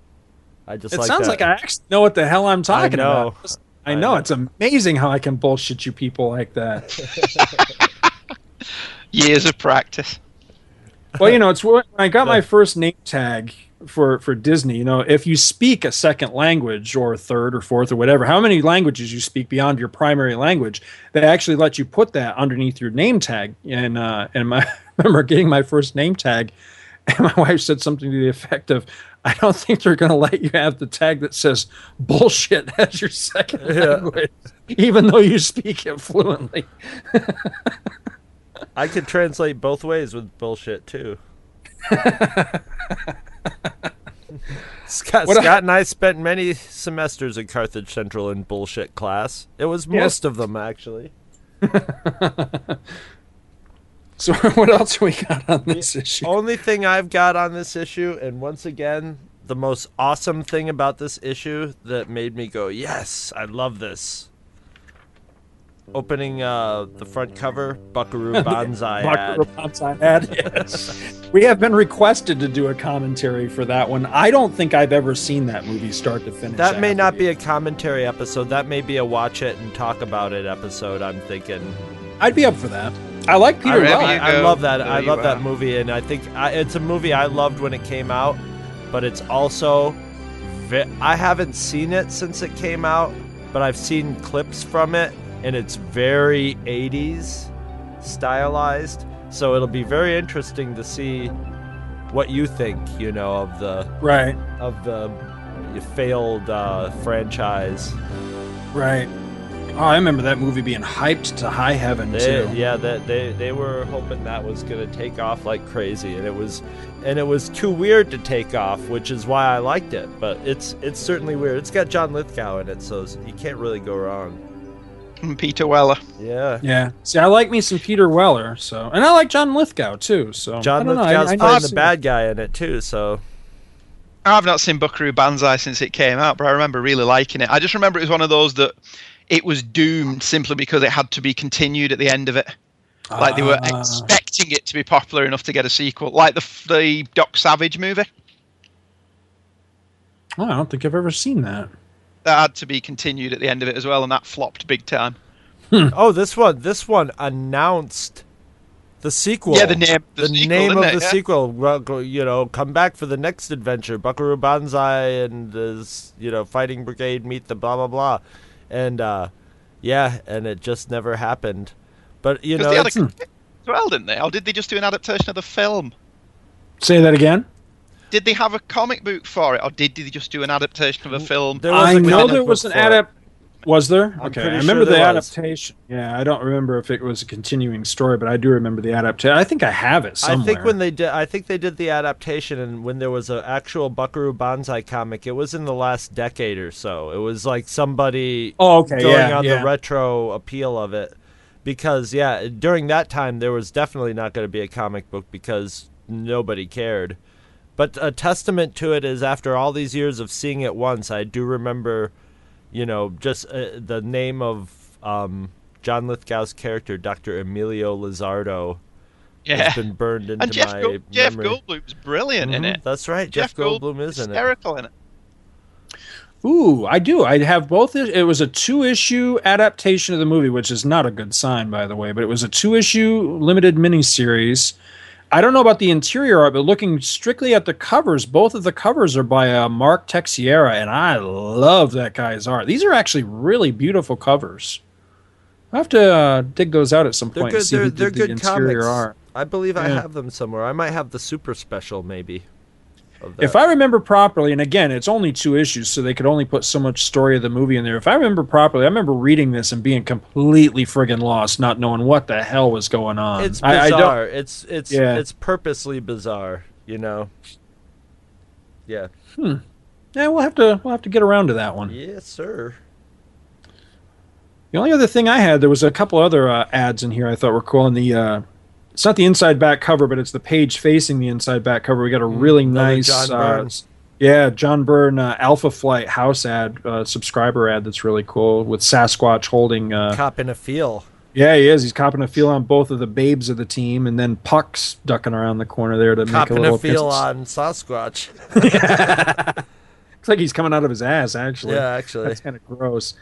I just
It
like
sounds
that.
like I actually know what the hell I'm talking
know.
about. I know. It's amazing how I can bullshit you people like that.
Years of practice.
well, you know, it's when I got my first name tag for for Disney. You know, if you speak a second language or third or fourth or whatever, how many languages you speak beyond your primary language, they actually let you put that underneath your name tag. And uh, and my, I remember getting my first name tag, and my wife said something to the effect of. I don't think they're going to let you have the tag that says bullshit as your second language, even though you speak it fluently.
I could translate both ways with bullshit too. Scott,
What I-
and I spent many semesters at Carthage Central in bullshit class. It was
Yes.
most of them actually.
So what else we got on this issue?
Only thing I've got on this issue, and once again, the most awesome thing about this issue that made me go, "Yes, I love this." Opening uh, the front cover, Buckaroo Banzai ad.
Buckaroo Banzai ad, yes. we have been requested to do a commentary for that one. I don't think I've ever seen that movie start to finish.
That may not be a commentary episode. That may be a watch it and talk about it episode. I'm thinking.
I'd be up for that. I like Peter
Wherever
Weller.
I, I love that.
there
I love that
are.
movie, and I think I, it's a movie I loved when it came out. But it's also, ve- I haven't seen it since it came out, but I've seen clips from it, and it's very 80s stylized. So it'll be very interesting to see what you think. You know of the
Right,
of the failed uh, franchise.
right. Oh, I remember that movie being hyped to high heaven
They,
too.
yeah, that they they were hoping that was gonna take off like crazy, and it was, and it was too weird to take off, which is why I liked it. But it's it's certainly weird. It's got John Lithgow in it, so you can't really go wrong.
And Peter Weller.
Yeah,
Yeah. See, I like me some Peter Weller, so and I like John Lithgow too. So
John
I don't know,
Lithgow's
I, I
playing
know
the
some-
bad guy in it too. So
I've not seen Buckaroo Banzai since it came out, but I remember really liking it. I just remember it was one of those that it was doomed simply because it had to be continued at the end of it. Like they were
Ah.
expecting it to be popular enough to get a sequel, like the the Doc Savage movie.
Oh, I don't think I've ever seen that.
That had to be continued at the end of it as well, and that flopped big time.
oh, this one this one announced The sequel.
Yeah, the name- the sequel,
name of
it?
the
Yeah.
sequel. Well, You know, come back for the next adventure. Buckaroo Banzai and the you know Fighting Brigade meet the blah blah blah, and uh, yeah, and it just never happened. But you
'Cause
know,
they had a as well, didn't they? Or did they just do an adaptation of the film?
Say that again.
Did they have a comic book for it, or did they just do an adaptation of a film?
I know there was an adapt. Was there?
I'm
okay, I remember
sure
the
there was.
adaptation. Yeah, I don't remember if it was a continuing story, but I do remember the adaptation. I think I have it somewhere.
I think when they did, I think they did the adaptation, and when there was an actual Buckaroo Banzai comic, it was in the last decade or so. It was like somebody
Oh, okay,
going
yeah,
on
yeah.
the retro appeal of it, because yeah, during that time there was definitely not going to be a comic book because nobody cared. But a testament to it is after all these years of seeing it once, I do remember, you know, just uh, the name of um, John Lithgow's character, Dr. Emilio Lizardo,
Yeah.
has been burned into
and Jeff,
my
Gold, Jeff
memory.
Goldblum's brilliant in
Mhm,
it.
That's right. Jeff, Goldblum is in it.
hysterical in it.
Ooh, I do. I have both. It was a two issue adaptation of the movie, which is not a good sign, by the way, but it was a two issue limited miniseries. I don't know about the interior art, but looking strictly at the covers, both of the covers are by uh, Mark Texeira, and I love that guy's art. These are actually really beautiful covers. I have to uh, dig those out at some
They're
point.
good. They're, they're
the
good
interior
comics.
art.
I believe I have them somewhere. I might have the super special, maybe.
If I remember properly, and again, it's only two issues, so they could only put so much story of the movie in there. If I remember properly, I remember reading this and being completely friggin' lost, not knowing what the hell was going on.
it's
I- I don't-
bizarre. it's it's
Yeah.
it's purposely bizarre. You know. Yeah.
Hmm. Yeah, we'll have to we'll have to get around to that one.
Yes, sir.
The only other thing I had, there was a couple other uh, ads in here I thought were cool. In the uh, it's not the inside back cover, but it's the page facing the inside back cover. We got a really
Mm,
nice,
John
uh, yeah, John Byrne uh, Alpha Flight house ad, uh, subscriber ad that's really cool with Sasquatch holding. Uh,
Cop in a feel.
yeah, he is. He's copping a feel on both of the babes of the team, and then Puck's ducking around the corner there to make a little
a feel on Sasquatch.
Looks like he's coming out of his ass, actually.
Yeah, actually.
That's kind of gross.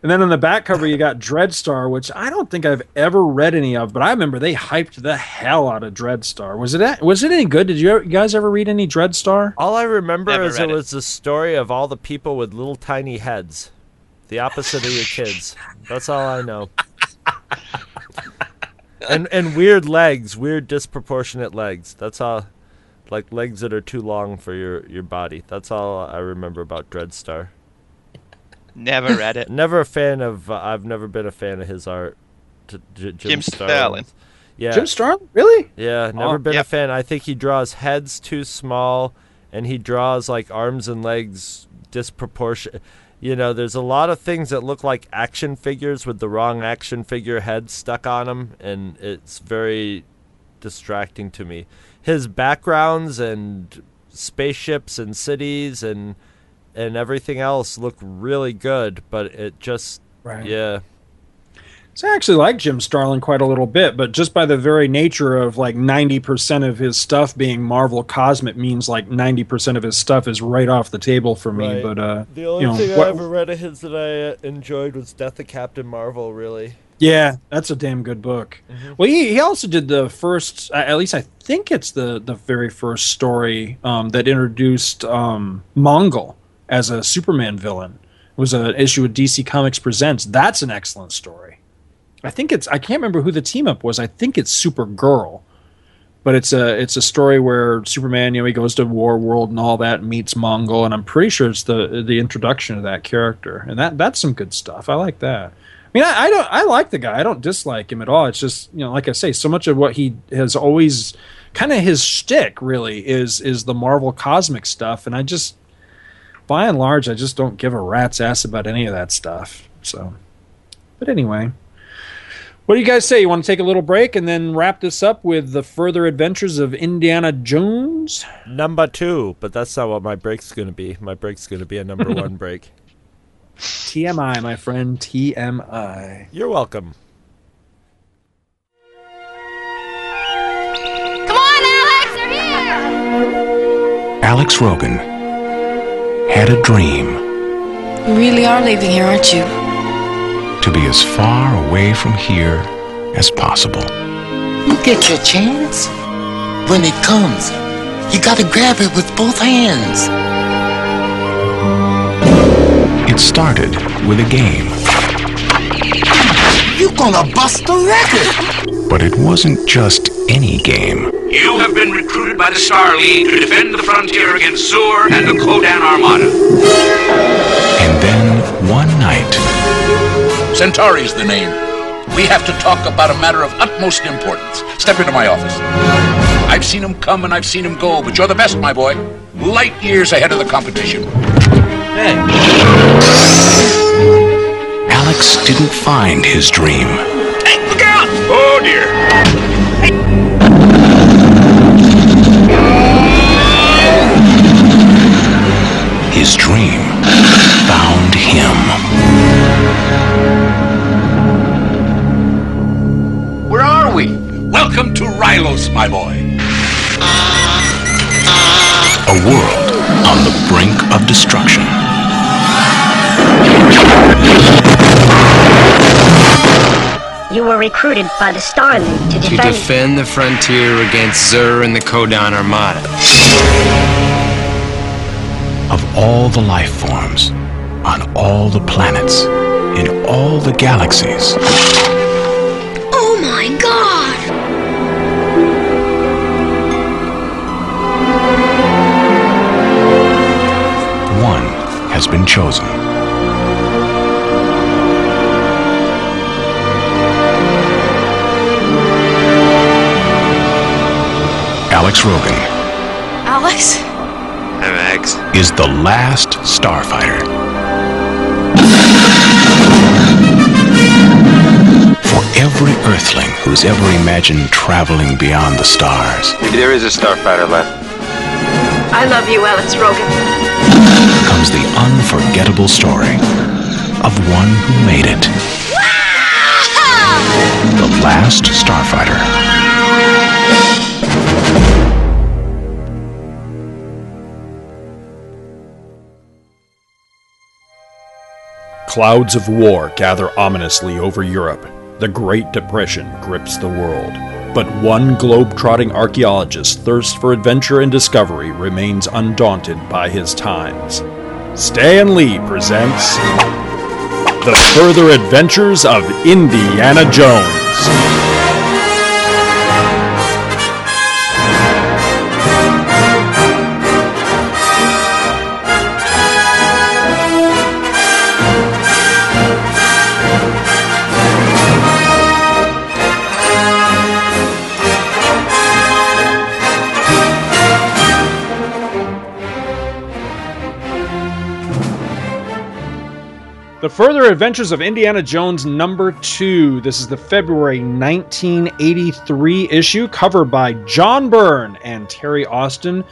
And then on the back cover, you got Dreadstar, which I don't think I've ever read any of, but I remember they hyped the hell out of Dreadstar. Was it was it any good? Did you, ever, you guys ever read any Dreadstar?
All I remember
Never
is it
it.
was the story of all the people with little tiny heads. The opposite of your kids. That's all I know. and and weird legs, weird disproportionate legs. That's all like legs that are too long for your, your body. That's all I remember about Dreadstar.
Never read it.
Never a fan of uh, I've never been a fan of his art. T- J- Jim,
Jim
Starlin.
Starlin.
Yeah.
Jim Starlin? Really?
Yeah, never
Oh,
been a fan. I think he draws heads too small, and he draws like arms and legs disproportionate. You know, there's a lot of things that look like action figures with the wrong action figure head stuck on them, and it's very distracting to me. His backgrounds and spaceships and cities and and everything else look really good, but it just
Right.
yeah.
So I actually like Jim Starlin quite a little bit, but just by the very nature of like 90% of his stuff being Marvel Cosmic means like 90% of his stuff is right off the table for me.
Right.
But, uh,
The only
you know,
thing
what-
I ever read of his that I uh, enjoyed was Death of Captain Marvel. Really,
Yeah, that's a damn good book.
Mm-hmm.
Well, he, he also did the first, at least I think it's the the very first story um, that introduced um, Mongul as a Superman villain. It was an issue of DC Comics Presents. That's an excellent story. I think it's I can't remember who the team up was. I think it's Supergirl. But it's a it's a story where Superman, you know, he goes to War World and all that, meets Mongul, and I'm pretty sure it's the the introduction of that character, and that that's some good stuff. I like that. I mean, I, I don't. I like the guy. I don't dislike him at all. It's just you know, like I say, so much of what he has always kind of his shtick really is is the Marvel cosmic stuff, and I just, by and large, I just don't give a rat's ass about any of that stuff. So, but anyway, what do you guys say? You want to take a little break and then wrap this up with the further adventures of Indiana Jones?
number two, but that's not what my break's gonna be. My break's gonna be a number one break.
TMI, my friend. TMI.
You're welcome.
Come on, Alex, they're here!
Alex Rogan had a dream
You really are leaving here, aren't you?
to be as far away from here as possible.
You get your chance. When it comes, you gotta grab it with both hands.
It started with a game,
You gonna bust the record.
but it wasn't just any game.
You have been recruited by the Star League to defend the frontier against Xur and the Ko-Dan Armada.
And then one night,
Centauri's the name. We have to talk about a matter of utmost importance. Step into my office. I've seen him come and I've seen him go, but you're the best, my boy. Light years ahead of the competition. Hey.
Alex didn't find his dream.
Hey, Look out! Oh dear.
Where are we? Welcome to Rylos, my boy.
A world on the brink of destruction.
You were recruited by the Star League to defend...
To
defend.
defend the frontier against Xur and the Ko-Dan Armada.
Of all the life forms, on all the planets, in all the galaxies,
Oh my god!
one has been chosen. Alex Rogan
Alex?
I'm Max.
is the last starfighter. Every Earthling who's ever imagined traveling beyond the stars,
Maybe there is a starfighter left.
I love you, Alex Rogan.
comes the unforgettable story of one who made it. The last starfighter.
Clouds of war gather ominously over Europe. The Great Depression grips the world. But one globe-trotting archaeologist's thirst for adventure and discovery remains undaunted by his times. Stan Lee presents The Further Adventures of Indiana Jones. The Further Adventures of Indiana Jones number two. This is the February 1983 issue, covered by John Byrne and Terry Austin,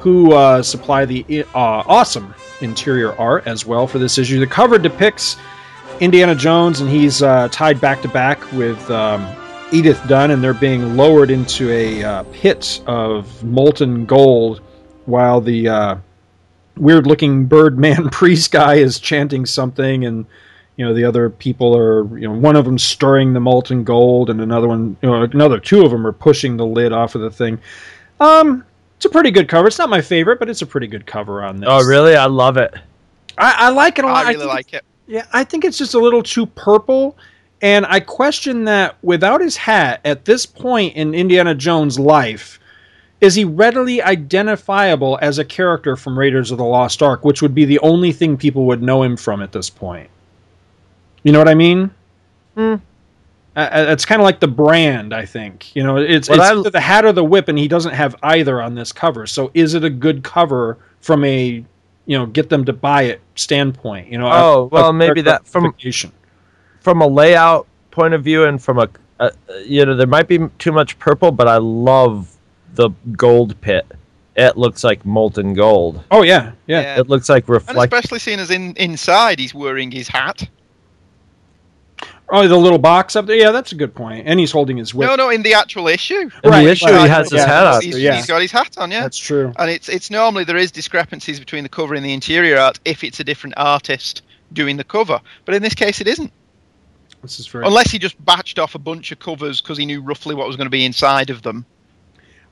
who uh, supply the uh, awesome interior art as well for this issue. The cover depicts Indiana Jones, and he's uh, tied back to back with um, Edith Dunn, and they're being lowered into a uh, pit of molten gold while the uh, weird looking Birdman priest guy is chanting something and you know the other people are you know one of them stirring the molten gold and another one you know another two of them are pushing the lid off of the thing um it's a pretty good cover it's not my favorite but it's a pretty good cover on this
Oh, really? I love it.
I, I like it a lot
I really
think
like it.
yeah i think it's just a little too purple and i question that without his hat at this point in indiana jones life is he readily identifiable as a character from Raiders of the Lost Ark, which would be the only thing people would know him from at this point? You know what I mean?
Hmm.
Uh, it's kind of like the brand, I think. You know, it's,
Well,
it's
I-
the hat or the whip, and he doesn't have either on this cover. So, is it a good cover from a, you know, get them to buy it standpoint? You know,
Oh,
of-
well,
of
maybe that from from a layout point of view and from a, uh, you know, there might be too much purple, but I love the gold pit. It looks like molten gold.
Oh yeah, yeah.
It looks like
And
reflect.
especially seeing as in inside he's wearing his hat.
Oh, the little box up there. Yeah, that's a good point. And he's holding his whip.
No, no, in the actual issue.
In the Right, issue, he has his yeah, hat up.
He's,
yeah.
he's got his hat on, yeah.
That's true.
And it's it's normally there is discrepancies between the cover and the interior art if it's a different artist doing the cover, but in this case it isn't.
This is very
Unless he just batched off a bunch of covers because he knew roughly what was going to be inside of them.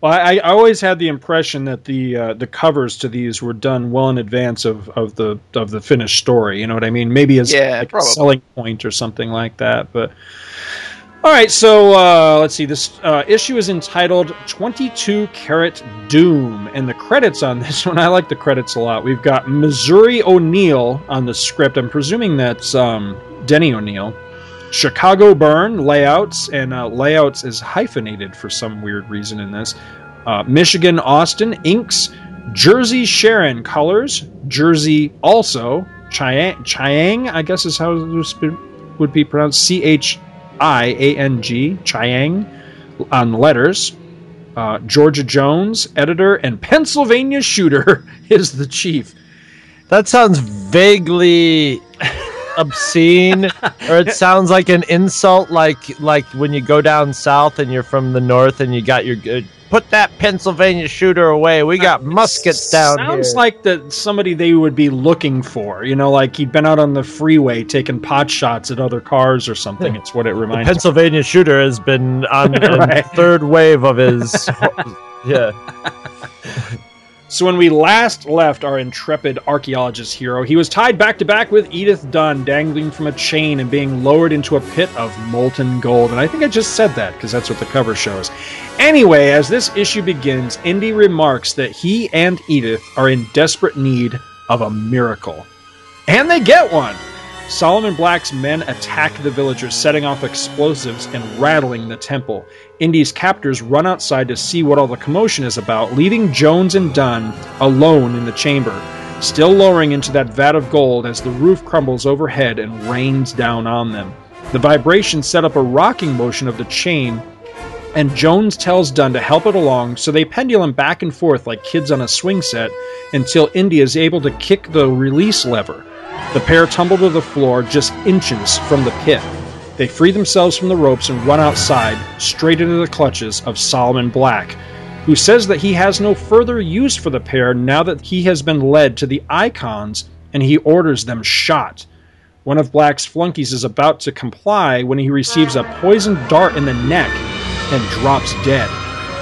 Well, I, I always had the impression that the uh, the covers to these were done well in advance of, of the of the finished story. You know what I mean? Maybe as
Yeah,
like a selling point or something like that. But all right, so uh, let's see. This uh, issue is entitled "22 Carat Doom," and the credits on this one. I like the credits a lot. We've got Missouri O'Neil on the script. I'm presuming that's um, Denny O'Neil. Chicago Byrne layouts, and uh, layouts is hyphenated for some weird reason in this. Uh, Michigan Austin inks, Jersey Sharen colors, Jersey also Chiang, Chiang I guess is how this would be pronounced. C H I A N G Chiang on letters. Uh, Georgia Jones, editor, and Pennsylvania Shooter is the chief.
That sounds vaguely obscene, or it sounds like an insult, like like when you go down south and you're from the north and you got your good put that Pennsylvania shooter away. We got uh, muskets down It
Sounds
here.
like that somebody they would be looking for. You know, like he'd been out on the freeway taking pot shots at other cars or something. It's what it
the
reminds me.
Pennsylvania shooter has been on the
Right.
third wave of his. yeah.
So when we last left our intrepid archaeologist hero, he was tied back to back with Edith Dunn, dangling from a chain and being lowered into a pit of molten gold. And I think I just said that because that's what the cover shows. Anyway, as this issue begins, Indy remarks that he and Edith are in desperate need of a miracle. And they get one! Solomon Black's men attack the villagers, setting off explosives and rattling the temple. Indy's captors run outside to see what all the commotion is about, leaving Jones and Dunn alone in the chamber, still lowering into that vat of gold as the roof crumbles overhead and rains down on them. The vibration set up a rocking motion of the chain, and Jones tells Dunn to help it along, so they pendulum back and forth like kids on a swing set until Indy is able to kick the release lever. The pair tumble to the floor just inches from the pit. They free themselves from the ropes and run outside, straight into the clutches of Solomon Black, who says that he has no further use for the pair now that he has been led to the icons and he orders them shot. One of Black's flunkies is about to comply when he receives a poisoned dart in the neck and drops dead.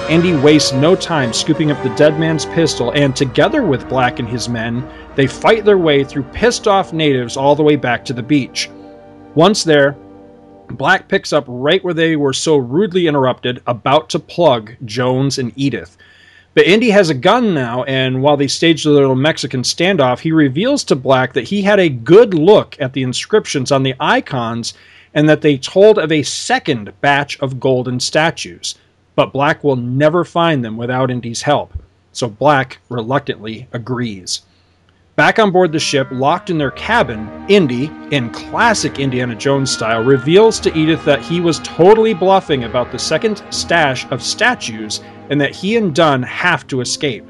Indy wastes no time scooping up the dead man's pistol, and together with Black and his men, they fight their way through pissed off natives all the way back to the beach. Once there, Black picks up right where they were so rudely interrupted, about to plug Jones and Edith. But Indy has a gun now, and while they stage the little Mexican standoff, he reveals to Black that he had a good look at the inscriptions on the icons and that they told of a second batch of golden statues. But Black will never find them without Indy's help, so Black reluctantly agrees. Back on board the ship, locked in their cabin, Indy, in classic Indiana Jones style, reveals to Edith that he was totally bluffing about the second stash of statues and that he and Dunn have to escape.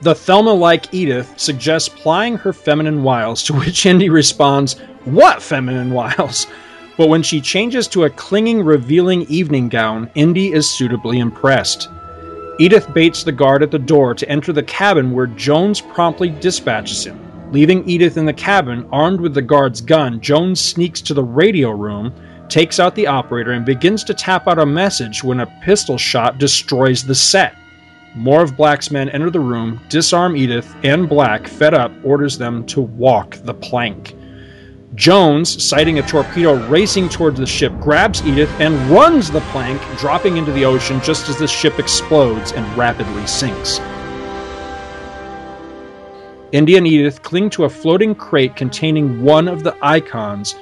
The Thelma like Edith suggests plying her feminine wiles, to which Indy responds, What feminine wiles? But when she changes to a clinging, revealing evening gown, Indy is suitably impressed. Edith baits the guard at the door to enter the cabin where Jones promptly dispatches him. Leaving Edith in the cabin, armed with the guard's gun, Jones sneaks to the radio room, takes out the operator, and begins to tap out a message when a pistol shot destroys the set. More of Black's men enter the room, disarm Edith, and Black, fed up, orders them to walk the plank. Jones, sighting a torpedo racing towards the ship, grabs Edith and runs the plank, dropping into the ocean just as the ship explodes and rapidly sinks. Indy and Edith cling to a floating crate containing one of the icons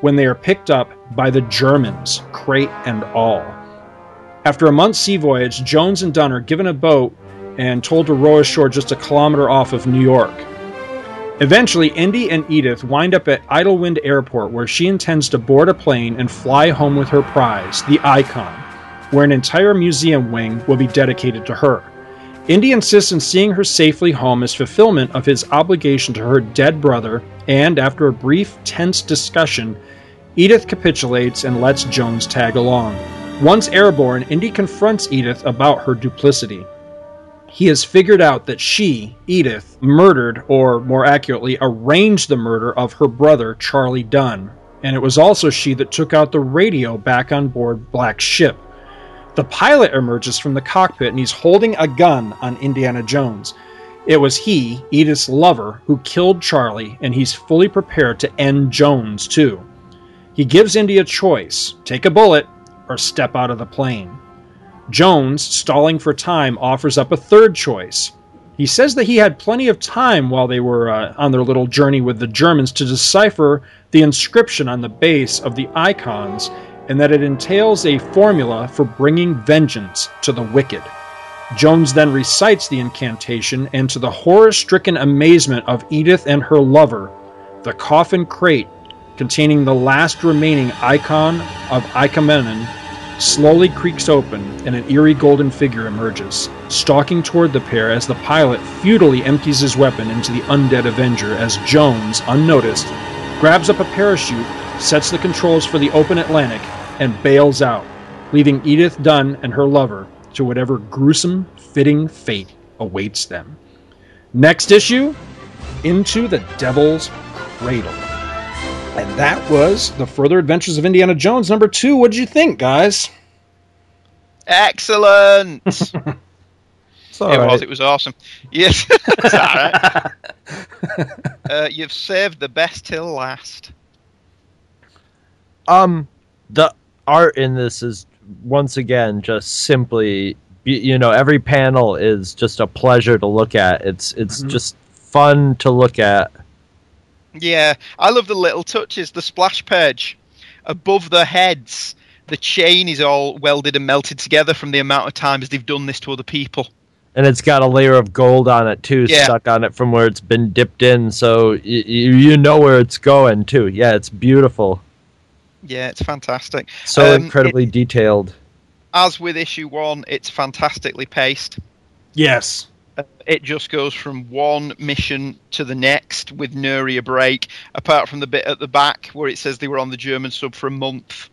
when they are picked up by the Germans, crate and all. After a month's sea voyage, Jones and Dunn are given a boat and told to row ashore just a kilometer off of New York. Eventually, Indy and Edith wind up at Idlewild Airport, where she intends to board a plane and fly home with her prize, the Icon, where an entire museum wing will be dedicated to her. Indy insists on seeing her safely home as fulfillment of his obligation to her dead brother, and after a brief, tense discussion, Edith capitulates and lets Jones tag along. Once airborne, Indy confronts Edith about her duplicity. He has figured out that she, Edith, murdered, or more accurately, arranged the murder of her brother, Charlie Dunn, and it was also she that took out the radio back on board Black Ship. The pilot emerges from the cockpit and he's holding a gun on Indiana Jones. It was he, Edith's lover, who killed Charlie, and he's fully prepared to end Jones, too. He gives Indy a choice take a bullet or step out of the plane. Jones, stalling for time, offers up a third choice. He says that he had plenty of time while they were uh, on their little journey with the Germans to decipher the inscription on the base of the icons and that it entails a formula for bringing vengeance to the wicked. Jones then recites the incantation, and to the horror stricken amazement of Edith and her lover, the coffin crate containing the last remaining icon of Ikemenon slowly creaks open and an eerie golden figure emerges, stalking toward the pair as the pilot futilely empties his weapon into the undead Avenger as Jones, unnoticed, grabs up a parachute, sets the controls for the open Atlantic, and bails out, leaving Edith Dunn and her lover to whatever gruesome, fitting fate awaits them. Next issue Into the Devil's Cradle. And that was The Further Adventures of Indiana Jones number two. What did you think, guys?
Excellent. it
all
was. It was awesome. Yes. It's all right. uh, you've saved the best till last.
Um, the art in this is once again just simply, you know, every panel is just a pleasure to look at. It's it's
Mhm.
just fun to look at.
Yeah, I love the little touches. The splash page above their heads, the chain is all welded and melted together from the amount of times they've done this to other people.
And it's got a layer of gold on it too,
Yeah.
stuck on it from where it's been dipped in, so y- y- you know where it's going too. Yeah, it's beautiful,
Yeah, it's fantastic.
so
Um,
incredibly detailed.
As with issue one, it's fantastically paced.
Yes.
Uh, it just goes from one mission to the next with nary a break, apart from the bit at the back where it says they were on the German sub for a month.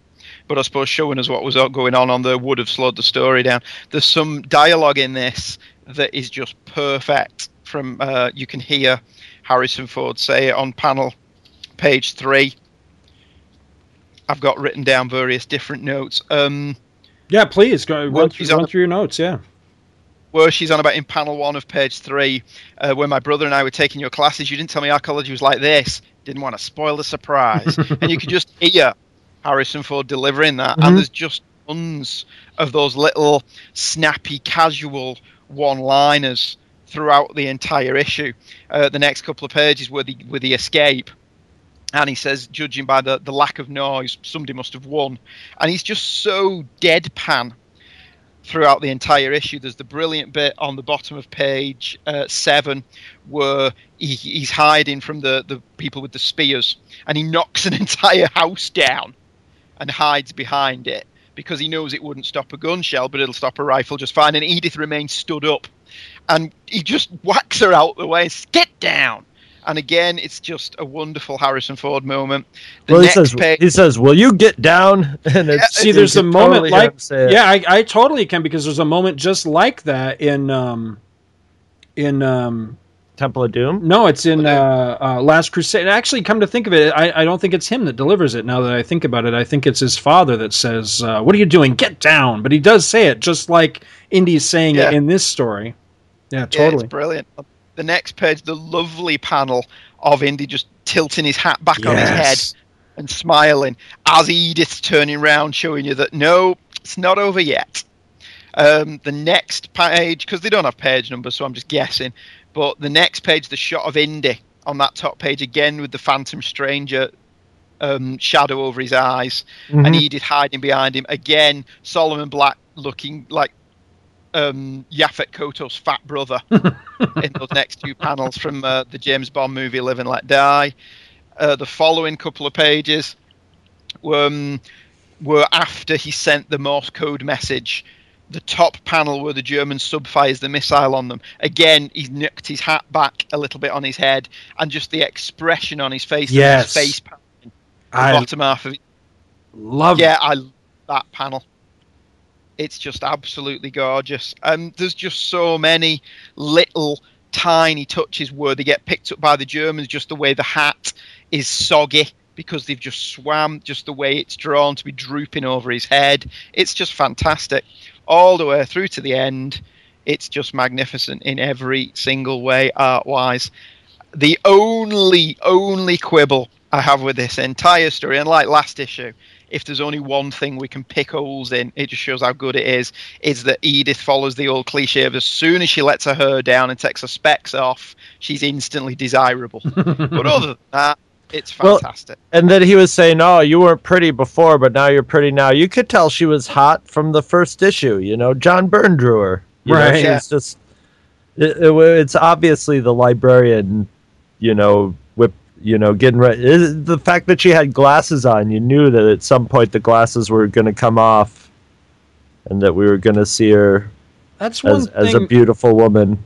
But I suppose showing us what was going on on there would have slowed the story down. There's some dialogue in this that is just perfect. From uh, you can hear Harrison Ford say it on panel page three. I've got written down various different notes. Um,
Yeah, please go run, through, run through your notes. Yeah.
Where she's on about in panel one of page three, uh, where my brother and I were taking your classes. You didn't tell me our college was like this. Didn't want to spoil the surprise. and you could just hear Harrison Ford delivering that.
Mhm.
And there's just tons of those little snappy, casual one liners throughout the entire issue. Uh, the next couple of pages were the, were the escape. And he says, judging by the, the lack of noise, somebody must have won. And he's just so deadpan throughout the entire issue. There's the brilliant bit on the bottom of page uh, seven where he, he's hiding from the, the people with the spears and he knocks an entire house down and hides behind it because he knows it wouldn't stop a gun shell, but it'll stop a rifle just fine. And Edith remains stood up and he just whacks her out the way Get down! And again, it's just a wonderful Harrison Ford moment. The
well, he
next
says,
page,
he says, "Will you get down?" And it's,
See, there's a
can
moment
totally
like
him
yeah, I, I totally can because there's a moment just like that in um in um
Temple of Doom.
No, it's in uh, uh, Last Crusade. Actually, come to think of it, I, I don't think it's him that delivers it. Now that I think about it, I think it's his father that says, uh, "What are you doing? Get down!" But he does say it just like Indy's saying
Yeah.
it in this story. Yeah,
Yeah,
totally.
it's brilliant. The next page, the lovely panel of Indy just tilting his hat back on his head and smiling as Edith's turning round, showing you that no, it's not over yet. Um, the next page, because they don't have page numbers, so I'm just guessing. But the next page, the shot of Indy on that top page again with the Phantom Stranger um, shadow over his eyes, and
Mhm.
Edith hiding behind him. Again, Solomon Black looking like um, Yaphet Kotto's fat brother in those next two panels from uh, the James Bond movie Live and Let Die. Uh, the following couple of pages were, um, were after he sent the Morse code message. The top panel where the German sub fires the missile on them. Again, he's nicked his hat back a little bit on his head, and just the expression on his face,
Yes.
his face
I
bottom half of it.
love
Yeah, I love that panel. It's just absolutely gorgeous. And there's just so many little tiny touches where they get picked up by the Germans, just the way the hat is soggy because they've just swam, just the way it's drawn to be drooping over his head. It's just fantastic. All the way through to the end, it's just magnificent in every single way, art wise. The only, only quibble I have with this entire story, and like last issue, if there's only one thing we can pick holes in, it just shows how good it is, is that Edith follows the old cliche of as soon as she lets her hair down and takes her specs off, she's instantly desirable. but other than that, it's fantastic.
Well, and then he was saying, "Oh, you weren't pretty before, but now you're pretty now." You could tell she was hot from the first issue. You know, John Byrne drew her. You know,
Right.
she's
Yeah.
just. It, it, it's obviously the librarian, you know, whip. You know, getting ready. it- The fact that she had glasses on, you knew that at some point the glasses were going to come off, and that we were going to see her
That's one
as as a beautiful woman.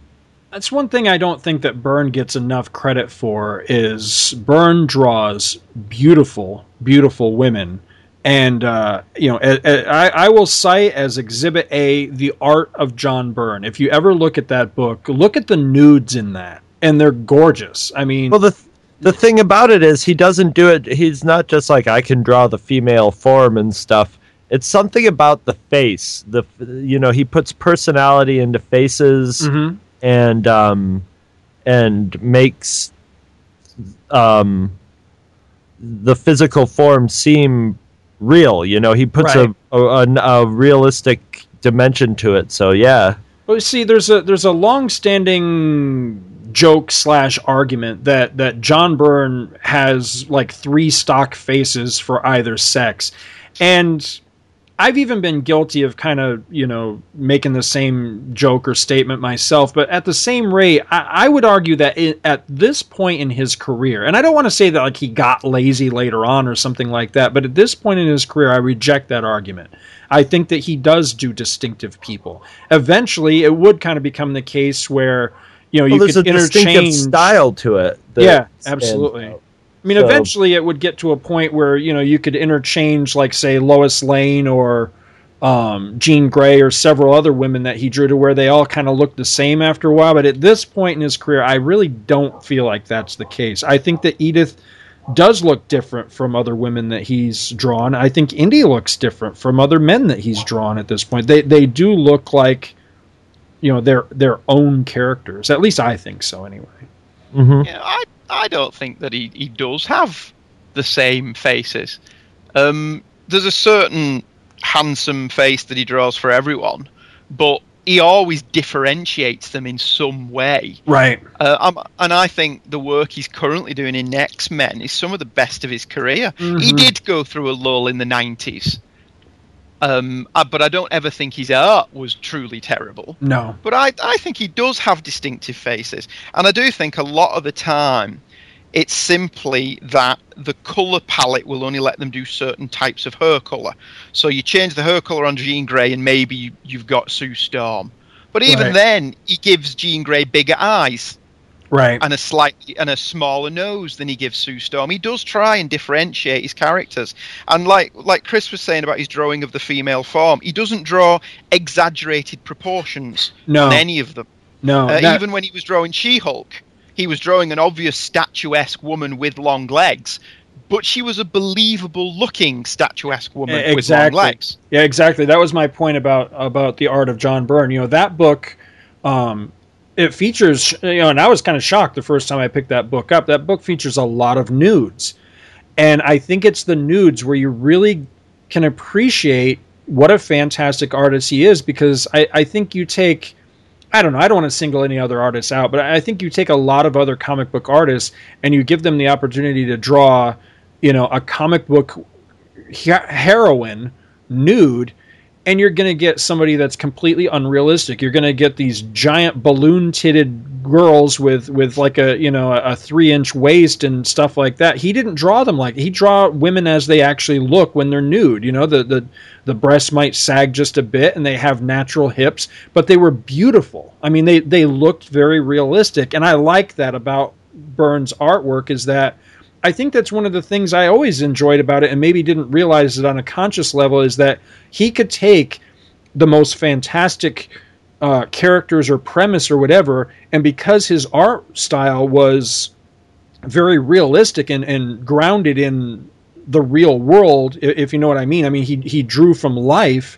That's one thing I don't think that Byrne gets enough credit for is Byrne draws beautiful, beautiful women. And uh, you know, I, I will cite as Exhibit A the art of John Byrne. If you ever look at that book, look at the nudes in that, and they're gorgeous. I mean,
well, the the thing about it is he doesn't do it. He's not just like I can draw the female form and stuff. It's something about the face. The you know he puts personality into faces
Mhm.
and um and makes um the physical form seem real. You know he puts
Right.
a, a, a a realistic dimension to it. So yeah.
Well, see, there's a there's a long-standing joke slash argument that that John Byrne has like three stock faces for either sex, and I've even been guilty of kind of you know making the same joke or statement myself. But at the same rate, I, I would argue that it, at this point in his career, and I don't want to say that like he got lazy later on or something like that, but at this point in his career, I reject that argument. I think that he does do distinctive people. Eventually, it would kind of become the case where you know
Well,
you
there's
could interchange
style to it.
yeah, absolutely.
out.
I mean,
So-
eventually it would get to a point where you know you could interchange, like say Lois Lane or um, Jean Grey or several other women that he drew to where they all kind of looked the same after a while. But at this point in his career, I really don't feel like that's the case. I think that Edith does look different from other women that he's drawn. I think Indy looks different from other men that he's drawn at this point. They they do look like you know their their own characters. At least I think so anyway.
Mm-hmm.
Yeah, I I don't think that he, he does have the same faces. Um, there's a certain handsome face that he draws for everyone, but he always differentiates them in some way.
Right.
Uh, um, and I think the work he's currently doing in X Men is some of the best of his career. He
Mhm.
did go through a lull in the 90s. Um, uh, but I don't ever think his art was truly terrible.
No.
But I, I think he does have distinctive faces. And I do think a lot of the time it's simply that the colour palette will only let them do certain types of hair colour. So you change the hair colour on Jean Grey and maybe you, you've got Sue Storm. But even
Right.
then, he gives Jean Grey bigger eyes
Right.
and a slightly and a smaller nose than he gives Sue Storm. He does try and differentiate his characters, and like like Chris was saying about his drawing of the female form, he doesn't draw exaggerated proportions
No.
on any of them.
No,
Uh,
that-
even when he was drawing She-Hulk, he was drawing an obvious statuesque woman with long legs, but she was a believable looking statuesque woman with long legs.
Yeah, exactly. That was my point about about the art of John Byrne. You know, that book, um, it features. You know, and I was kind of shocked the first time I picked that book up. That book features a lot of nudes, and I think it's the nudes where you really can appreciate what a fantastic artist he is because I, I think you take. I don't know. I don't want to single any other artists out, but I think you take a lot of other comic book artists and you give them the opportunity to draw, you know, a comic book he- heroine nude and you're going to get somebody that's completely unrealistic. You're going to get these giant balloon titted girls with with like a you know a, three inch waist and stuff like that. He didn't draw them like he draw women as they actually look when they're nude. You know the the the breasts might sag just a bit and they have natural hips but they were beautiful. I mean they they looked very realistic. And i like that about Byrne's artwork is that I think that's one of the things I always enjoyed about it and maybe didn't realize it on a conscious level is that he could take the most fantastic uh, characters or premise or whatever, and because his art style was very realistic and, and grounded in the real world, if you know what I mean. I mean, he he drew from life.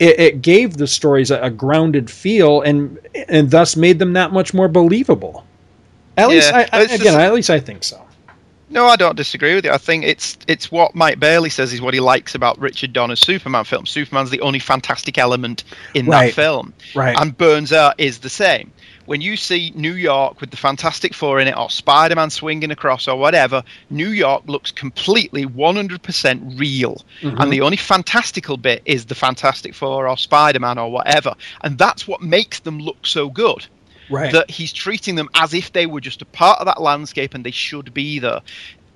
It, it gave the stories a, a grounded feel, and and thus made them that much more believable. At least, I, I, again,
just-
at least I think so.
No, I don't disagree with you. I think it's it's what Mike Bailey says is what he likes about Richard Donner's Superman film. Superman's the only fantastic element in
Right.
that film.
Right.
And Byrne's Art is the same. When you see New York with the Fantastic Four in it, or Spider Man swinging across, or whatever, New York looks completely 100% real.
Mhm.
And the only fantastical bit is the Fantastic Four, or Spider Man, or whatever. And that's what makes them look so good
Right.
that he's treating them as if they were just a part of that landscape and they should be there.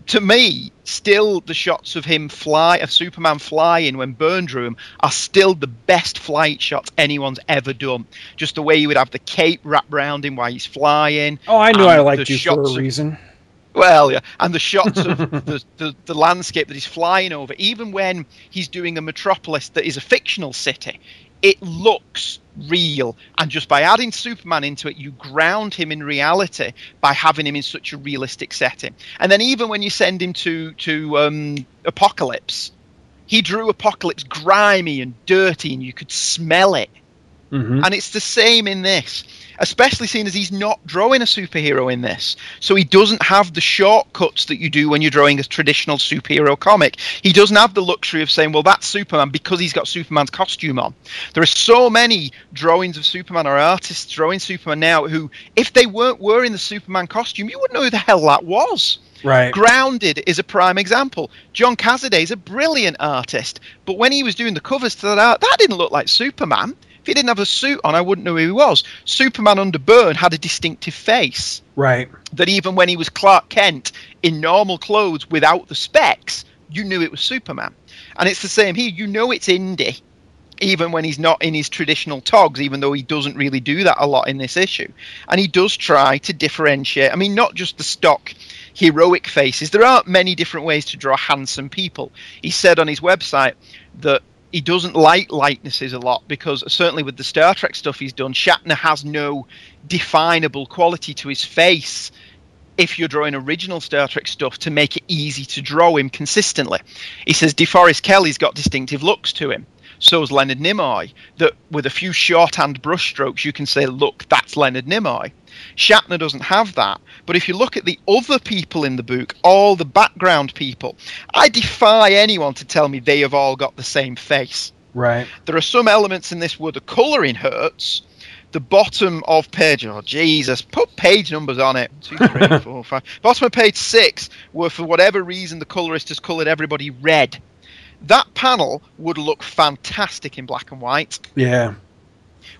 To me, still the shots of him fly, of Superman flying when Byrne drew him, are still the best flight shots anyone's ever done. Just the way he would have the cape wrapped around him while he's flying.
Oh, I knew I liked you for a
of-
reason.
well, yeah, and the shots of the, the, the landscape that he's flying over, even when he's doing a metropolis that is a fictional city, it looks real. And just by adding Superman into it, you ground him in reality by having him in such a realistic setting. And then even when you send him to to um, Apokolips, he drew Apokolips grimy and dirty, and you could smell it.
Mm-hmm.
And it's the same in this, especially seeing as he's not drawing a superhero in this. So he doesn't have the shortcuts that you do when you're drawing a traditional superhero comic. He doesn't have the luxury of saying, well, that's Superman because he's got Superman's costume on. There are so many drawings of Superman or artists drawing Superman now who, if they weren't wearing the Superman costume, you wouldn't know who the hell that was.
Right.
Grounded is a prime example. John Cassaday is a brilliant artist, but when he was doing the covers to that art, that didn't look like Superman. If he didn't have a suit on, I wouldn't know who he was. Superman under Byrne had a distinctive face
Right.
that even when he was Clark Kent in normal clothes without the specs, you knew it was Superman. And it's the same here. You know it's Indy, even when he's not in his traditional togs, even though he doesn't really do that a lot in this issue. And he does try to differentiate. I mean, not just the stock heroic faces. There aren't many different ways to draw handsome people. He said on his website that he doesn't like likenesses a lot because certainly with the Star Trek stuff he's done, Shatner has no definable quality to his face if you're drawing original Star Trek stuff to make it easy to draw him consistently. He says DeForest Kelley's got distinctive looks to him. So's Leonard Nimoy. That with a few shorthand brushstrokes you can say, look, that's Leonard Nimoy. Shatner doesn't have that. But if you look at the other people in the book, all the background people, I defy anyone to tell me they have all got the same face.
Right.
There are some elements in this where the colouring hurts. The bottom of page, oh Jesus, put page numbers on it. Two, three, four, five. Bottom of page six, where for whatever reason the colourist has coloured everybody red. That panel would look fantastic in black and white,
Yeah.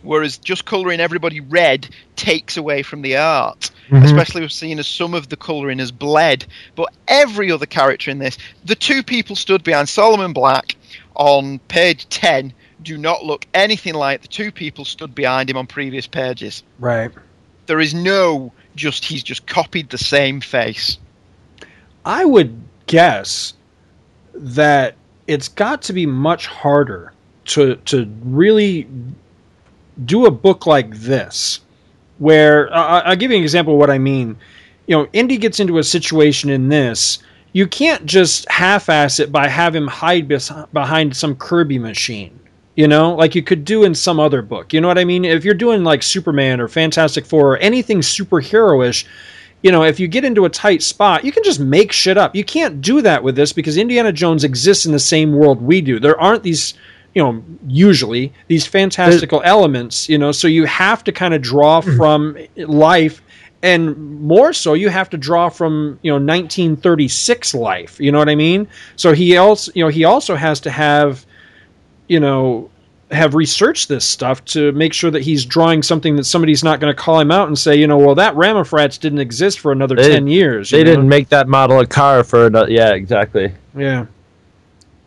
whereas just colouring everybody red takes away from the art.
Mhm.
Especially we've seen as some of the colouring has bled. But every other character in this, the two people stood behind Solomon Black on page 10 do not look anything like the two people stood behind him on previous pages.
Right.
There is no just he's just copied the same face.
I would guess that it's got to be much harder to to really do a book like this, where I'll give you an example of what I mean. You know, Indy gets into a situation in this. You can't just half-ass it by have him hide behind some Kirby machine. You know, like you could do in some other book. You know what I mean? If you're doing like Superman or Fantastic Four or anything superheroish, you know, if you get into a tight spot, you can just make shit up. You can't do that with this because Indiana Jones exists in the same world we do. There aren't these, you know, usually these fantastical elements, you know, so you have to kind of draw mm-hmm. from life and more so you have to draw from, you know, 1936 life, you know what I mean? So he also, you know, he also has to have you know, have researched this stuff to make sure that he's drawing something that somebody's not going to call him out and say, you know, well, that Ramifrats didn't exist for another
They-
10 years.
They
know?
didn't make that model of car for another. Yeah, exactly.
Yeah.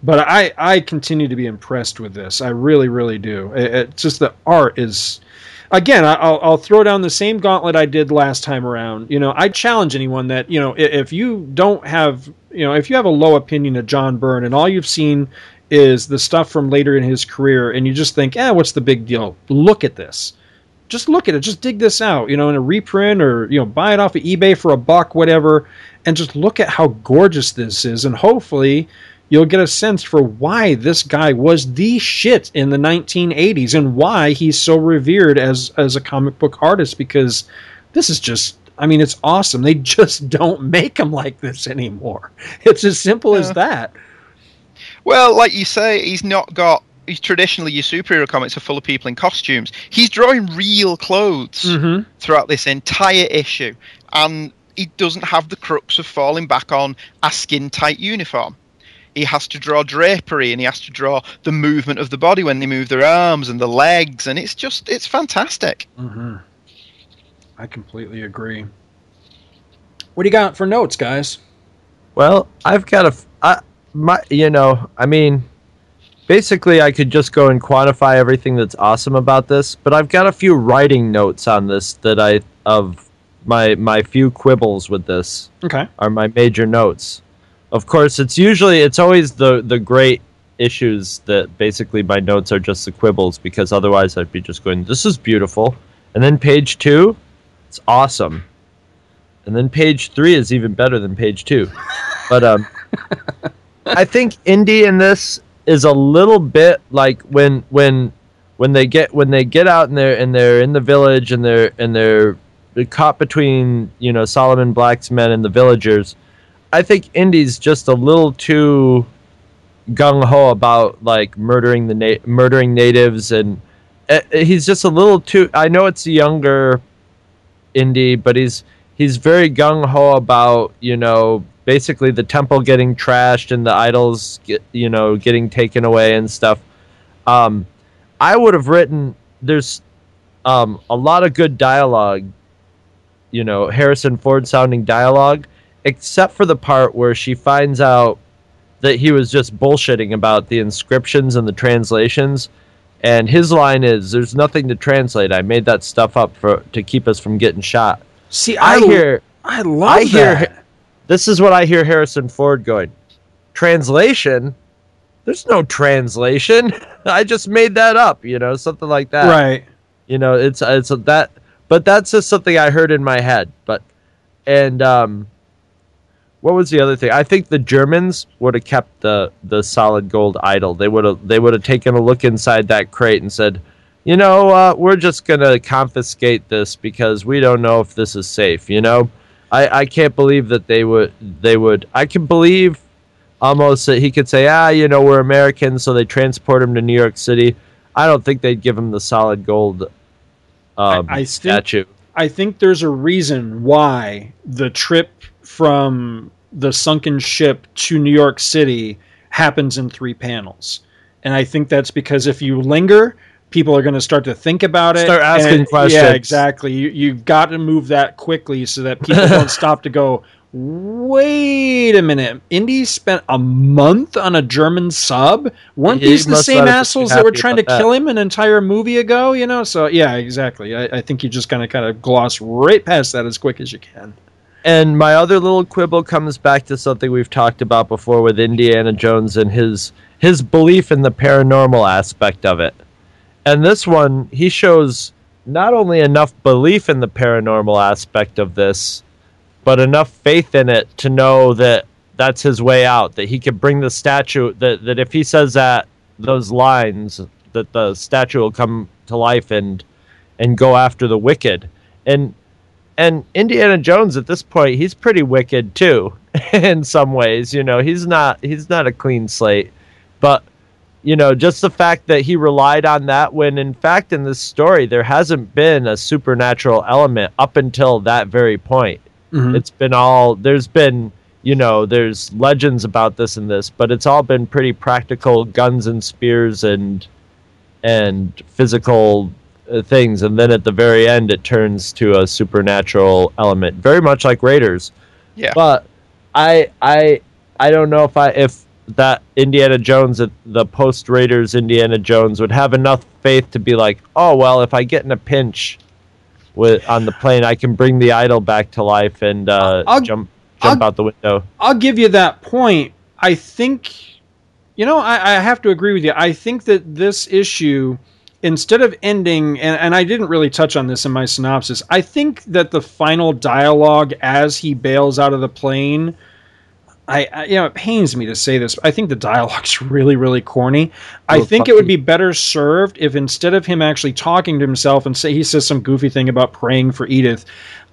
But I, I continue to be impressed with this. I really, really do. It, it's just the art is. Again, I- I'll, I'll throw down the same gauntlet I did last time around. You know, I challenge anyone that you know if you don't have, you know, if you have a low opinion of John Byrne and all you've seen is the stuff from later in his career, and you just think, eh, what's the big deal? Look at this. just look at it. Just dig this out, you know, in a reprint or you know, buy it off of eBay for a buck, whatever, and just look at how gorgeous this is, and hopefully you'll get a sense for why this guy was the shit in the 1980s and why he's so revered as as a comic book artist because this is just I mean it's awesome. They just don't make them like this anymore. It's as simple as that.
Well, like you say, he's not got. He's traditionally your superhero comics are full of people in costumes. He's drawing real clothes
Mhm.
throughout this entire issue, and he doesn't have the crux of falling back on a skin tight uniform. He has to draw drapery and he has to draw the movement of the body when they move their arms and the legs, and it's just it's fantastic.
Mm-hmm. I completely agree. What do you got for notes, guys?
Well, I've got a, f- I, my, you know, I mean, basically, I could just go and quantify everything that's awesome about this, but I've got a few writing notes on this that I of my my few quibbles with this.
Okay.
Are my major notes. Of course, it's usually it's always the the great issues that basically my notes are just the quibbles because otherwise I'd be just going, "This is beautiful," and then page two, it's awesome. And then page three is even better than page two. But um, I think Indy in this is a little bit like when when when they get when they get out and they're and they're in the village and they're and they're caught between you know Solomon Black's men and the villagers. I think Indy's just a little too gung ho about like murdering the na- murdering natives and uh, he's just a little too. I know it's a younger Indy, but he's he's very gung ho about you know basically the temple getting trashed and the idols get, you know getting taken away and stuff. Um, I would have written there's um, a lot of good dialogue, you know Harrison Ford sounding dialogue, except for the part where she finds out that he was just bullshitting about the inscriptions and the translations. And his line is, "There's nothing to translate. I made that stuff up for to keep us from getting shot."
See,
I,
I,
hear,
I love
I hear.
that.
This is what I hear Harrison Ford going. Translation? There's no translation. I just made that up. You know, something like that.
Right.
You know, it's it's that, but that's just something I heard in my head. But and um, what was the other thing? I think the Germans would have kept the the solid gold idol. They would have they would have taken a look inside that crate and said, you know, uh, we're just gonna confiscate this because we don't know if this is safe. You know, I I can't believe that they would they would. I can believe almost that he could say, ah, you know, we're Americans, so they transport him to New York City. I don't think they'd give him the solid gold um,
I think-
statue.
I think there's a reason why the trip from the sunken ship to New York City happens in three panels. And I think that's because if you linger, people are going to start to think about it.
Start asking
and-
questions.
Yeah, exactly. You, you've got to move that quickly so that people don't stop to go, wait a minute. Indy spent a month on a German sub? Weren't
He
these the same
not have been
assholes that were trying to
that.
kill him an entire movie ago? You know? So, yeah, exactly. I, I think you just kind of kind of gloss right past that as quick as you can.
And my other little quibble comes back to something we've talked about before with Indiana Jones and his his belief in the paranormal aspect of it. And this one, he shows not only enough belief in the paranormal aspect of this, but enough faith in it to know that that's his way out, that he could bring the statue that, that if he says that those lines that the statue will come to life and and go after the wicked. And and Indiana Jones at this point, he's pretty wicked too, in some ways. You know, he's not he's not a clean slate, but you know, just the fact that he relied on that when, in fact, in this story, there hasn't been a supernatural element up until that very point.
Mhm.
It's been all there's been you know there's legends about this and this, but it's all been pretty practical guns and spears and and physical uh, things and then at the very end it turns to a supernatural element very much like raiders
Yeah.
but i i i don't know if i if that indiana jones the post raiders indiana jones would have enough faith to be like oh well if i get in a pinch with on the plane i can bring the idol back to life and uh
I'll-
jump jump out the window
I'll give you that point. I think, you know, I, I have to agree with you. I think that this issue instead of ending, and, and I didn't really touch on this in my synopsis, I think that the final dialogue as he bails out of the plane. I, I you know it pains me to say this, I think the dialogue's really really corny. I think it would be better served if instead of him actually talking to himself and say he says some goofy thing about praying for Edith,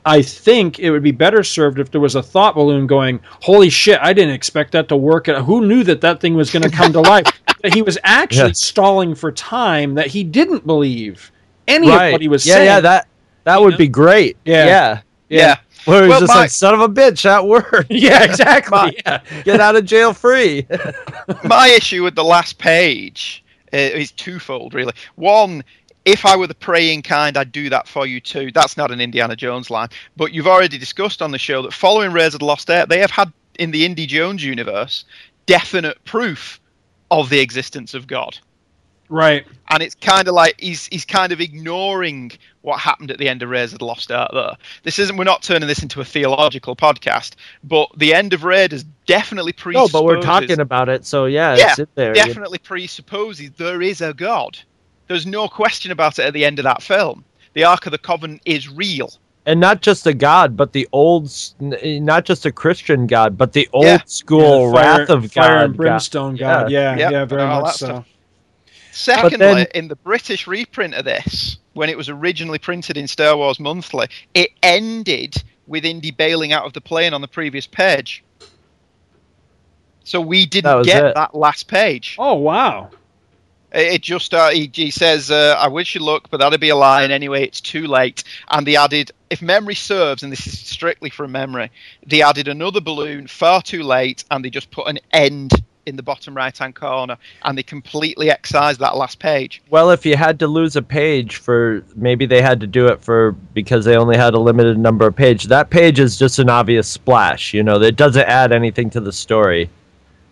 I think it would be better served if there was a thought balloon going, "Holy shit, I didn't expect that to work. Who knew that that thing was going to come to life?" That he was actually
Yeah.
stalling for time that he didn't believe any
right.
of what he was saying.
yeah,
saying.
Yeah, that that would be great.
Yeah.
yeah.
Yeah.
Where he's
Well,
just
my-
like, son of a bitch, that worked.
Yeah, exactly. yeah.
Get out of jail free.
my issue with the last page uh, is twofold, really. One, if I were the praying kind, I'd do that for you too. That's not an Indiana Jones line. But you've already discussed on the show that following Raiders of the Lost Ark, they have had in the Indy Jones universe definite proof of the existence of God.
Right.
And it's kind of like he's he's kind of ignoring what happened at the end of Raiders of the Lost Ark. There, this isn't. We're not turning this into a theological podcast, but the end of Raiders definitely
no,
presupposes.
but we're talking about it, so yeah,
yeah,
it's in there. you-
definitely presupposes there is a God. There's no question about it at the end of that film. The Ark of the Covenant is real.
and not just a god, but the old, not just a Christian god, but the old
Yeah.
school
Yeah, the fire-
wrath of God,
fire and brimstone God. Yeah, yeah,
Yep,
very much so.
stuff. Secondly,
then-
in the British reprint of this, when it was originally printed in Star Wars Monthly, it ended with Indy bailing out of the plane on the previous page. So we didn't
was
get
it.
that last page.
Oh wow!
It it just uh, he, he says, uh, "I wish you luck, but that'd be a lie." And anyway, it's too late. And they added, if memory serves, and this is strictly from memory, they added another balloon far too late, and they just put an end in the bottom right-hand corner, and they completely excised that last page.
Well, if you had to lose a page for maybe they had to do it for because they only had a limited number of pages. That page is just an obvious splash, you know. It doesn't add anything to the story,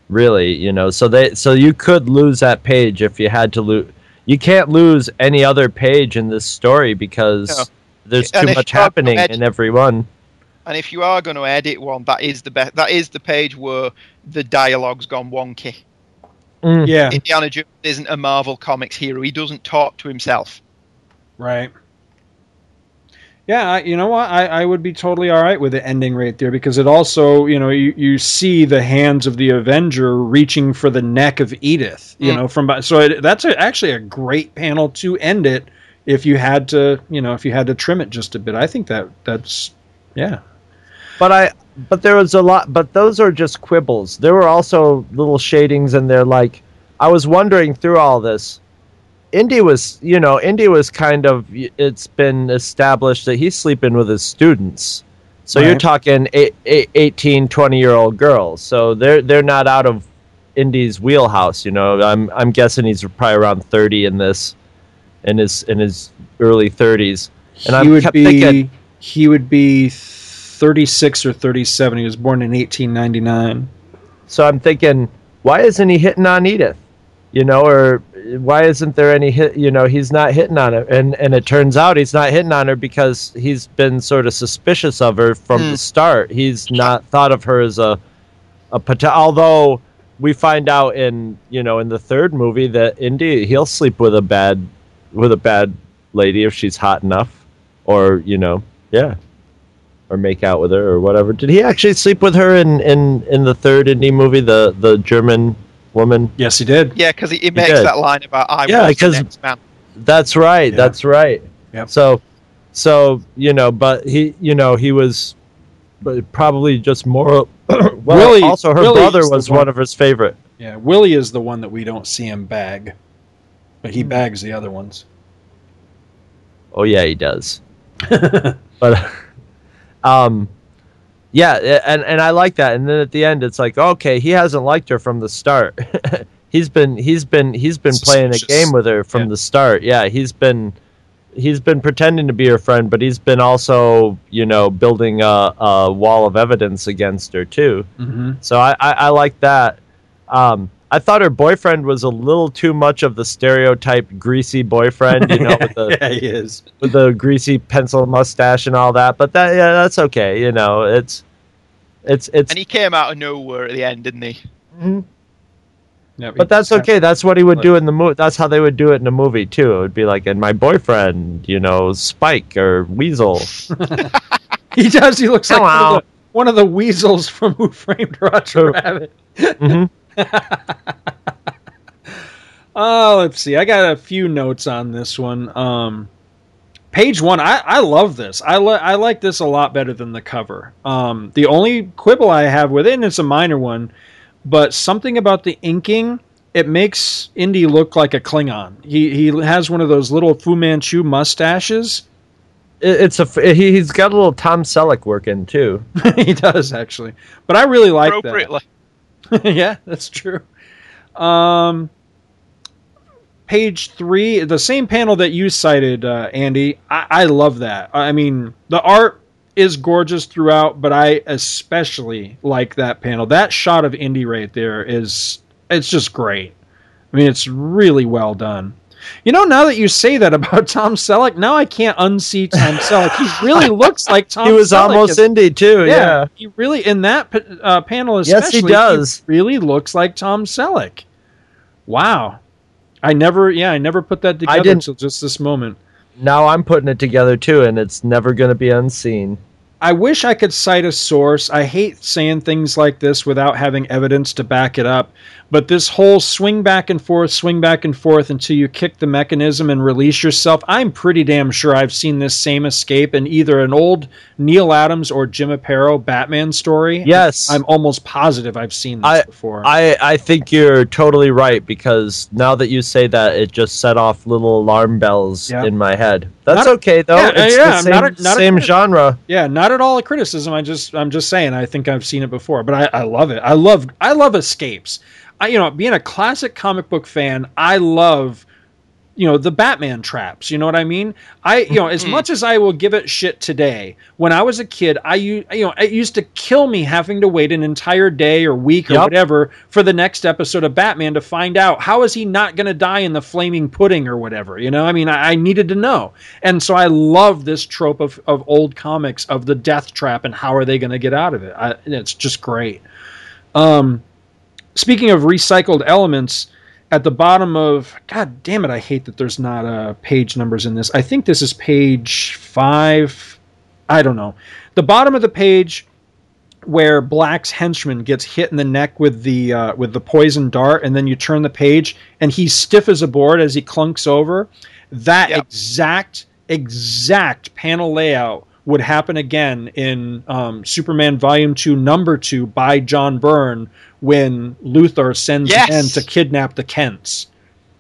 really, you know. So they so you could lose that page if you had to lose. You can't lose any other page in this story because
No.
there's too much happening in every one.
And if you are going to edit one, that is the best. That is the page where the dialogue's gone wonky.
Mm.
Yeah,
Indiana Jones isn't a Marvel Comics hero. He doesn't talk to himself.
right. Yeah, I, you know what? I, I would be totally all right with it ending right there because it also, you know, you, you see the hands of the Avenger reaching for the neck of Edith, you
Mm.
know, from so it, that's a, actually a great panel to end it. If you had to, you know, if you had to trim it just a bit, I think that that's yeah.
But I but there was a lot but those are just quibbles. There were also little shadings and they're like I was wondering through all this. Indy was, you know, Indy was kind of it's been established that he's sleeping with his students. So you're talking eight, eight, 18, 20 year old girls. So they're they're not out of Indy's wheelhouse, you know. I'm I'm guessing he's probably around 30 in this in his in his early 30s. And I
would
kept
be
thinking
he would be 36 or 37 he was born in 1899
So I'm thinking, why isn't he hitting on Edith? You know, or why isn't there any hit? You know, he's not hitting on her, and and it turns out he's not hitting on her because he's been sort of suspicious of her from
Hmm.
the start. He's not thought of her as a a pot- although we find out in you know in the third movie that indeed he'll sleep with a bad with a bad lady if she's hot enough, or you know, yeah, or make out with her or whatever. Did he actually sleep with her in in in the third Indy movie, the the German woman?
yes he did
Yeah, because he, he makes
did.
that line about "I
Yeah,
was the
'cause-
next man."
That's right.
Yeah.
That's right.
Yep.
So, so you know, but he, you know, he was, but probably just more. well,
Willie-
also her
Willie
brother was
one-
one of his favorite.
yeah willie is the one that we don't see him bag but he hmm. bags the other ones
Oh yeah, he does. but, um, yeah, and and I like that. And then at the end, it's like, okay, he hasn't liked her from the start. he's been he's been he's been playing a game with her from
Yeah.
the start. Yeah, he's been he's been pretending to be her friend, but he's been also you know building a, a wall of evidence against her too.
mm-hmm.
So I I, I like that. Um, I thought her boyfriend was a little too much of the stereotype greasy boyfriend, you know, with the
yeah he is
with the greasy pencil mustache and all that. But that yeah, that's okay. You know, it's it's it's
And he came out of nowhere at the end, didn't he?
Yeah,
But that's okay. That's what he would do in the movie. That's how they would do it in a movie too. It would be like, "And my boyfriend, you know, Spike or Weasel."
He does. He looks like one of, the, one of the weasels from Who Framed Roger Rabbit.
Mhm.
Oh, let's see. I got a few notes on this one. Um, page one, I, I love this. I, li- I like this a lot better than the cover. Um, the only quibble I have with it, and it's a minor one, but something about the inking, it makes Indy look like a Klingon. He he has one of those little Fu Manchu mustaches.
It's a. f- he- He's got a little Tom Selleck working too.
he does actually, but I really like that. Yeah, that's true. Um, page three, the same panel that you cited, uh, Andy. I, I love that. I mean, the art is gorgeous throughout, but I especially like that panel. That shot of Indy right there is it's just great. I mean, it's really well done. You know, now that you say that about Tom Selleck, now I can't unsee Tom Selleck. He really looks like Tom.
he was
Selleck
almost Indy too. Yeah.
he really in that uh, panel
Yes,
especially.
he does.
really looks like Tom Selleck. Wow, I never, yeah, I never put that together until just this moment.
Now I'm putting it together too, and it's never going to be unseen.
I wish I could cite a source. I hate saying things like this without having evidence to back it up. But this whole swing back and forth, swing back and forth until you kick the mechanism and release yourself, I'm pretty damn sure I've seen this same escape in either an old Neal Adams or Jim Aparo Batman story.
Yes.
I'm almost positive I've seen this
I,
before.
I I think you're totally right because now that you say that, it just set off little alarm bells
Yeah.
in my head. That's
Not
okay though.
Yeah,
it's uh,
yeah,
the same,
not a- not
same genre.
Yeah, not at all a criticism. I just I'm just saying I think I've seen it before, but I, I love it. I love I love escapes. I you know, being a classic comic book fan, I love you know the Batman traps. You know what I mean? I you know as much as I will give it shit today, when I was a kid, i you know it used to kill me having to wait an entire day or week or
Yep.
whatever for the next episode of Batman to find out how is he not going to die in the flaming pudding or whatever. You know, I mean, I, I needed to know, and so I love this trope of of old comics of the death trap and how are they going to get out of it. I, it's just great. Um, speaking of recycled elements, at the bottom of God damn it, I hate that there's not uh, page numbers in this. I think this is page five. I don't know. The bottom of the page where Black's henchman gets hit in the neck with the uh, with the poison dart, and then you turn the page and he's stiff as a board as he clunks over. That exact exact panel layout would happen again in um, Superman Volume Two, Number Two by John Byrne when Luthor sends
Yes!
men to kidnap the Kents.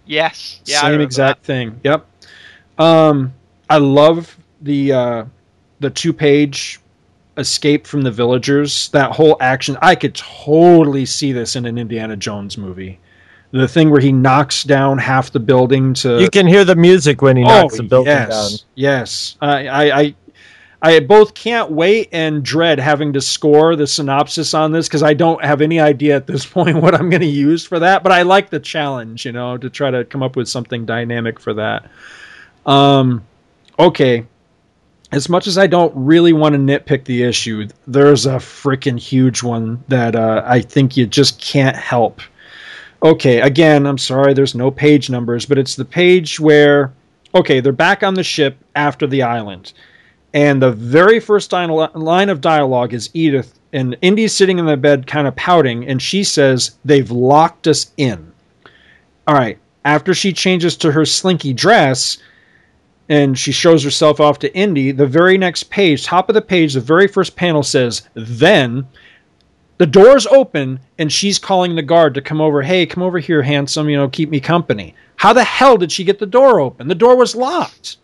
Yes. Yeah,
Same
remember
exact thing. Yep. Um, I love the uh, the two page escape from the villagers. That whole action, I could totally see this in an Indiana Jones movie. The thing where he knocks down half the building to
You can hear the music when he knocks the building
Oh, yes,
down.
Yes, I, I, I, I both can't wait and dread having to score the synopsis on this because I don't have any idea at this point what I'm going to use for that. But I like the challenge, you know, to try to come up with something dynamic for that. Um, okay. As much as I don't really want to nitpick the issue, there's a freaking huge one that uh, I think you just can't help. Okay, again, I'm sorry, there's no page numbers, but it's the page where, okay, they're back on the ship after the island. And the very first line of dialogue is Edith, and Indy's sitting in the bed kind of pouting, and she says, They've locked us in. All right, after she changes to her slinky dress, and she shows herself off to Indy, the very next page, top of the page, the very first panel says, Then the doors open and she's calling the guard to come over. Hey, come over here, handsome, you know, keep me company. How the hell did she get the door open? The door was locked.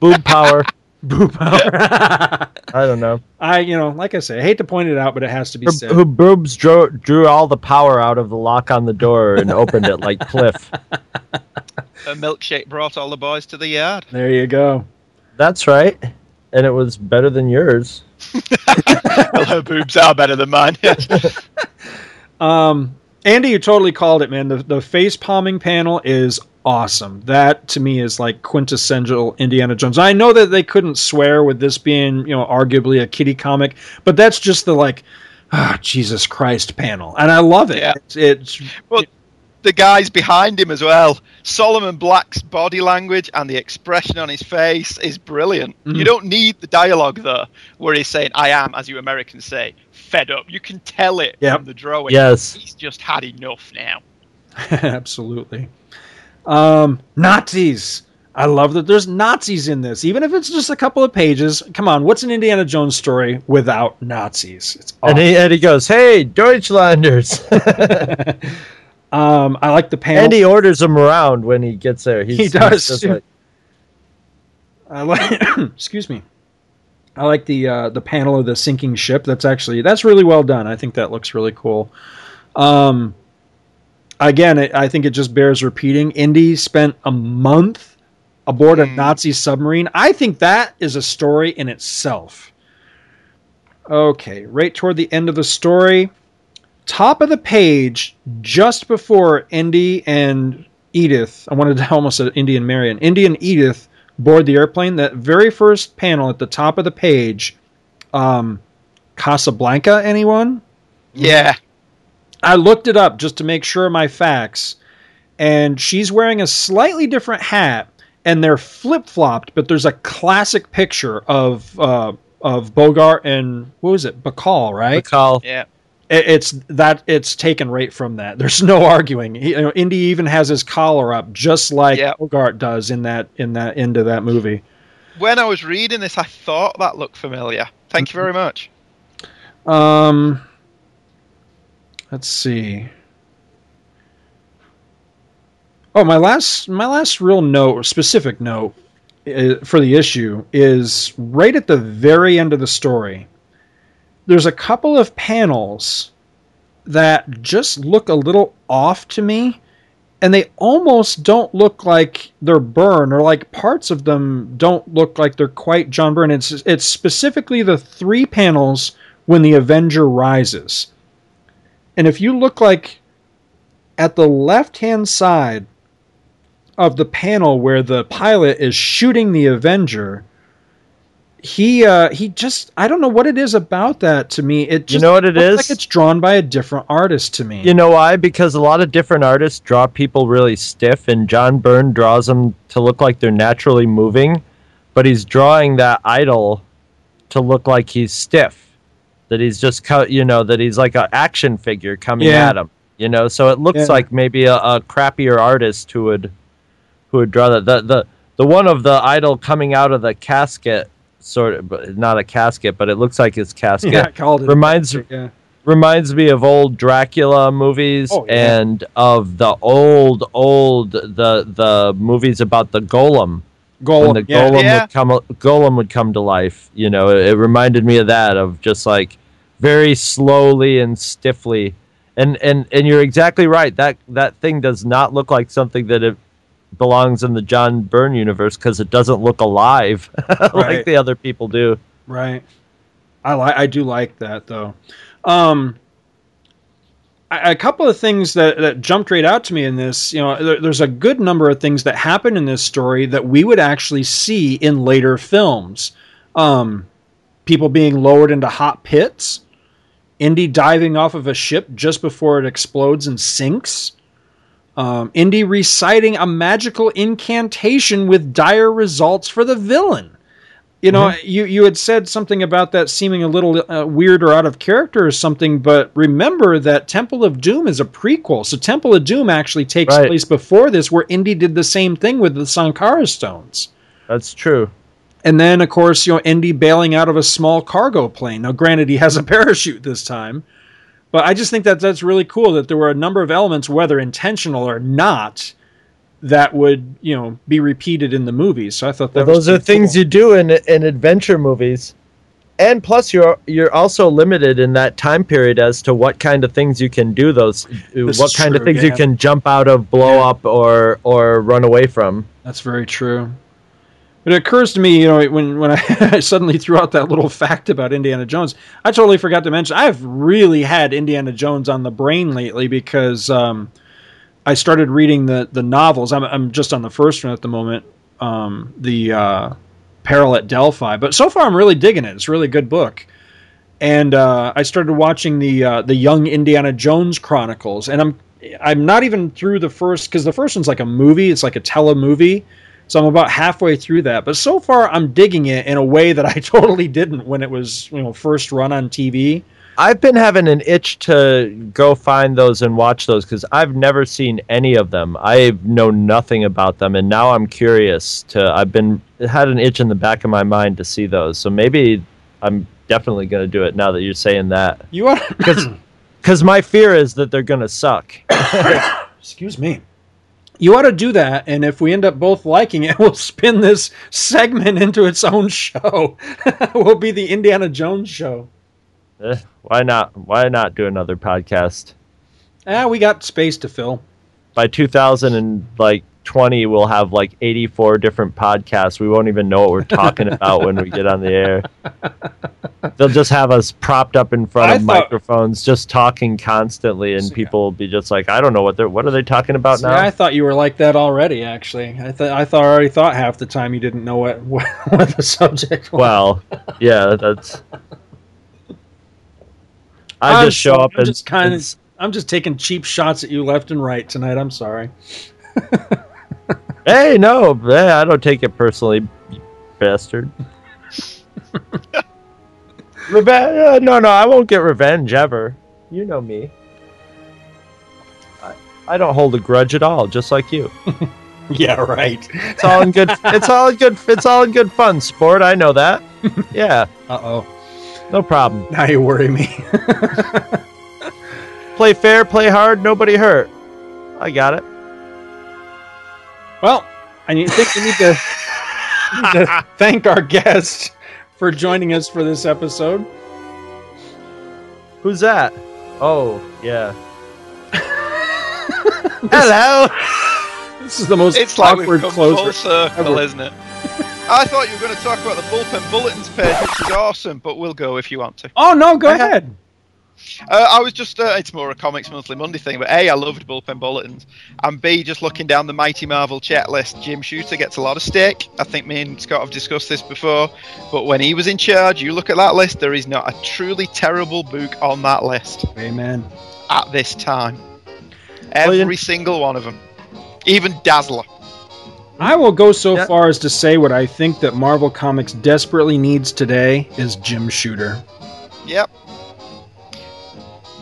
Boob power.
Boob power.
I don't know.
I, you know, like I say, I hate to point it out, but it has to be
Her,
said.
her boobs drew, drew all the power out of the lock on the door and opened it like Cliff.
A milkshake brought all the boys to the yard.
There you go.
That's right. And it was better than yours.
well, her boobs are better than mine.
Um, Andy, you totally called it, man. The the face palming panel is awesome. That to me is like quintessential Indiana Jones. I know that they couldn't swear with this being, you know, arguably a kitty comic, but that's just the like, ah, Jesus Christ panel, and I love it.
Yeah.
It's, it's
Well, the guys behind him as well. Solomon Black's body language and the expression on his face is brilliant.
Mm.
You don't need the dialogue though, where he's saying, "I am," as you Americans say, fed up. You can tell it
Yep.
from the drawing.
Yes.
he's just had enough now.
Absolutely. Um, Nazis. I love that there's Nazis in this, even if it's just a couple of pages. Come on, what's an Indiana Jones story without Nazis? It's
And he, and he goes, "Hey, Deutschlanders!"
um, I like the panel.
and he orders them around when he gets there. He's,
He does,
like-
I like. excuse me. I like the uh, the panel of the sinking ship. That's actually that's really well done. I think that looks really cool. Um, again, it, I think it just bears repeating. Indy spent a month aboard a Nazi submarine. I think that is a story in itself. Okay, right toward the end of the story, top of the page, just before Indy and Edith, I wanted to almost say Indy and Marion, Indy and Edith board the airplane. That very first panel at the top of the page, um, Casablanca, anyone?
Yeah.
I looked it up just to make sure of my facts, and she's wearing a slightly different hat, and they're flip flopped, but there's a classic picture of uh, of Bogart and what was it, Bacall, right?
Bacall.
Yeah.
It- It's that it's taken right from that. There's no arguing. He, you know, Indy even has his collar up, just like Bogart does in that in that end of that movie.
When I was reading this, I thought that looked familiar. Thank you very much.
Um, let's see. Oh, my last my last real note, specific note uh, for the issue is right at the very end of the story. There's a couple of panels that just look a little off to me, and they almost don't look like they're Byrne, or like parts of them don't look like they're quite John Byrne. It's it's specifically the three panels when the Avenger rises. And if you look like at the left hand side of the panel where the pilot is shooting the Avenger, he uh he just I don't know what it is about that to me. It just
know what it is?
Like it's drawn by a different artist to me.
You know why? Because a lot of different artists draw people really stiff, and John Byrne draws them to look like they're naturally moving, but he's drawing that idol to look like he's stiff. That he's just, co- you know, that he's like an action figure coming
Yeah.
at him. You know, so it looks
Yeah.
like maybe a, a crappier artist who would, who would draw that. The the the one of the idol coming out of the casket, sort of, but not a casket, but it looks like his casket.
Yeah, called it
reminds
yeah.
reminds me of old Dracula movies
Oh,
and of the old old the the movies about the golem.
Golem,
when the
yeah.
golem
Yeah.
would come golem would come to life. You know, it, it reminded me of that of just like very slowly and stiffly. And and and you're exactly right. That that thing does not look like something that it belongs in the John Byrne universe because it doesn't look alive like
Right.
the other people do.
Right. I like. I do like that though. Um, a couple of things that, that jumped right out to me in this, you know, there, there's a good number of things that happen in this story that we would actually see in later films. Um, people being lowered into hot pits, Indy diving off of a ship just before it explodes and sinks. Um, Indy reciting a magical incantation with dire results for the villain. You know, you you had said something about that seeming a little uh, weird or out of character or something, but remember that Temple of Doom is a prequel. So Temple of Doom actually takes
Right.
place before this, where Indy did the same thing with the Sankara stones.
That's true.
And then, of course, you know, Indy bailing out of a small cargo plane. Now, granted, he has a parachute this time, but I just think that that's really cool that there were a number of elements, whether intentional or not, that would you know be repeated in the movies. So I thought that
Well, those are things you do in in adventure movies, and plus you're you're also limited in that time period as to what kind of things you can do. Those
This
what kind of
true,
things you can jump out of, blow up, or or run away from.
That's very true. But it occurs to me, you know, when when I suddenly threw out that little fact about Indiana Jones, I totally forgot to mention I've really had Indiana Jones on the brain lately because um, I started reading the the novels. I'm I'm just on the first one at the moment, um, the uh, Peril at Delphi. But so far, I'm really digging it. It's a really good book. And uh, I started watching the uh, the Young Indiana Jones Chronicles, and I'm I'm not even through the first because the first one's like a movie. It's like a telemovie. So I'm about halfway through that. But so far, I'm digging it in a way that I totally didn't when it was you know first run on TV.
I've been having an itch to go find those and watch those because I've never seen any of them. I know nothing about them, and now I'm curious to. I've been had an itch in the back of my mind to see those. So maybe I'm definitely going to do it now that you're saying that.
You are
because my fear is that they're going to suck.
Excuse me. You ought to do that, and if we end up both liking it, we'll spin this segment into its own show. we'll be the Indiana Jones show.
Eh, why not? Why not do another podcast?
Ah, we got space to fill.
By 2000 and like 20, we'll have like 84 different podcasts. We won't even know what we're talking about when we get on the air. They'll just have us propped up in front
I
of
thought-
microphones, just talking constantly, and people will be just like, "I don't know what they're what are they talking about
See,
now."
I thought you were like that already. Actually, I thought I thought I already thought half the time you didn't know what what, what the subject was.
well, yeah, that's. I just show up
I'm
and
just kind of. I'm just taking cheap shots at you left and right tonight. I'm sorry.
Hey, no, hey, I don't take it personally, bastard. revenge? Uh, no, no, I won't get revenge ever. You know me. I, I don't hold a grudge at all, just like you.
yeah, right.
It's all in good. It's all in good. It's all in good fun, sport. I know that. Yeah.
Uh oh.
No problem.
Now you worry me.
Play fair, play hard, nobody hurt. I got it.
Well, I think we need to, need to thank our guest for joining us for this episode.
Who's that? Oh, yeah. Hello.
This is the most
It's
awkward
we've
closer
full circle,
ever.
isn't it? I thought you were going to talk about the bullpen bulletins page, which is awesome, but we'll go if you want to.
Oh no, go ahead.
Uh, I was just, uh, it's more a Comics Monthly Monday thing, but A, I loved bullpen bulletins, and B, just looking down the Mighty Marvel checklist, Jim Shooter gets a lot of stick. I think me and Scott have discussed this before, but when he was in charge, you look at that list, there is not a truly terrible book on that list
Amen.
at this time. Every single one of them. Even Dazzler.
I will go so far as to say what I think that Marvel Comics desperately needs today is Jim Shooter.
Yep.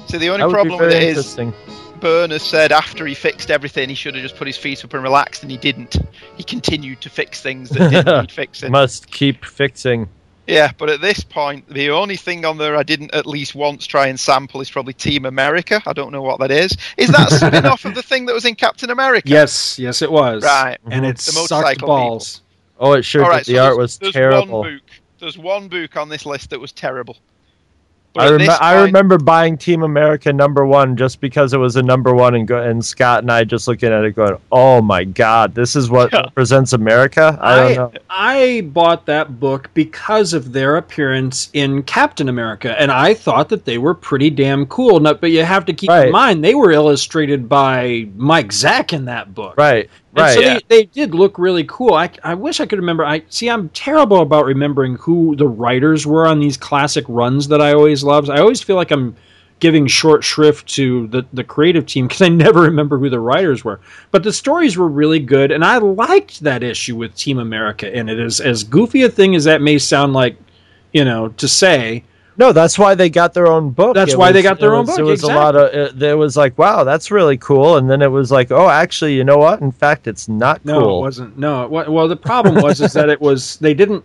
So the only
That would be
problem with
very
it is
interesting.
Byrne said after he fixed everything, he should have just put his feet up and relaxed, and he didn't. He continued to fix things that didn't need fixing.
Must keep fixing.
Yeah, but at this point, the only thing on there I didn't at least once try and sample is probably Team America. I don't know what that is. Is that a spin off of the thing that was in Captain America?
Yes, yes, it was.
Right.
And it
The
sucked
motorcycle
balls.
Oh, it sure
All
did.
right,
The
so
art
there's-
was
there's
terrible.
One book, there's one book on this list that was terrible.
I, rem- I remember buying Team America number one just because it was a number one, and go- and Scott and I just looking at it going, "Oh my God, this is what presents America." I don't know.
I bought that book because of their appearance in Captain America, and I thought that they were pretty damn cool. But you have to keep in mind they were illustrated by Mike Zeck in that book,
right?
And
Right.
so they, they did look really cool. I, I wish I could remember. I see. I'm terrible about remembering who the writers were on these classic runs that I always loved. I always feel like I'm giving short shrift to the, the creative team because I never remember who the writers were. But the stories were really good, and I liked that issue with Team America in it. As as goofy a thing as that may sound like, you know, to say.
No, that's why they got their own book.
That's
It
why they got their own
was-
book,
There was a lot of. It, there was like, wow, that's really cool, and then it was like, oh, actually, you know what? In fact, it's not
No,
cool.
it wasn't. No, well, the problem was is that it was they didn't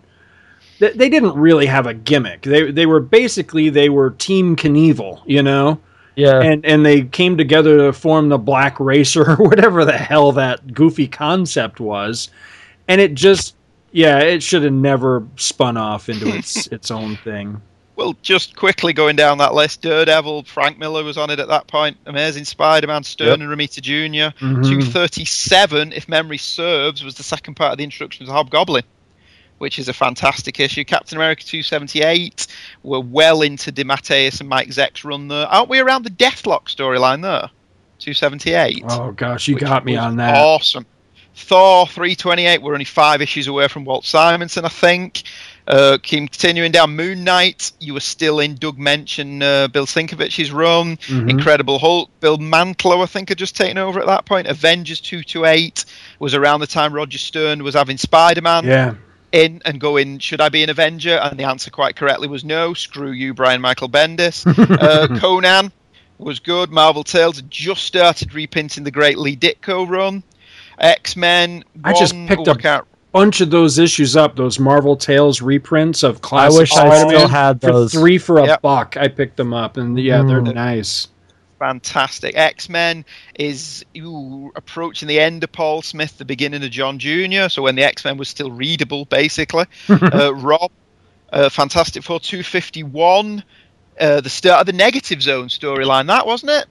they, they didn't really have a gimmick. They they were basically they were Team Knievel, you know.
Yeah.
And and they came together to form the Black Racer or whatever the hell that goofy concept was, and it just yeah, it should have never spun off into its its own thing.
Well, just quickly going down that list, Daredevil, Frank Miller was on it at that point. Amazing Spider-Man, Stern
Yep.
and Romita junior
Mhm.
237, if memory serves, was the second part of the introduction to Hobgoblin, which is a fantastic issue. Captain America 278, we're well into DeMatteis and Mike Zeck's run there. Aren't we around the Deathlok storyline there? 278.
Oh gosh, you got me on that.
Awesome. Thor 328, we're only five issues away from Walt Simonson, I think. Uh, continuing down, Moon Knight, you were still in Doug mentioned uh, Bill Sienkiewicz's run.
Mhm.
Incredible Hulk, Bill Mantlo, I think, had just taken over at that point. Avengers 228 was around the time Roger Stern was having Spider Man
Yeah.
in and going, should I be an Avenger? And the answer quite correctly was no. Screw you, Brian Michael Bendis. uh, Conan was good. Marvel Tales had just started reprinting the great Lee Ditko run. X Men.
I just picked a bunch of those issues up, those Marvel Tales reprints of classic I
wish I
Spider-Man
still had
for
those.
three for a
Yep.
buck. I picked them up, and yeah, they're
Mm.
nice.
fantastic. X Men is ooh, approaching the end of Paul Smith, the beginning of John Jr. So when the X Men was still readable, basically. uh, Rob, uh, Fantastic Four 251, uh, the start of the Negative Zone storyline. That wasn't it.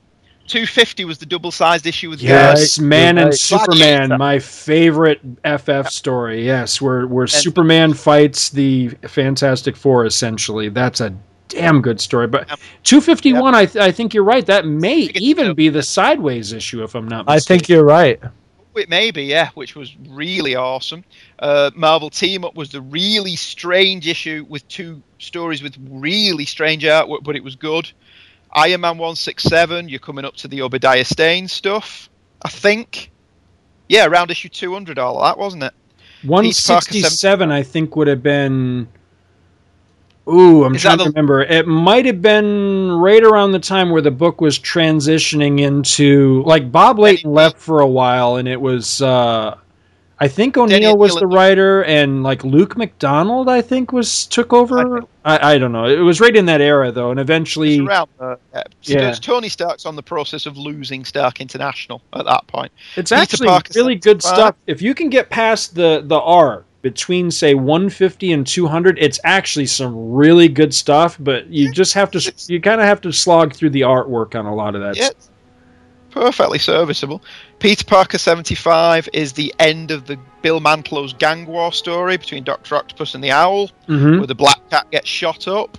250 was the double-sized issue with
Yes,
Gary.
Man and
Right.
Superman, my favorite FF story. Yes, where where Superman fights the Fantastic Four. Essentially, that's a damn good story. But 251, I th- I think you're right. That may even be the sideways issue, if I'm not.
I think you're right.
It may be, yeah, which was really awesome. Uh, Marvel Team Up was the really strange issue with two stories with really strange artwork, but it was good. Iron Man 167, you're coming up to the Obadiah Stane stuff, I think. Yeah, around issue 200, all that, wasn't it? Peter Parker
167, I think, would have been. Ooh, I'm
Is
trying to remember. It might have been right around the time where the book was transitioning into like Bob Layton left for a while, and it was. uh I think O'Neil was the writer, and like Luke McDonnell, I think was took over. I, I don't know. It was right in that era though, and eventually,
Around, uh, yeah.
Yeah.
Tony Stark's on the process of losing Stark International at that point.
It's
Peter
actually
Parker
really good
75.
stuff. If you can get past the the R between say 150 and 200, it's actually some really good stuff. But you just have to you kind of have to slog through the artwork on a lot of that.
Yeah,
stuff.
perfectly serviceable. Peter Parker 75 is the end of the Bill Mantlo's gang war story between Dr. Octopus and the Owl,
Mhm.
where the Black Cat gets shot up.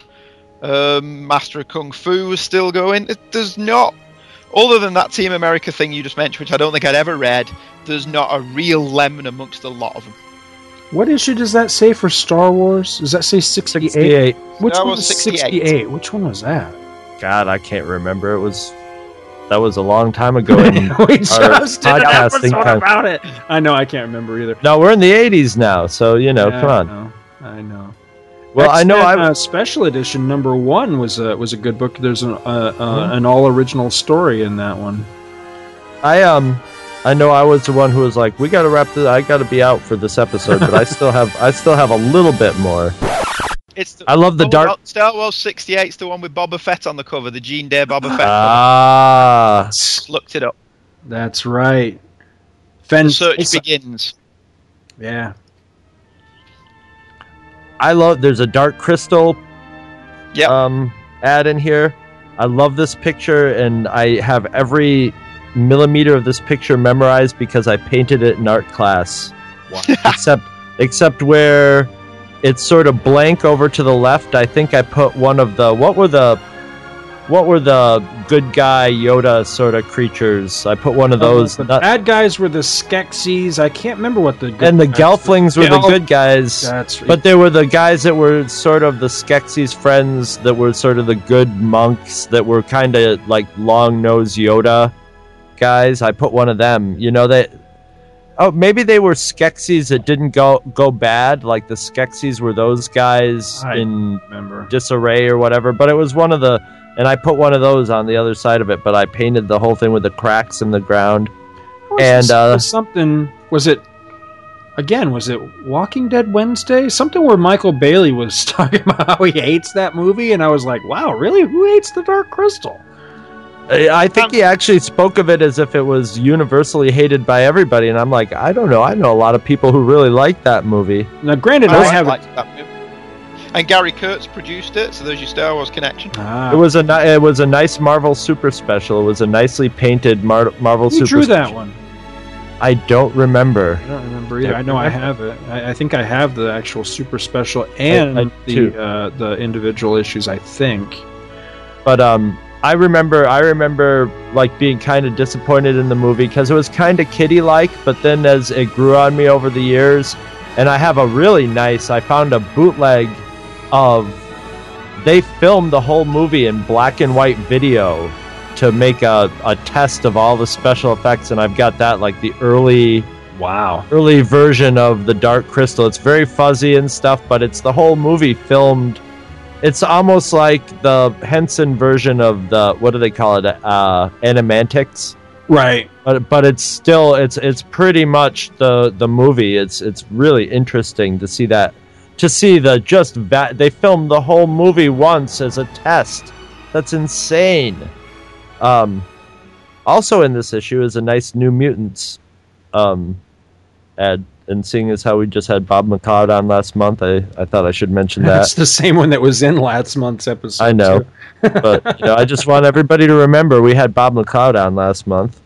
Um, Master of Kung Fu is still going. It, there's not, other than that Team America thing you just mentioned, which I don't think I'd ever read, there's not a real lemon amongst a lot of them.
What issue does that say for Star Wars? Does that say 68?
68.
Which
Star
one was
68.
68? Which one was that?
God, I can't remember. It was that was a long time ago.
We just did an episode
time.
about it. I know. I can't remember either.
No, we're in the '80s now, so you know,
Yeah,
come
I
on.
know. I know.
Well, I know
X-Men,
I-
uh, special edition number one was a was a good book. There's an uh, uh,
Mhm.
an all original story in that one.
I um, I know I was the one who was like, we got to wrap this. I got to be out for this episode, but I still have I still have a little bit more.
It's the,
I love the
oh,
dark-
Star Wars 68 is the one with Boba Fett on the cover, the Gene Day Boba Fett
Ah,
cover. Looked it up.
That's right.
The search
it's-
begins.
Yeah.
I love. There's a dark crystal.
Yep.
Um, ad in here. I love this picture, and I have every millimeter of this picture memorized because I painted it in art class. except, except where it's sort of blank over to the left. I think I put one of the what were the what were the good guy Yoda sort of creatures. I put one of uh, those.
the
not-
bad guys were the Skeksis. I can't remember what the good
and the
guys-
Gelflings were the good guys.
That's right.
But they were the guys that were sort of the Skeksis friends that were sort of the good monks that were kind of like long nosed Yoda guys. I put one of them. You know that. Oh, maybe they were Skeksis that didn't go go bad. Like the Skeksis were those guys
I
in
remember.
disarray or whatever. But it was one of the, and I put one of those on the other side of it. But I painted the whole thing with the cracks in the ground. And uh,
was something was it again was it walking dead wednesday something where michael bailey was talking about how he hates that movie and i was like wow really who hates the dark crystal
I I think he actually spoke of it as if it was universally hated by everybody, and I'm like, I don't know. I know a lot of people who really like that movie.
now granted i,
I
haven't
liked that movie. And Gary Kurtz produced it, so there's your Star Wars connection.
Ah,
It was a ni- it was a nice Marvel Super Special. It was a nicely painted Mar- Marvel
who
Super.
drew that
Special.
one
I don't remember.
i don't remember either i know i have it i, I think i have the actual super special and
I
the uh, the individual issues i think
But um, I remember I remember like being kind of disappointed in the movie because it was kind of kiddie like. But then as it grew on me over the years, and I have a really nice. I found a bootleg of. They filmed the whole movie in black and white video to make a, a test of all the special effects, and I've got that like the early
wow
early version of the Dark Crystal. It's very fuzzy and stuff, but it's the whole movie filmed. It's almost like the Henson version of the what do they call it? Uh, Animatics.
Right.
But but it's still it's it's pretty much the the movie. It's it's really interesting to see that to see the just va- they filmed the whole movie once as a test. That's insane. Um, also in this issue is a nice New Mutants um, ad. And seeing as how we just had Bob McLeod on last month, I, I thought I should mention that.
That's the same one that was in last month's episode.
I know, but you know, I just want everybody to remember we had Bob McLeod on last month.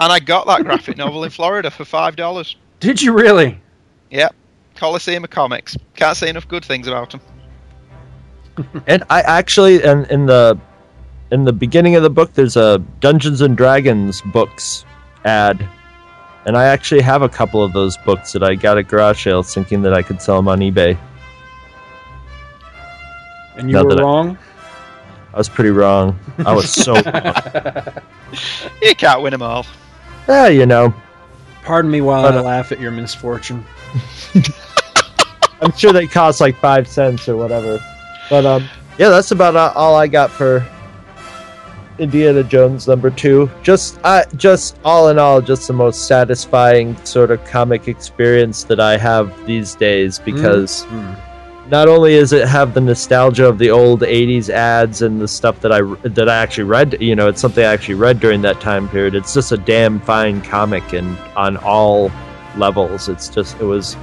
And I got that graphic novel in Florida for five dollars.
Did you really?
Yep. Coliseum of Comics. Can't say enough good things about them.
and I actually, and in the in the beginning of the book, there's a Dungeons and Dragons books ad, and I actually have a couple of those books that I got at garage sales, thinking that I could sell them on eBay.
And you
Not
were
that I-
wrong.
I was pretty wrong. I was so wrong.
You can't win them all.
Yeah, you know.
Pardon me while
But,
I laugh at your misfortune.
I'm sure they cost like five cents or whatever. But um, yeah, that's about uh, all I got for Indiana Jones number two. Just, uh, just all in all, just the most satisfying sort of comic experience that I have these days because not only does it have the nostalgia of the old '80s ads and the stuff that I that I actually read, you know, it's something I actually read during that time period. It's just a damn fine comic and on all levels. It's just it was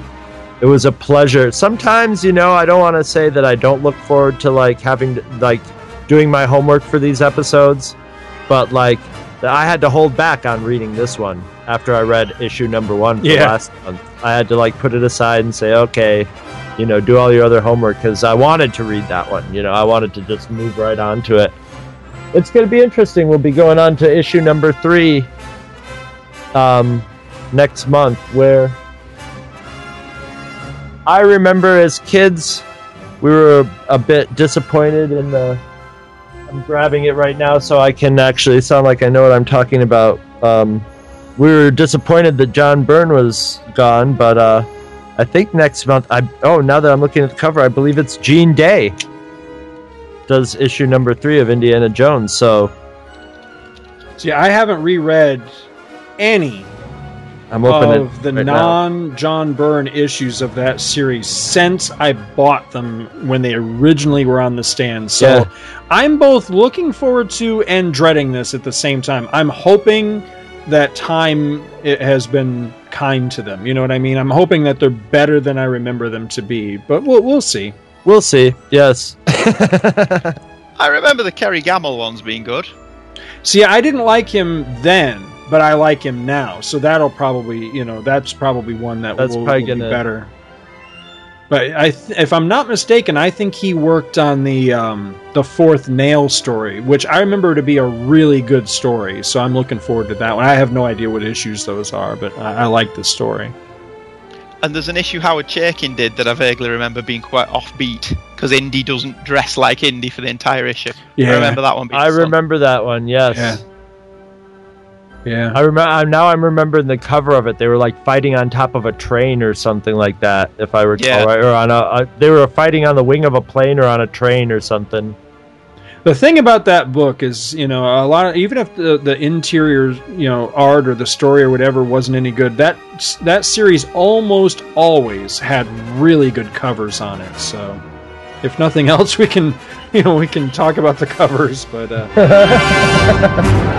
it was a pleasure. Sometimes, you know, I don't want to say that I don't look forward to like having to, like doing my homework for these episodes, but like I had to hold back on reading this one after I read issue number one for
Yeah.
last month. I had to like put it aside and say, okay, you know, do all your other homework because I wanted to read that one. You know, I wanted to just move right on to it. It's going to be interesting. We'll be going on to issue number three um, next month, where I remember as kids, we were a bit disappointed in the. I'm grabbing it right now so I can actually sound like I know what I'm talking about. Um, we were disappointed that John Byrne was gone, but uh, I think next month. I oh now that I'm looking at the cover, I believe it's Gene Day does issue number three of Indiana Jones. So
See, I haven't reread any
I'm opening
of the
right
non John Byrne issues of that series since I bought them when they originally were on the stand. So
Yeah.
I'm both looking forward to and dreading this at the same time. I'm hoping that time it has been kind to them. You know what I mean? I'm hoping that they're better than I remember them to be, but we'll we'll see.
We'll see. Yes.
I remember the Kerry Gammill ones being good.
See, I didn't like him then, but I like him now. So that'll probably, you know, that's probably one that
That's
will,
probably
will be
gonna-
better. But I, th- if I'm not mistaken, I think he worked on the um, the fourth nail story, which I remember to be a really good story. So I'm looking forward to that one. I have no idea what issues those are, but I, I like the story.
And there's an issue Howard Chaykin did that I vaguely remember being quite offbeat because Indy doesn't dress like Indy for the entire issue.
Yeah.
I remember that one. Being
I
fun.
remember that one. Yes.
Yeah. Yeah.
I remember. Now I'm remembering the cover of it. They were like fighting on top of a train or something like that, if I recall
Yeah.
right. Or on a, a, they were fighting on the wing of a plane or on a train or something.
The thing about that book is, you know, a lot of even if the, the interior, you know, art or the story or whatever wasn't any good, that that series almost always had really good covers on it. So, if nothing else, we can, you know, we can talk about the covers. But uh,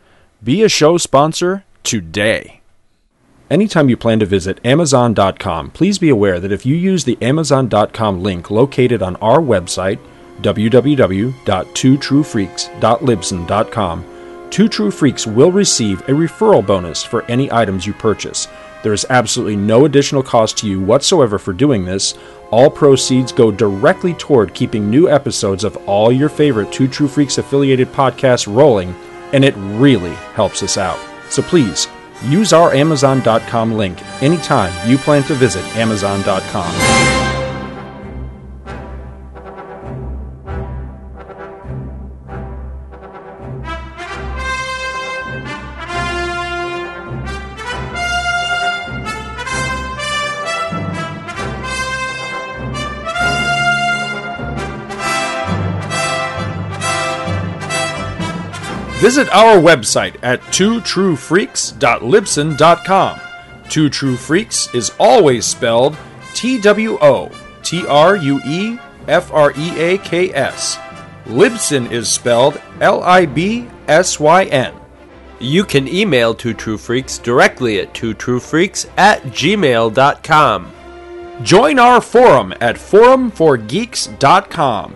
Be a show sponsor today.
Anytime you plan to visit Amazon.com, please be aware that if you use the Amazon.com link located on our website, www.twotruefreaks.libsyn.com, Two True Freaks will receive a referral bonus for any items you purchase. There is absolutely no additional cost to you whatsoever for doing this. All proceeds go directly toward keeping new episodes of all your favorite Two True Freaks affiliated podcasts rolling, and it really helps us out. So please, use our Amazon.com link anytime you plan to visit Amazon.com. Visit our website at twotruefreaks.libsyn.com. Two True Freaks is always spelled T W O T R U E F R E A K S. Libsyn is spelled L I B S Y N.
You can email Two True Freaks directly at twotruefreaks at gmail.com.
Join our forum at forumforgeeks.com,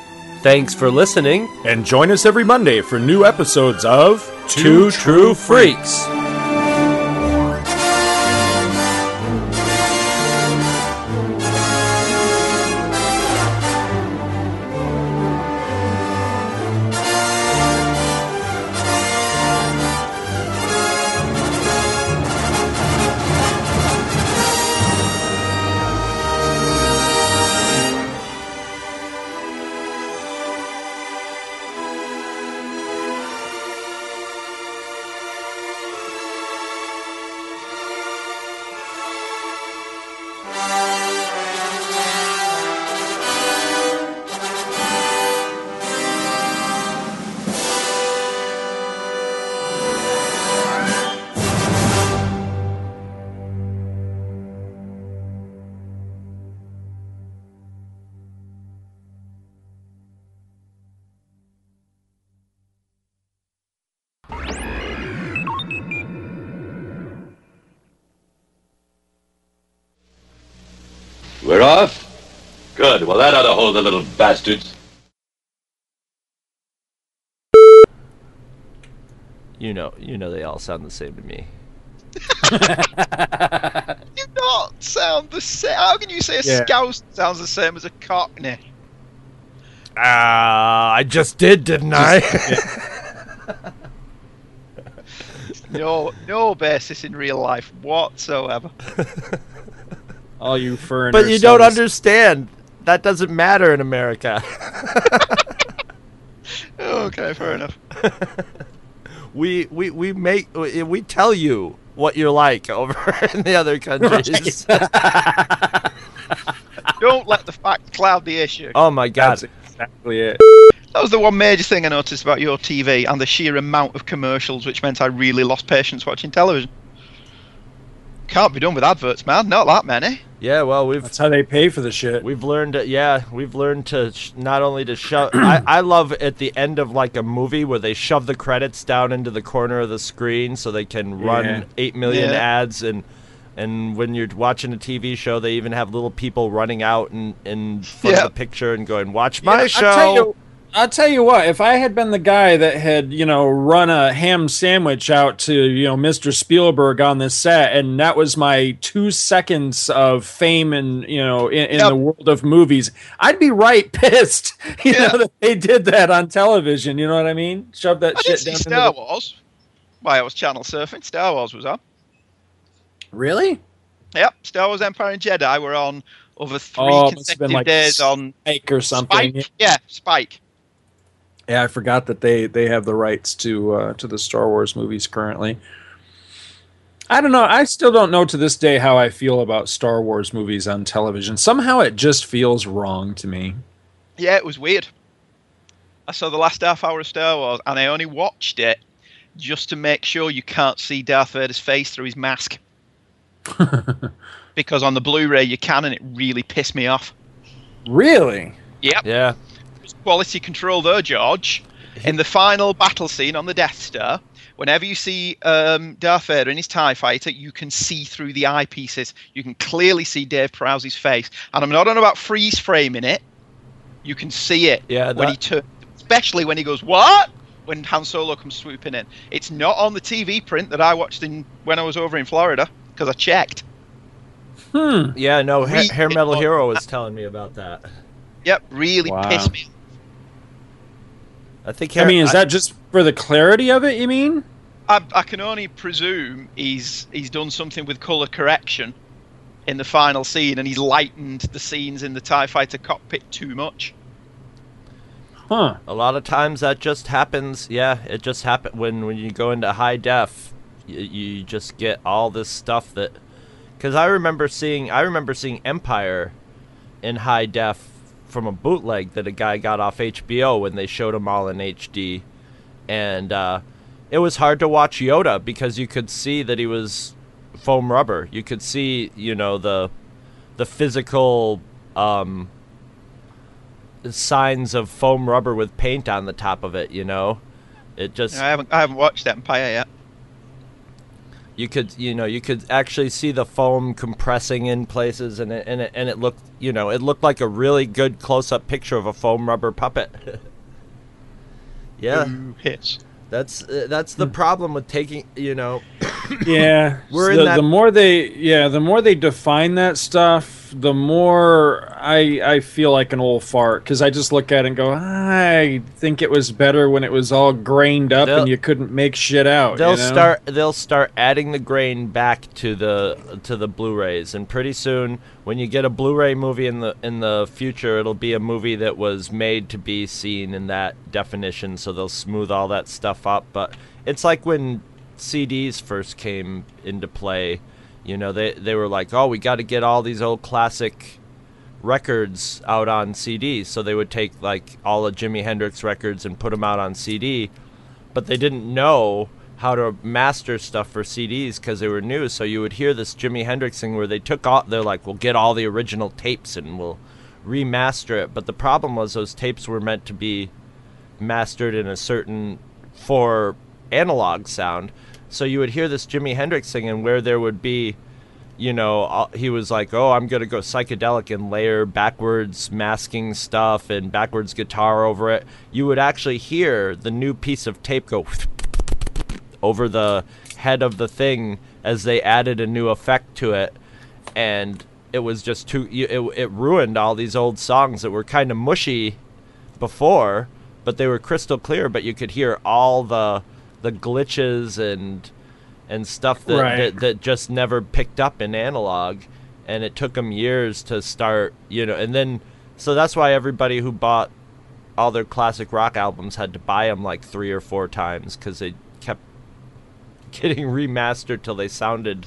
Thanks for listening,
and join us every Monday for new episodes of
Two True Freaks.
We're off? Good. Well, that ought to hold the little bastards.
You know, you know they all sound the same to me.
You not sound the same. How can you say a
Yeah.
scouse sounds the same as a cockney?
Ah, I just did, didn't I?
No, no basis in real life whatsoever.
All you foreigners.
but you don't
sound-
understand. That doesn't matter in America.
okay, fair enough.
we we we make we we tell you what you're like over in the other countries.
Don't let the fact cloud the issue.
oh my god.
That's exactly it.
That was the one major thing I noticed about your TV and the sheer amount of commercials, which meant I really lost patience watching television. Can't be done with adverts, man. Not that many.
Yeah, well, we've
That's how they pay for the shit.
we've learned. To, yeah, we've learned to sh- not only to shove. I, I love at the end of like a movie where they shove the credits down into the corner of the screen so they can run
Yeah.
eight million
Yeah.
ads and. And when you're watching a TV show, they even have little people running out and in front
Yeah.
of the picture and going, "Watch my
Yeah,
show."
I'll tell you,
I'll tell you what, if I had been the guy that had, you know, run a ham sandwich out to, you know, Mr. Spielberg on this set, and that was my two seconds of fame and, you know, in, in the world of movies, I'd be right pissed, you know, that they did that on television. You know what I mean? Shove that
I
shit down.
Star
the-
Wars. Why I was channel surfing. Star Wars was on.
Really?
Yep, Star Wars Empire and Jedi were on over three
Oh, it must have
consecutive
like
days on
Spike or something.
Spike. Yeah, Spike.
Yeah, I forgot that they they have the rights to uh, to the Star Wars movies currently. I don't know. I still don't know to this day how I feel about Star Wars movies on television. Somehow it just feels wrong to me.
Yeah, it was weird. I saw the last half hour of Star Wars, and I only watched it just to make sure you can't see Darth Vader's face through his mask. because on the Blu-ray you can, and it really pissed me off.
Really?
Yep.
Yeah.
Quality control though, George. In the final battle scene on the Death Star, whenever you see um, Darth Vader in his TIE fighter, you can see through the eyepieces. You can clearly see Dave Prowse's face. And I'm not on about freeze framing it. You can see it
Yeah,
when he
that-
turns, especially when he goes, What? When Han Solo comes swooping in. It's not on the TV print that I watched in when I was over in Florida, because I checked.
Hmm.
Yeah, no, Hair Metal Hero was telling me about that.
Yep, really
Wow.
pissed me.
I think.
I mean, is that just for the clarity of it? You mean?
I, I can only presume he's he's done something with color correction in the final scene, and he's lightened the scenes in the Tie Fighter cockpit too much.
Huh.
A lot of times that just happens. Yeah, it just happen when when you go into high def, you, you just get all this stuff that. Because I remember seeing, I remember seeing Empire in high def from a bootleg that a guy got off HBO when they showed them all in HD, and uh, it was hard to watch Yoda because you could see that he was foam rubber. You could see, you know, the the physical um, signs of foam rubber with paint on the top of it. You know, it just
I haven't I haven't watched that Empire yet.
You could you know you could actually see the foam compressing in places and it and it, and it looked you know it looked like a really good close up picture of a foam rubber puppet. yeah,
Ooh, hits.
that's uh, that's the problem with taking you know.
yeah
We're
the,
in that-
the more they yeah the more they define that stuff the more i i feel like an old fart because i just look at it and go i think it was better when it was all grained up
They'll-
and you couldn't make shit out
They'll
you know?
start they'll start adding the grain back to the to the Blu-rays and pretty soon when you get a Blu-ray movie in the in the future it'll be a movie that was made to be seen in that definition so they'll smooth all that stuff up but it's like when CDs first came into play you know they they were like oh we got to get all these old classic records out on CD." so they would take like all of Jimi Hendrix records and put them out on CD but they didn't know how to master stuff for CDs because they were new. So you would hear this Jimi Hendrix thing where they took all, they're like, we'll get all the original tapes and we'll remaster it. But the problem was those tapes were meant to be mastered in a certain for analog sound. So you would hear this Jimi Hendrix thing and where there would be you know, he was like, "Oh, I'm gonna go psychedelic and layer backwards masking stuff and backwards guitar over it." You would actually hear the new piece of tape go over the head of the thing as they added a new effect to it, and it was just too. It, it ruined all these old songs that were kind of mushy before, but they were crystal clear. But you could hear all the the glitches and and stuff that,
Right.
that that just never picked up in analog and it took them years to start you know and then so that's why everybody who bought all their classic rock albums had to buy them like three or four times because they kept getting remastered till they sounded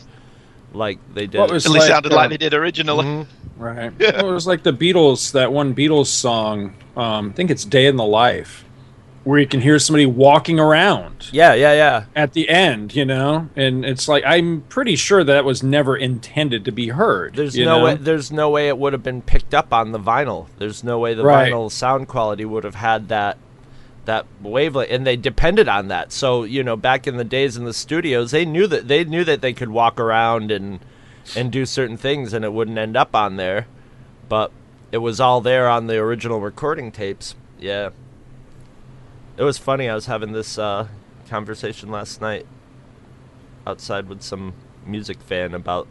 like they did
What was
At least
like,
sounded
uh,
like they did originally.
Mm-hmm.
Right. Well, it was like the Beatles, that one Beatles song. Um, I think it's "Day in the Life," where you can hear somebody walking around.
Yeah, yeah, yeah.
At the end, you know, and it's like I'm pretty sure that was never intended to be heard.
There's no
know?
way. There's no way it would have been picked up on the vinyl. There's no way the
Right.
vinyl sound quality would have had that that wavelength, and they depended on that. So you know, back in the days in the studios, they knew that they knew that they could walk around and and do certain things, and it wouldn't end up on there. But it was all there on the original recording tapes. Yeah. It was funny. I was having this uh, conversation last night outside with some music fan about.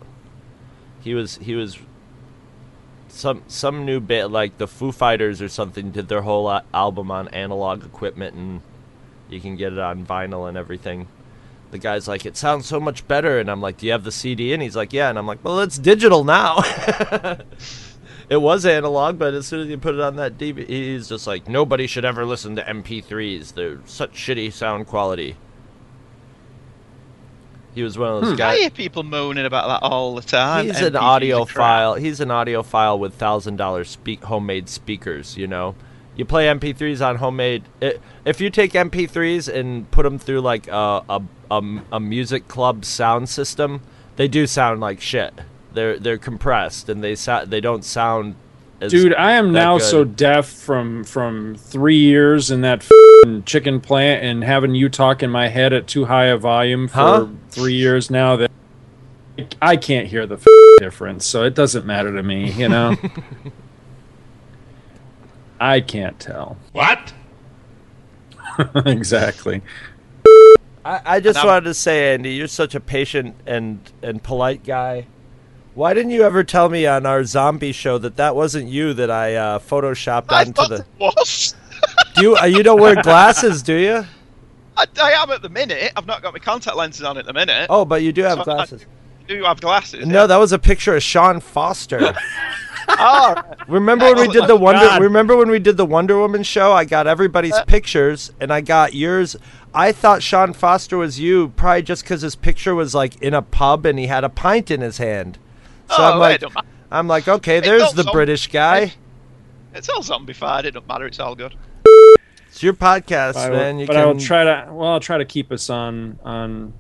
He was he was. Some some new bit like the Foo Fighters or something did their whole uh, album on analog equipment and you can get it on vinyl and everything. The guy's like, it sounds so much better, and I'm like, do you have the CD? And he's like, yeah, and I'm like, well, it's digital now. it was analog, but as soon as you put it on that DVD, he's just like, nobody should ever listen to MP3s. They're such shitty sound quality. He was one of those hmm.
I
guys.
I hear people moaning about that all the time.
He's an
MP3s are
audiophile. He's an audiophile with thousand dollar speak homemade speakers. You know, you play MP3s on homemade. i if you take MP3s and put them through like a a, a a music club sound system, they do sound like shit. They're they're compressed and they sound they don't sound. As
Dude, I am now
good.
so deaf from from three years in that f***ing chicken plant and having you talk in my head at too high a volume for
Huh?
three years now that I can't hear the f- difference. So it doesn't matter to me, you know. I can't tell.
What?
exactly.
I, I just wanted to say, Andy, you're such a patient and and polite guy. Why didn't you ever tell me on our zombie show that that wasn't you that I uh, photoshopped onto the?
Was
Do you uh, you don't wear glasses, do you?
I, I am at the minute. I've not got my contact lenses on at the minute.
Oh, but you do have
So I-
glasses.
do you have glasses?
No, that was a picture of Sean Foster.
oh,
remember when we did the
Oh,
Wonder?
God.
Remember when we did the Wonder Woman show? I got everybody's
Uh.
pictures, and I got yours. I thought Sean Foster was you, probably just because his picture was like in a pub and he had a pint in his hand. So
Oh,
I'm like,
don't matter.
I'm like, okay, there's the
sound-
British guy.
It's all zombified. It don't matter. It's all good.
It's your podcast,
I will-
man. You
but
can.
I will try to. Well, I'll try to keep us on on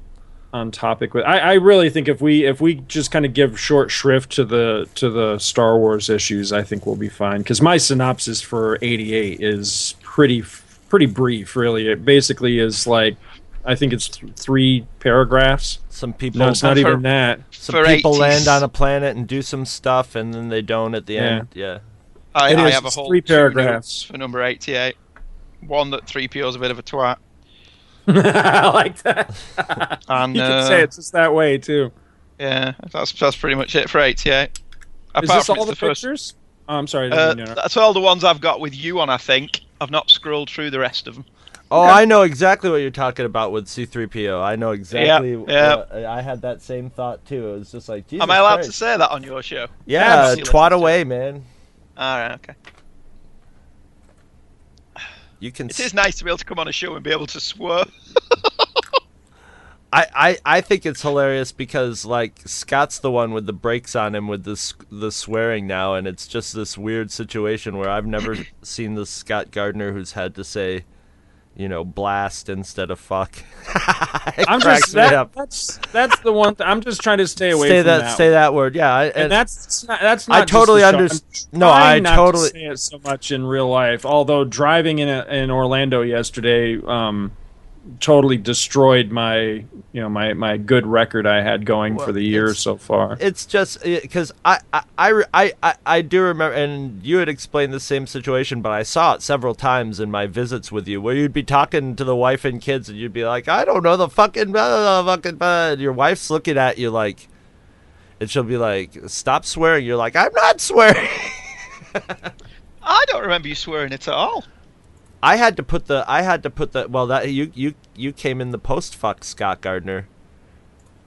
on topic with. I, I really think if we if we just kind of give short shrift to the to the Star Wars issues, I think we'll be fine. Because my synopsis for '88 is pretty pretty brief. Really, it basically is like. I think it's th- three paragraphs.
Some people.
No, it's not even that.
Some people land on a planet and do some stuff, and then they don't at the
Yeah.
end. Yeah.
I,
It
I
is,
have a whole
three paragraphs.
for number eighty-eight. One that three PO's a bit of a twat.
I like that.
And
you
uh,
can say it's just that way too.
Yeah, that's that's pretty much it for eighty-eight.
Is
Apart
this all
it's
the
first-
pictures? Oh, I'm sorry.
Uh,
mean to interrupt.
that's all the ones I've got with you on. I think I've not scrolled through the rest of them.
Oh, I know exactly what you're talking about with C3PO. I know exactly.
yeah.
what- uh, I had that same thought too. It was just like, Jesus
Am I allowed
Christ.
to say that on your show?
Yeah,
Obviously
twat away, man.
All right, okay.
You can.
It is nice to be able to come on a show and be able to swear.
I, I, I think it's hilarious because like Scott's the one with the brakes on him with the s- the swearing now, and it's just this weird situation where I've never seen the Scott Gardner who's had to say, you know, blast instead of fuck.
I'm just that, that's that's the one. Th- I'm just trying to stay away
Say
from
that,
that.
say that word, yeah. I,
and that's not, that's not.
I totally
understand.
No, I
not
totally-
to say it so much in real life. Although driving in a, in Orlando yesterday, um, totally destroyed my you know my my good record I had going for the year so far.
It's just uh, because I, I, I, I, I, I do remember, and you had explained the same situation, but I saw it several times in my visits with you, where you'd be talking to the wife and kids, and you'd be like, "I don't know the fucking, blah, blah, blah, fucking," blah," and your wife's looking at you like, and she'll be like, "Stop swearing." You're like, "I'm not swearing."
I don't remember you swearing at all.
I had to put the, I had to put the, well, that you, you, you came in the post fuck Scott Gardner.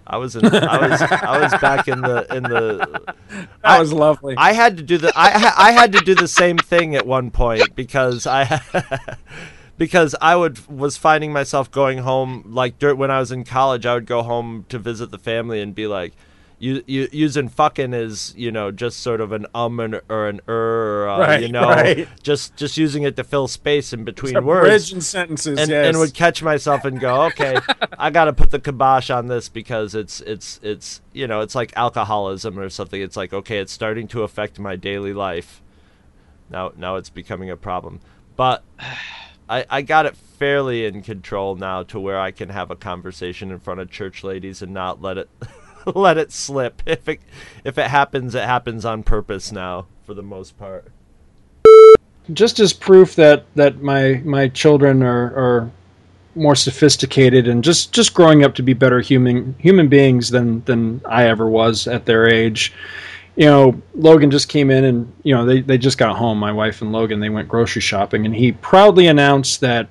I was in, I was, I was back in the, in the.
That was lovely.
I had to do the I I had to do the same thing at one point because I because I would was finding myself going home like dur- when I was in college I would go home to visit the family and be like you, you using fucking is you know just sort of an um and, or an er uh,
Right,
you know
right.
just just using it to fill space in between words
in sentences,
and,
yes.
and would catch myself and go okay I got to put the kibosh on this because it's it's it's you know it's like alcoholism or something it's like okay it's starting to affect my daily life now now it's becoming a problem but I, I got it fairly in control now to where I can have a conversation in front of church ladies and not let it let it slip if it if it happens it happens on purpose now for the most part
just as proof that that my my children are are more sophisticated and just just growing up to be better human human beings than than I ever was at their age. You know, Logan just came in and you know they they just got home. My wife and Logan they went grocery shopping and he proudly announced that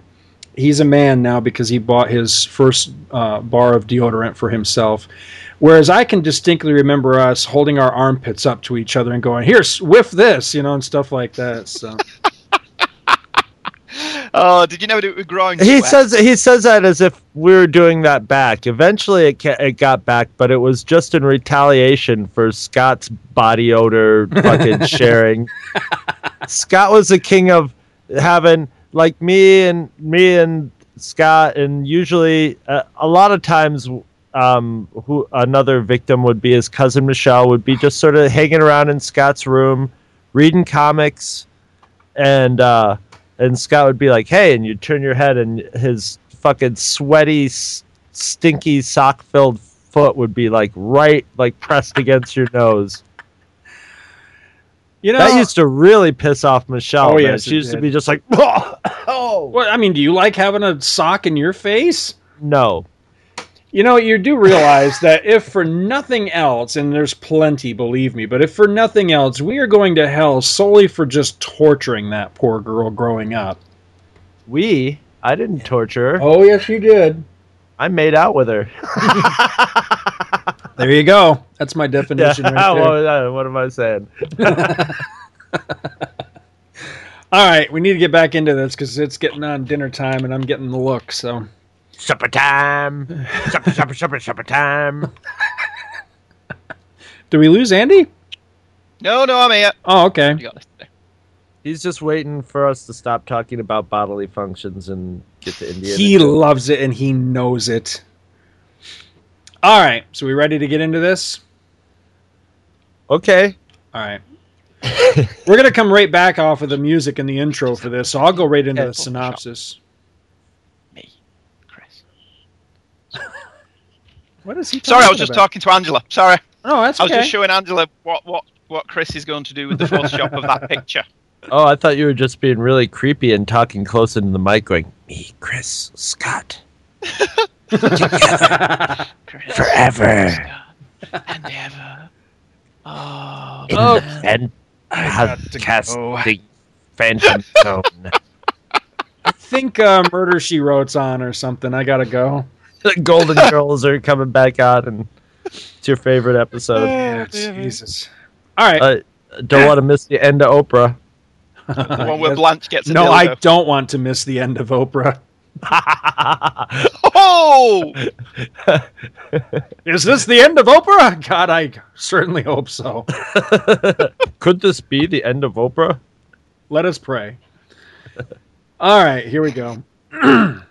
he's a man now because he bought his first uh, bar of deodorant for himself. Whereas I can distinctly remember us holding our armpits up to each other and going, "Here, whiff this," you know, and stuff like that. So.
Oh, did you know do it with growing?
He
sweat?
says he says that as if we were doing that back. Eventually, it ca- it got back, but it was just in retaliation for Scott's body odor fucking sharing. Scott was the king of having like me and me and Scott, and usually uh, a lot of times. Um, who another victim would be his cousin Michelle would be just sort of hanging around in Scott's room, reading comics, and uh, and Scott would be like, "Hey," and you'd turn your head, and his fucking sweaty, stinky, sock-filled foot would be like right, like pressed against your nose.
You know,
that used to really piss off Michelle.
Oh, yes,
she used to be just like,
oh. Well, I mean, do you like having a sock in your face?
No.
You know, you do realize that if for nothing else, and there's plenty, believe me, but if for nothing else, we are going to hell solely for just torturing that poor girl growing up.
We? I didn't torture her.
Oh, yes, you did.
I made out with her.
There you go. That's my definition
Yeah,
right there.
what, what am I saying?
All right, we need to get back into this because it's getting on dinner time, and I'm getting the look. So
supper time, supper, supper, supper, supper time.
Do we lose Andy?
No, no, I'm here.
Oh, okay.
You got this.
He's just waiting for us to stop talking about bodily functions and get to India.
He loves it and he knows it. All right, so we ready to get into this?
Okay.
All right. We're gonna come right back off of the music and the intro for this, so I'll go right into the synopsis.
Me, Chris.
What is he?
Sorry, I was just
about?
talking to Angela. Sorry.
Oh, that's okay.
I was just showing Angela what what what Chris is going to do with the Photoshop of that picture.
Oh, I thought you were just being really creepy and talking close into the mic, going, "Me, Chris, Scott, together forever
and ever. Oh,
in
Oh.
the fan- the phantom zone."
I think uh, Murder She Wrote's on or something. I gotta go.
the Golden Girls are coming back on, and it's your favorite episode.
Yeah, Jesus. All right.
Uh, don't want to miss the end of Oprah.
The one where Blanche gets a
no, I don't want to miss the end of Oprah.
Oh!
Is this the end of Oprah? God, I certainly hope so.
Could this be the end of Oprah?
Let us pray. All right, here we go.